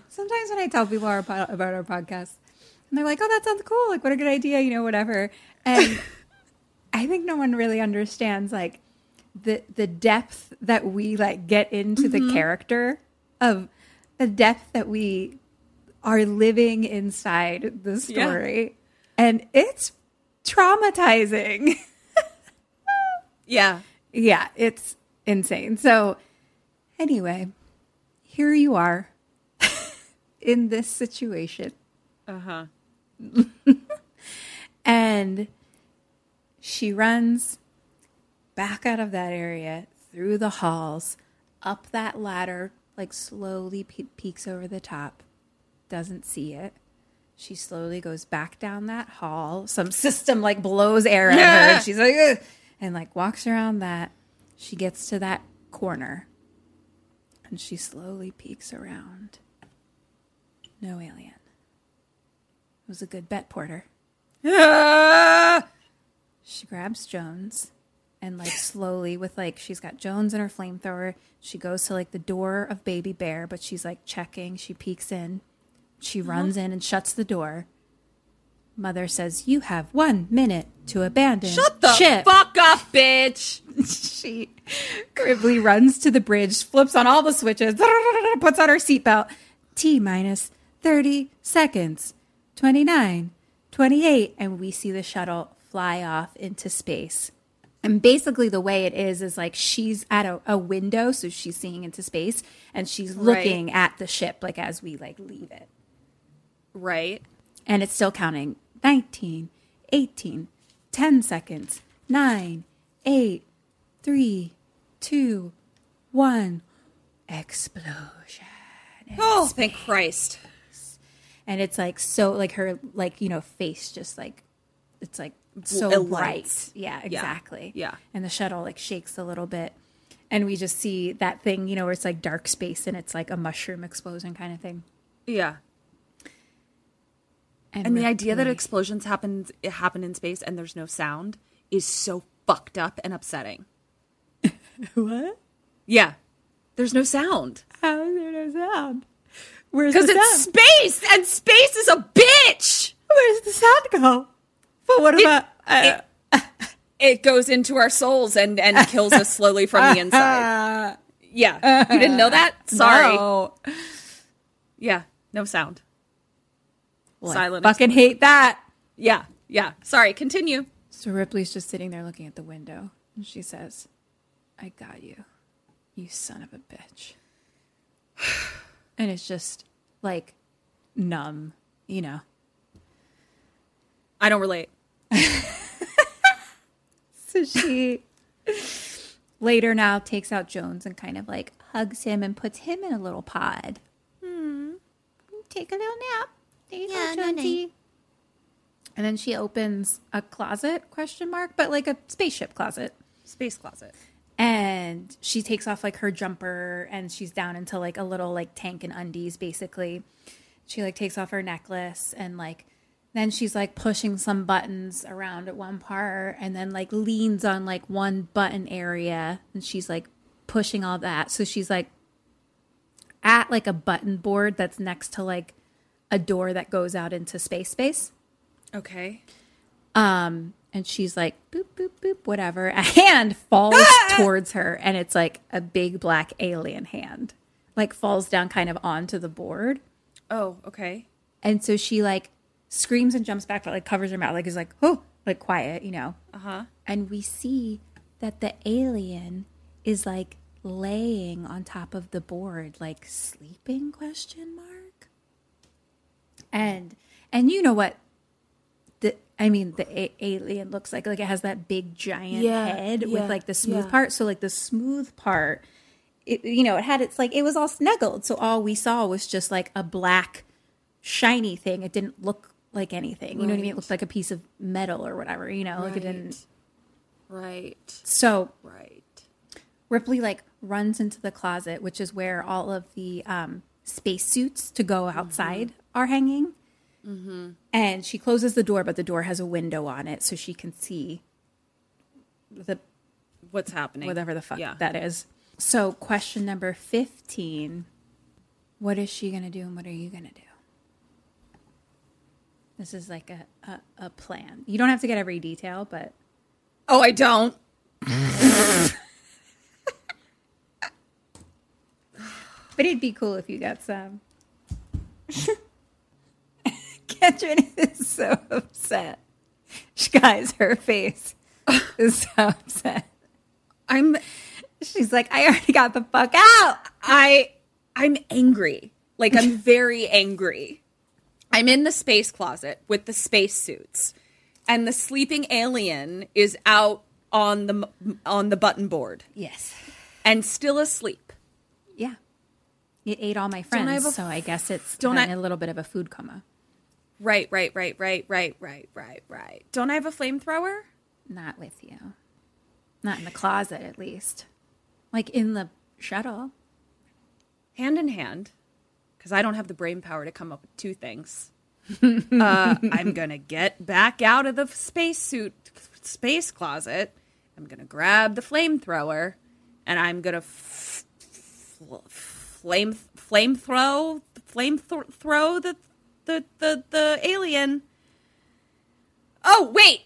Sometimes when I tell people our, about our podcast, and they're like, "Oh, that sounds cool! Like, what a good idea!" You know, whatever. And I think no one really understands like the the depth that we like get into the character of the depth that we are living inside the story, and it's traumatizing. Yeah. yeah, it's insane. So, anyway, here you are in this situation. Uh huh. And she runs back out of that area, through the halls, up that ladder, like slowly pe- peeks over the top, doesn't see it. She slowly goes back down that hall. Some system like blows air at her. And she's like, "Ugh," and like walks around that. She gets to that corner and she slowly peeks around. No alien. It was a good bet, Porter. She grabs Jones and like slowly with like she's got Jones and her flamethrower. She goes to like the door of Baby Bear, but she's like checking. She peeks in. She uh-huh. runs in and shuts the door. Mother says, "You have one minute to abandon Shut the ship." fuck up, bitch. she Gribbly runs to the bridge, flips on all the switches, puts on her seatbelt. T minus 30 seconds. 29, 28. And we see the shuttle fly off into space. And basically, the way it is is like she's at a, a window, so she's seeing into space, and she's looking at the ship, like as we like leave it. Right. And it's still counting 19, 18, 10 seconds, 9, 8, 3, 2, 1. Explosion. Oh, thank Christ. And it's like so, like her, like, you know, face just like, it's like so It bright. Yeah, exactly. Yeah. And the shuttle like shakes a little bit. And we just see that thing, you know, where it's like dark space and it's like a mushroom explosion kind of thing. Yeah. And the idea that explosions happen it happen in space and there's no sound is so fucked up and upsetting. What? Yeah. There's no sound. How is there no sound? Where's Because it's sound? space and space is a bitch. Where's the sound go? But what about uh, it, it goes into our souls and, and kills us slowly from the inside. Yeah. You didn't know that? Sorry. No. Yeah. No sound. Well, I Silent fucking hate that. Yeah. Yeah. Sorry. Continue. So Ripley's just sitting there looking at the window, and she says, "I got you, you son of a bitch." And it's just like numb, you know. I don't relate. So she later now takes out Jones and kind of like hugs him and puts him in a little pod. Hmm. Take a little nap. There you Yeah, go, no, no. And then she opens a closet, question mark, but like a spaceship closet. Space closet. And she takes off like her jumper and she's down into like a little like tank and undies basically. She like takes off her necklace and like then she's like pushing some buttons around at one part and then like leans on like one button area and she's like pushing all that. So she's like at like a button board that's next to like a door that goes out into space space. Okay. Um, and she's like, boop, boop, boop, whatever. A hand falls towards her, and it's like a big black alien hand, like falls down kind of onto the board. Oh, okay. And so she like screams and jumps back, but like covers her mouth, like is like, oh, like quiet, you know. Uh huh. And we see that the alien is like laying on top of the board, like sleeping? Question mark. And and you know what? I mean, the a- alien looks like like it has that big giant Yeah, head yeah, with like the smooth yeah. part. So like the smooth part, it, you know, it had its like it was all snuggled. So all we saw was just like a black shiny thing. It didn't look like anything. You know what I mean? It Right. looked like a piece of metal or whatever. You know, like it didn't. Right. So Right. Ripley like runs into the closet, which is where all of the um, spacesuits to go outside are hanging. Mm-hmm. And she closes the door, but the door has a window on it, so she can see the What's happening? whatever the fuck Yeah. that is. So, question number fifteen: What is she gonna do, and what are you gonna do? This is like a, a, a plan. You don't have to get every detail, but Oh, I don't. But it'd be cool if you got some. Katrin is so upset. Guys, her face is so upset. I'm She's like, I already got the fuck out. I I'm angry. Like I'm very angry. I'm in the space closet with the space suits, and the sleeping alien is out on the on the button board Yes. and still asleep. Yeah. It ate all my friends, have a- so I guess it's don't I- a little bit of a food coma. Right, right, right, right, right, right, right, right. Don't I have a flamethrower? Not with you. Not in the closet, at least. Like in the shuttle. Hand in hand, because I don't have the brain power to come up with two things. uh, I'm gonna get back out of the spacesuit space closet. I'm gonna grab the flamethrower, and I'm gonna f- f- flame flame throw flame th- throw the, the the the alien. Oh wait,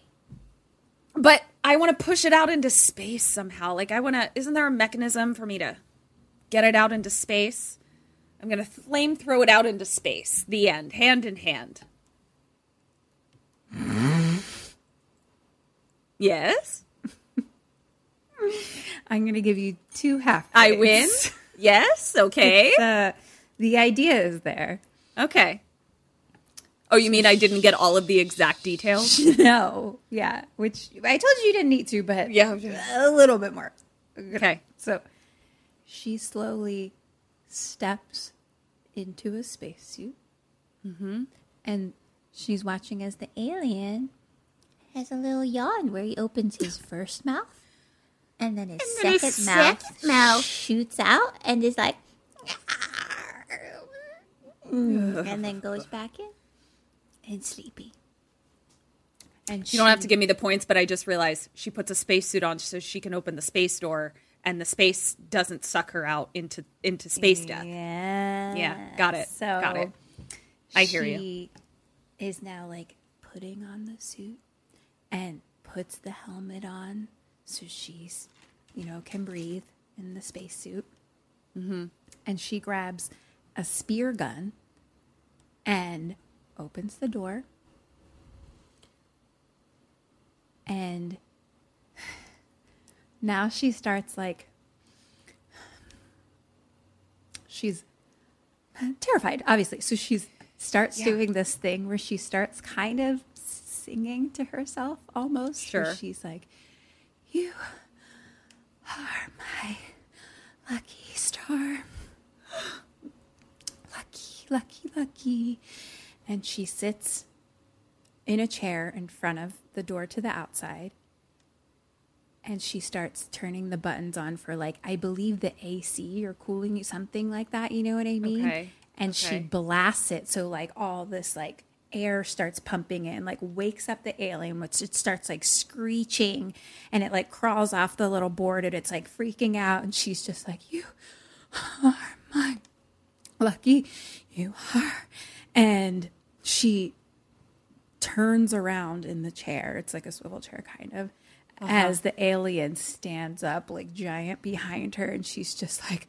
but I want to push it out into space somehow. Like I want to. Isn't there a mechanism for me to get it out into space? I'm gonna flame throw it out into space. The end. Hand in hand. yes, I'm going to give you two half. I win. Yes. Okay. The, the idea is there. Okay. Oh, you mean I didn't get all of the exact details? No, yeah, which I told you you didn't need to, but Yeah. a little bit more. Okay. So she slowly steps into a spacesuit, mm-hmm. and she's watching as the alien has a little yawn where he opens his first mouth, and then his then his mouth, second mouth. shoots out and is like, and then goes back in and sleepy. And You don't have to give me the points, but I just realized she puts a spacesuit on so she can open the space door, and the space doesn't suck her out into into space death. Yeah. Yeah, got it, So got it. I hear you. She is now like putting on the suit and puts the helmet on so she's, you know, can breathe in the spacesuit. Mm-hmm. And she grabs a spear gun and opens the door. And now she starts like she's terrified, obviously. So she starts doing this thing where she starts kind of singing to herself almost. Sure. she's like, You are my lucky star. Lucky, lucky, lucky. And she sits in a chair in front of the door to the outside and she starts turning the buttons on for like I believe the AC or cooling something like that, you know what I mean? Okay, And she blasts it so like all this like air starts pumping in, like wakes up the alien, which it starts like screeching and it like crawls off the little board and it's like freaking out and she's just like, You are my lucky you are. And she turns around in the chair. It's like a swivel chair, kind of, uh-huh. as the alien stands up, like giant behind her. And she's just like,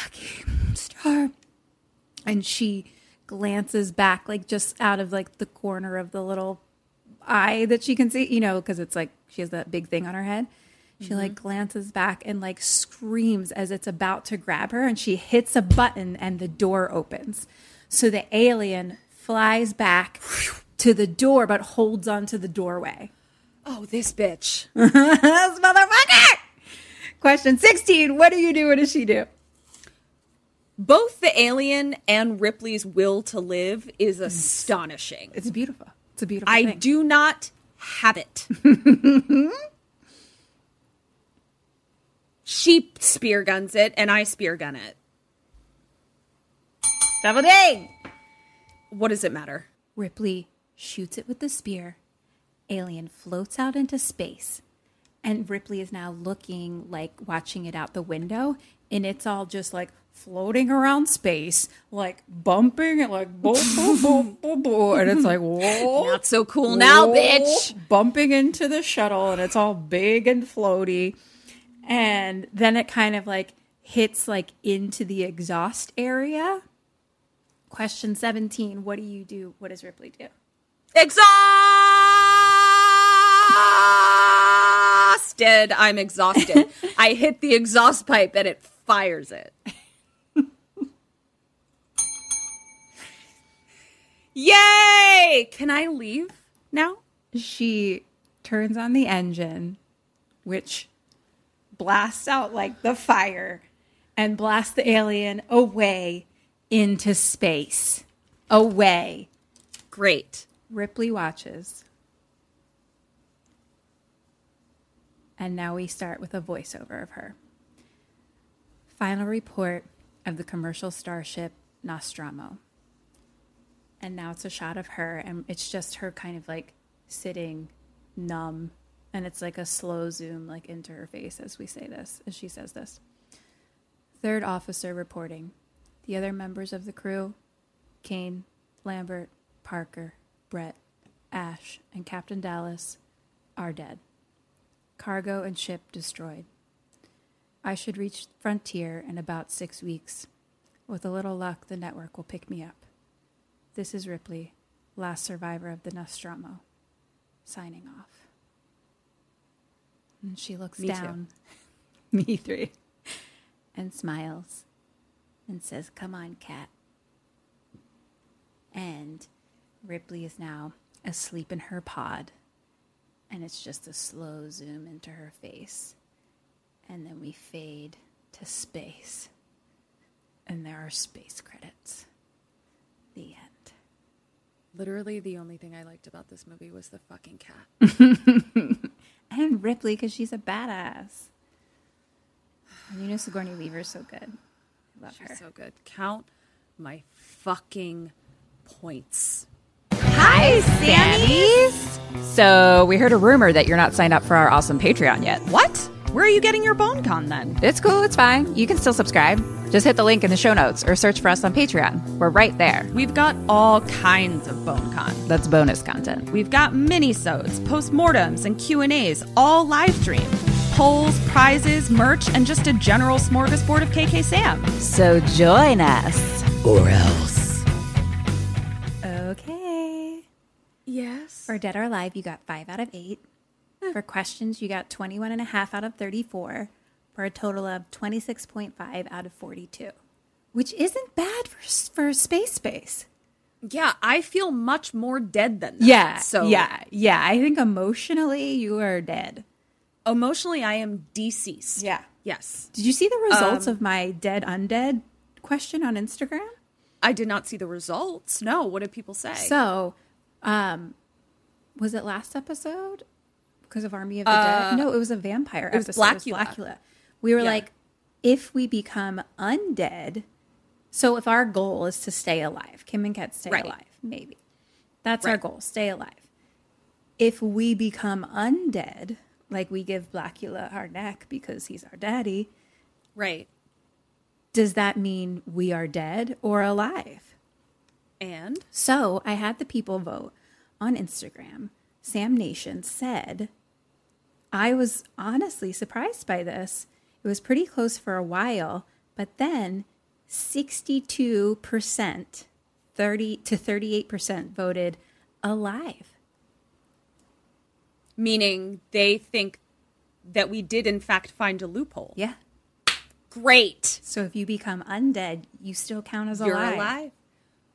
Lucky star. And she glances back, like just out of like the corner of the little eye that she can see, you know, because it's like she has that big thing on her head. She mm-hmm. like glances back and like screams as it's about to grab her, and she hits a button and the door opens. So the alien flies back to the door, but holds onto the doorway. Oh, this bitch. this motherfucker! Question 16 What do you do? What does she do? Both the alien and Ripley's will to live is astonishing. It's beautiful. It's a beautiful I thing. do not have it. she spear guns it, and I spear gun it. Double ding! What does it matter? Ripley shoots it with the spear. Alien floats out into space. And Ripley is now looking like watching it out the window. And it's all just like floating around space, like bumping and like boom, boom, boom, boom, boom. And it's like, whoa. Not so cool now, bitch. Bumping into the shuttle and it's all big and floaty. And then it kind of like hits like into the exhaust area. Question 17 What do you do? What does Ripley do? Exhausted. I'm exhausted. I hit the exhaust pipe and it fires it. Yay! Can I leave now? She turns on the engine, which blasts out like the fire and blasts the alien away into space. Away. Great. Ripley watches. And now we start with a voiceover of her. Final report of the commercial starship Nostromo. And now it's a shot of her, and it's just her kind of like sitting numb. And it's like a slow zoom, like into her face as we say this, as she says this. Third officer reporting. The other members of the crew Kane, Lambert, Parker, Brett, Ash, and Captain Dallas are dead. Cargo and ship destroyed. I should reach Frontier in about six weeks. With a little luck, the network will pick me up. This is Ripley, last survivor of the Nostromo, signing off. And she looks Me too. down. me three. And smiles and says, Come on, cat. And Ripley is now asleep in her pod. And it's just a slow zoom into her face. And then we fade to space. And there are space credits. The end. Literally, the only thing I liked about this movie was the fucking cat. And Ripley, because she's a badass. And you know Sigourney Weaver's so good. Love her. So good. Count my fucking points. Hi, Sammys! So, we heard a rumor that you're not signed up for our awesome Patreon yet. What? Where are you getting your bone con then? It's cool, it's fine. You can still subscribe. Just hit the link in the show notes or search for us on Patreon. We're right there. We've got all kinds of bone con. That's bonus content. We've got mini-sodes, postmortems, and Q&As, all live streamed. Polls, prizes, merch, and just a general smorgasbord of KK Sam. So, join us. Or else. Okay. Yes. For Dead or Alive, you got five out of eight. For questions, you got 21 and a half out of 34 for a total of 26.5 out of 42. which isn't bad for for space space. Yeah, I feel much more dead than that. Yeah. So yeah, yeah. I think emotionally you are dead. Emotionally, I am deceased. Yeah. Yes. Did you see the results of my dead undead question on Instagram? I did not see the results. No. What did people say? So, um, was it last episode? Because of Army of the Dead? No, it was a vampire Uh, it was episode. Blacula. We were Yeah. like, if we become undead, so if our goal is to stay alive, Kim and Ket stay Right. alive, maybe. That's our goal, stay alive. If we become undead, like we give Blacula our neck because he's our daddy, right. does that mean we are dead or alive? And So I had the people vote on Instagram. Sam Nation said, I was honestly surprised by this. It was pretty close for a while, but then 62%, 30 to 38% voted alive. Meaning they think that we did in fact find a loophole. Yeah. Great. So if you become undead, you still count as alive. You're alive. alive.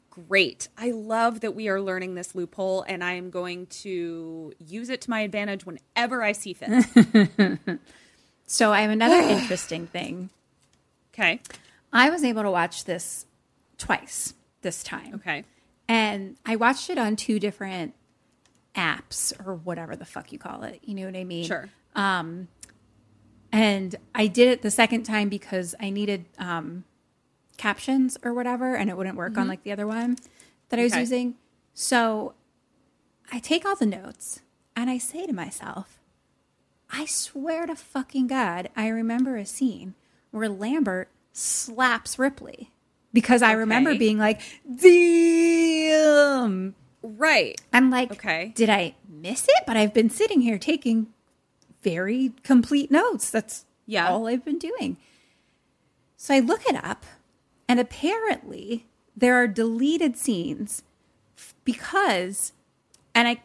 Great. I love that we are learning this loophole and I am going to use it to my advantage whenever I see fit. So I have another interesting thing. okay. I was able to watch this twice this time. Okay. And I watched it on two different apps or whatever the fuck you call it. You know what I mean? Sure. And I did it the second time because I needed um, captions or whatever, and it wouldn't work on like the other one that I was Okay. using. So I take all the notes and I say to myself, I swear to fucking God, I remember a scene where Lambert slaps Ripley because I remember being like, damn. Right. I'm like, Okay. did I miss it? But I've been sitting here taking very complete notes. That's Yeah. all I've been doing. So I look it up, and apparently there are deleted scenes because, and I,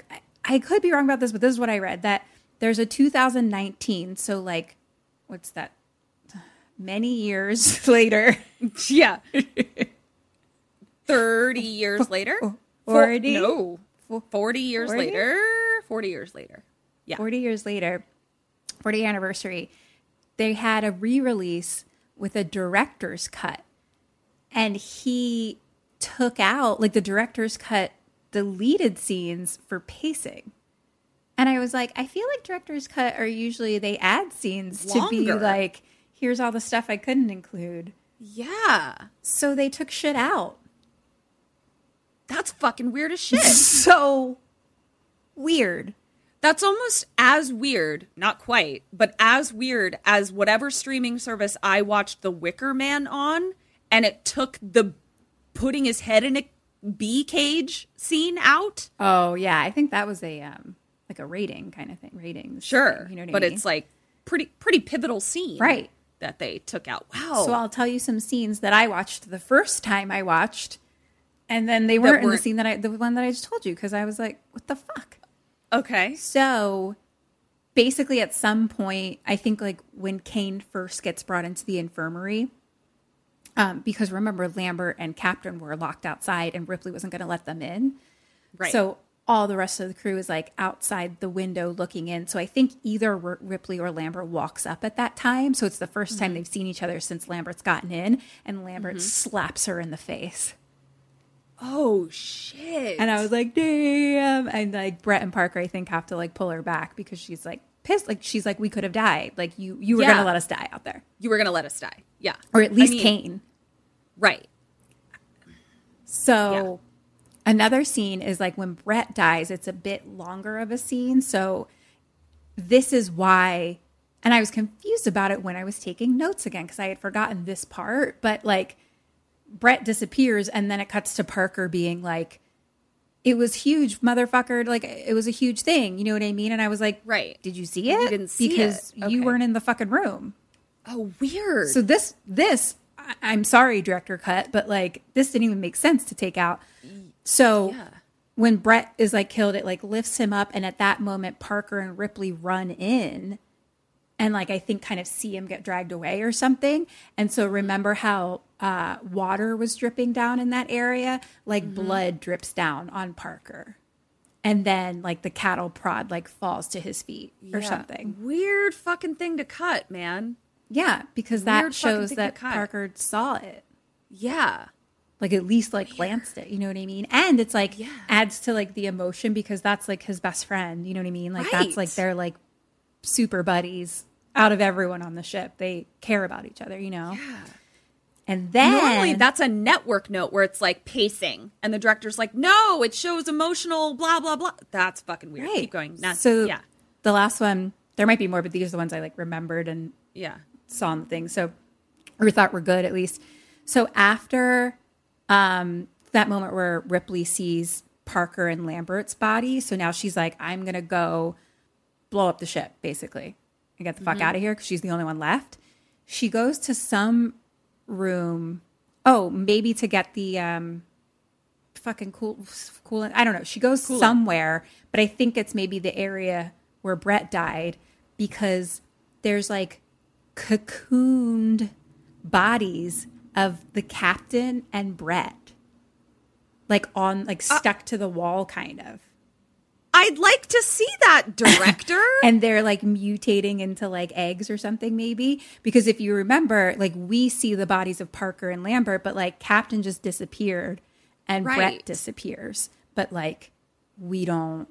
I could be wrong about this, but this is what I read that there's a 2019. So like, what's that? Many years later. Yeah. 30 years later? Oh, 40? No. 40 years 40? later? 40 years later. Yeah. 40 years later, Forty anniversary, they had a re release with a director's cut. And he took out, like, the director's cut deleted scenes for pacing. And I was like, I feel like director's cut are usually they add scenes to be like, here's all the stuff I couldn't include. Yeah. So they took shit out. That's fucking weird as shit. So weird. That's almost as weird, not quite, but as weird as whatever streaming service I watched The Wicker Man on, and it took the putting his head in a bee cage scene out. Oh, yeah. I think that was a, um, like a rating kind of thing. Ratings. Sure, You know what I but mean? it's like pretty pretty pivotal scene, Right. That they took out. Wow. So I'll tell you some scenes that I watched the first time I watched, and then they weren't in the scene that I, the one that I just told you, because I was like, what the fuck? okay. So basically, at some point, I think like when Kane first gets brought into the infirmary, um, because remember, Lambert and Captain were locked outside, and Ripley wasn't going to let them in. Right. So all the rest of the crew is like outside the window looking in. So I think either R- Ripley or Lambert walks up at that time. So it's the 1st time they've seen each other since Lambert's gotten in, and Lambert slaps her in the face. Oh shit. And I was like, damn. And like Brett and Parker, I think, have to like pull her back because she's like pissed. Like she's like, we could have died. Like you, you were Yeah. gonna let us die out there, you were gonna let us die. Yeah. or at I least mean, Kane. Right. So another scene is like when Brett dies, it's a bit longer of a scene. So this is why, and I was confused about it when I was taking notes again because I had forgotten this part. But like Brett disappears, and then it cuts to Parker being like, it was huge, motherfucker. Like it was a huge thing. You know what I mean? And I was like, Right. Did you see it? didn't see it. because it. you weren't in the fucking room. Oh weird. So this this I- I'm sorry, director cut, but like this didn't even make sense to take out. So Yeah. when Brett is like killed, it like lifts him up, and at that moment, Parker and Ripley run in, and like I think kind of see him get dragged away or something. And so remember how uh, water was dripping down in that area, like Mm-hmm. blood drips down on Parker, and then like the cattle prod like falls to his feet or something. Weird fucking thing to cut, man. Yeah, because that Weird shows that. Parker saw it. Yeah. Like at least like glanced it, you know what I mean? And it's like Yeah. adds to like the emotion because that's like his best friend, you know what I mean? Like Right. that's like they're like super buddies out of everyone on the ship. They care about each other, you know? Yeah. And then Normally, that's a network note where it's like pacing, and the director's like, "No, it shows emotional, blah blah blah." That's fucking weird. Keep going. Nah, so yeah, the last one, there might be more, but these are the ones I like remembered and yeah. saw on the thing. So, or thought were good at least. So after um, that moment where Ripley sees Parker and Lambert's body, so now she's like, I'm gonna go blow up the ship, basically, and get the fuck out of here because she's the only one left. She goes to some room. Oh, maybe to get the um, fucking cool, cool. I don't know. She goes somewhere, but I think it's maybe the area where Brett died because there's like cocooned bodies of the captain and Brett, like on like stuck to the wall, kind of. I'd like to see that director. and they're like mutating into like eggs or something maybe. Because if you remember like we see the bodies of parker and lambert but like captain just disappeared and Right. brett disappears. But like we don't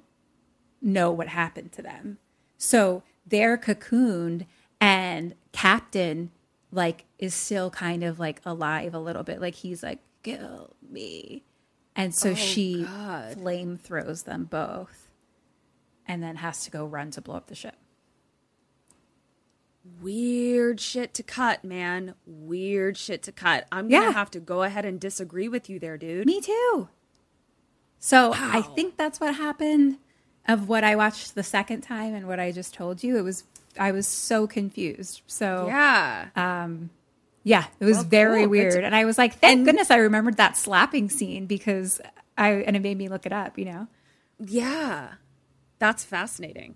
know what happened to them. So they're cocooned and captain like is still kind of like alive a little bit. Like he's like kill me. And so oh, she flame throws them both and then has to go run to blow up the ship Weird shit to cut, man. Weird shit to cut. I'm gonna Yeah. have to go ahead and disagree with you there, dude. Me too. So I think that's what happened of what I watched the second time and what I just told you. It was I was so confused. So Yeah. Um, yeah, it was Well, very cool. Weird. to- and I was like, thank And- goodness I remembered that slapping scene because I and it made me look it up, you know. yeah. That's fascinating.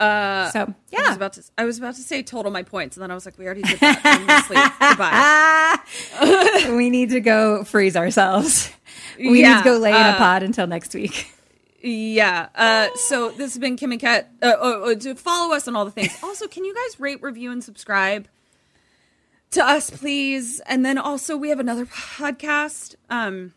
Uh, So I was yeah. about to. I was about to say total my points, and then I was like, we already did that. Goodbye. we need to go freeze ourselves. We need to go lay in a uh, pod until next week. Yeah. Uh, so this has been Kim and Ket. Uh, uh, uh, to follow us on all the things. Also, can you guys rate, review, and subscribe to us, please? And then also, we have another podcast. Um,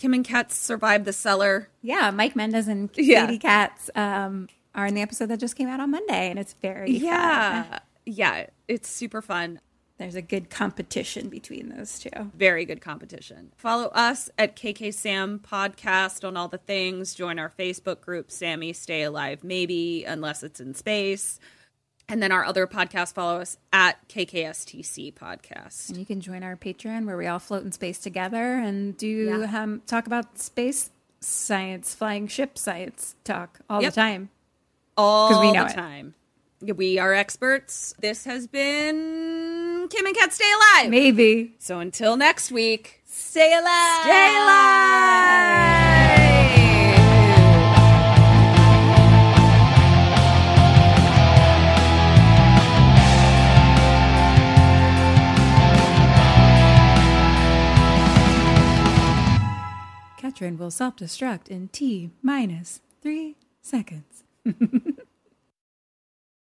Kim and Ket's survived the cellar. Yeah, Mike Mendez and Yeah. Katie Katz um, are in the episode that just came out on Monday, and it's very fun. Yeah. Yeah. It's super fun. There's a good competition between those two. very good competition. Follow us at KK Sam Podcast on all the things. Join our Facebook group, Sammy Stay Alive Maybe, unless it's in space. And then our other podcast, follow us at KKSTC Podcast. And you can join our Patreon where we all float in space together and do Yeah. um, talk about space science, flying ship science talk all Yep. the time. All we know the it. time. We are experts. This has been Kim and Ket Stay Alive. Maybe. So until next week, Stay alive. stay alive. Will self destruct in T minus three seconds.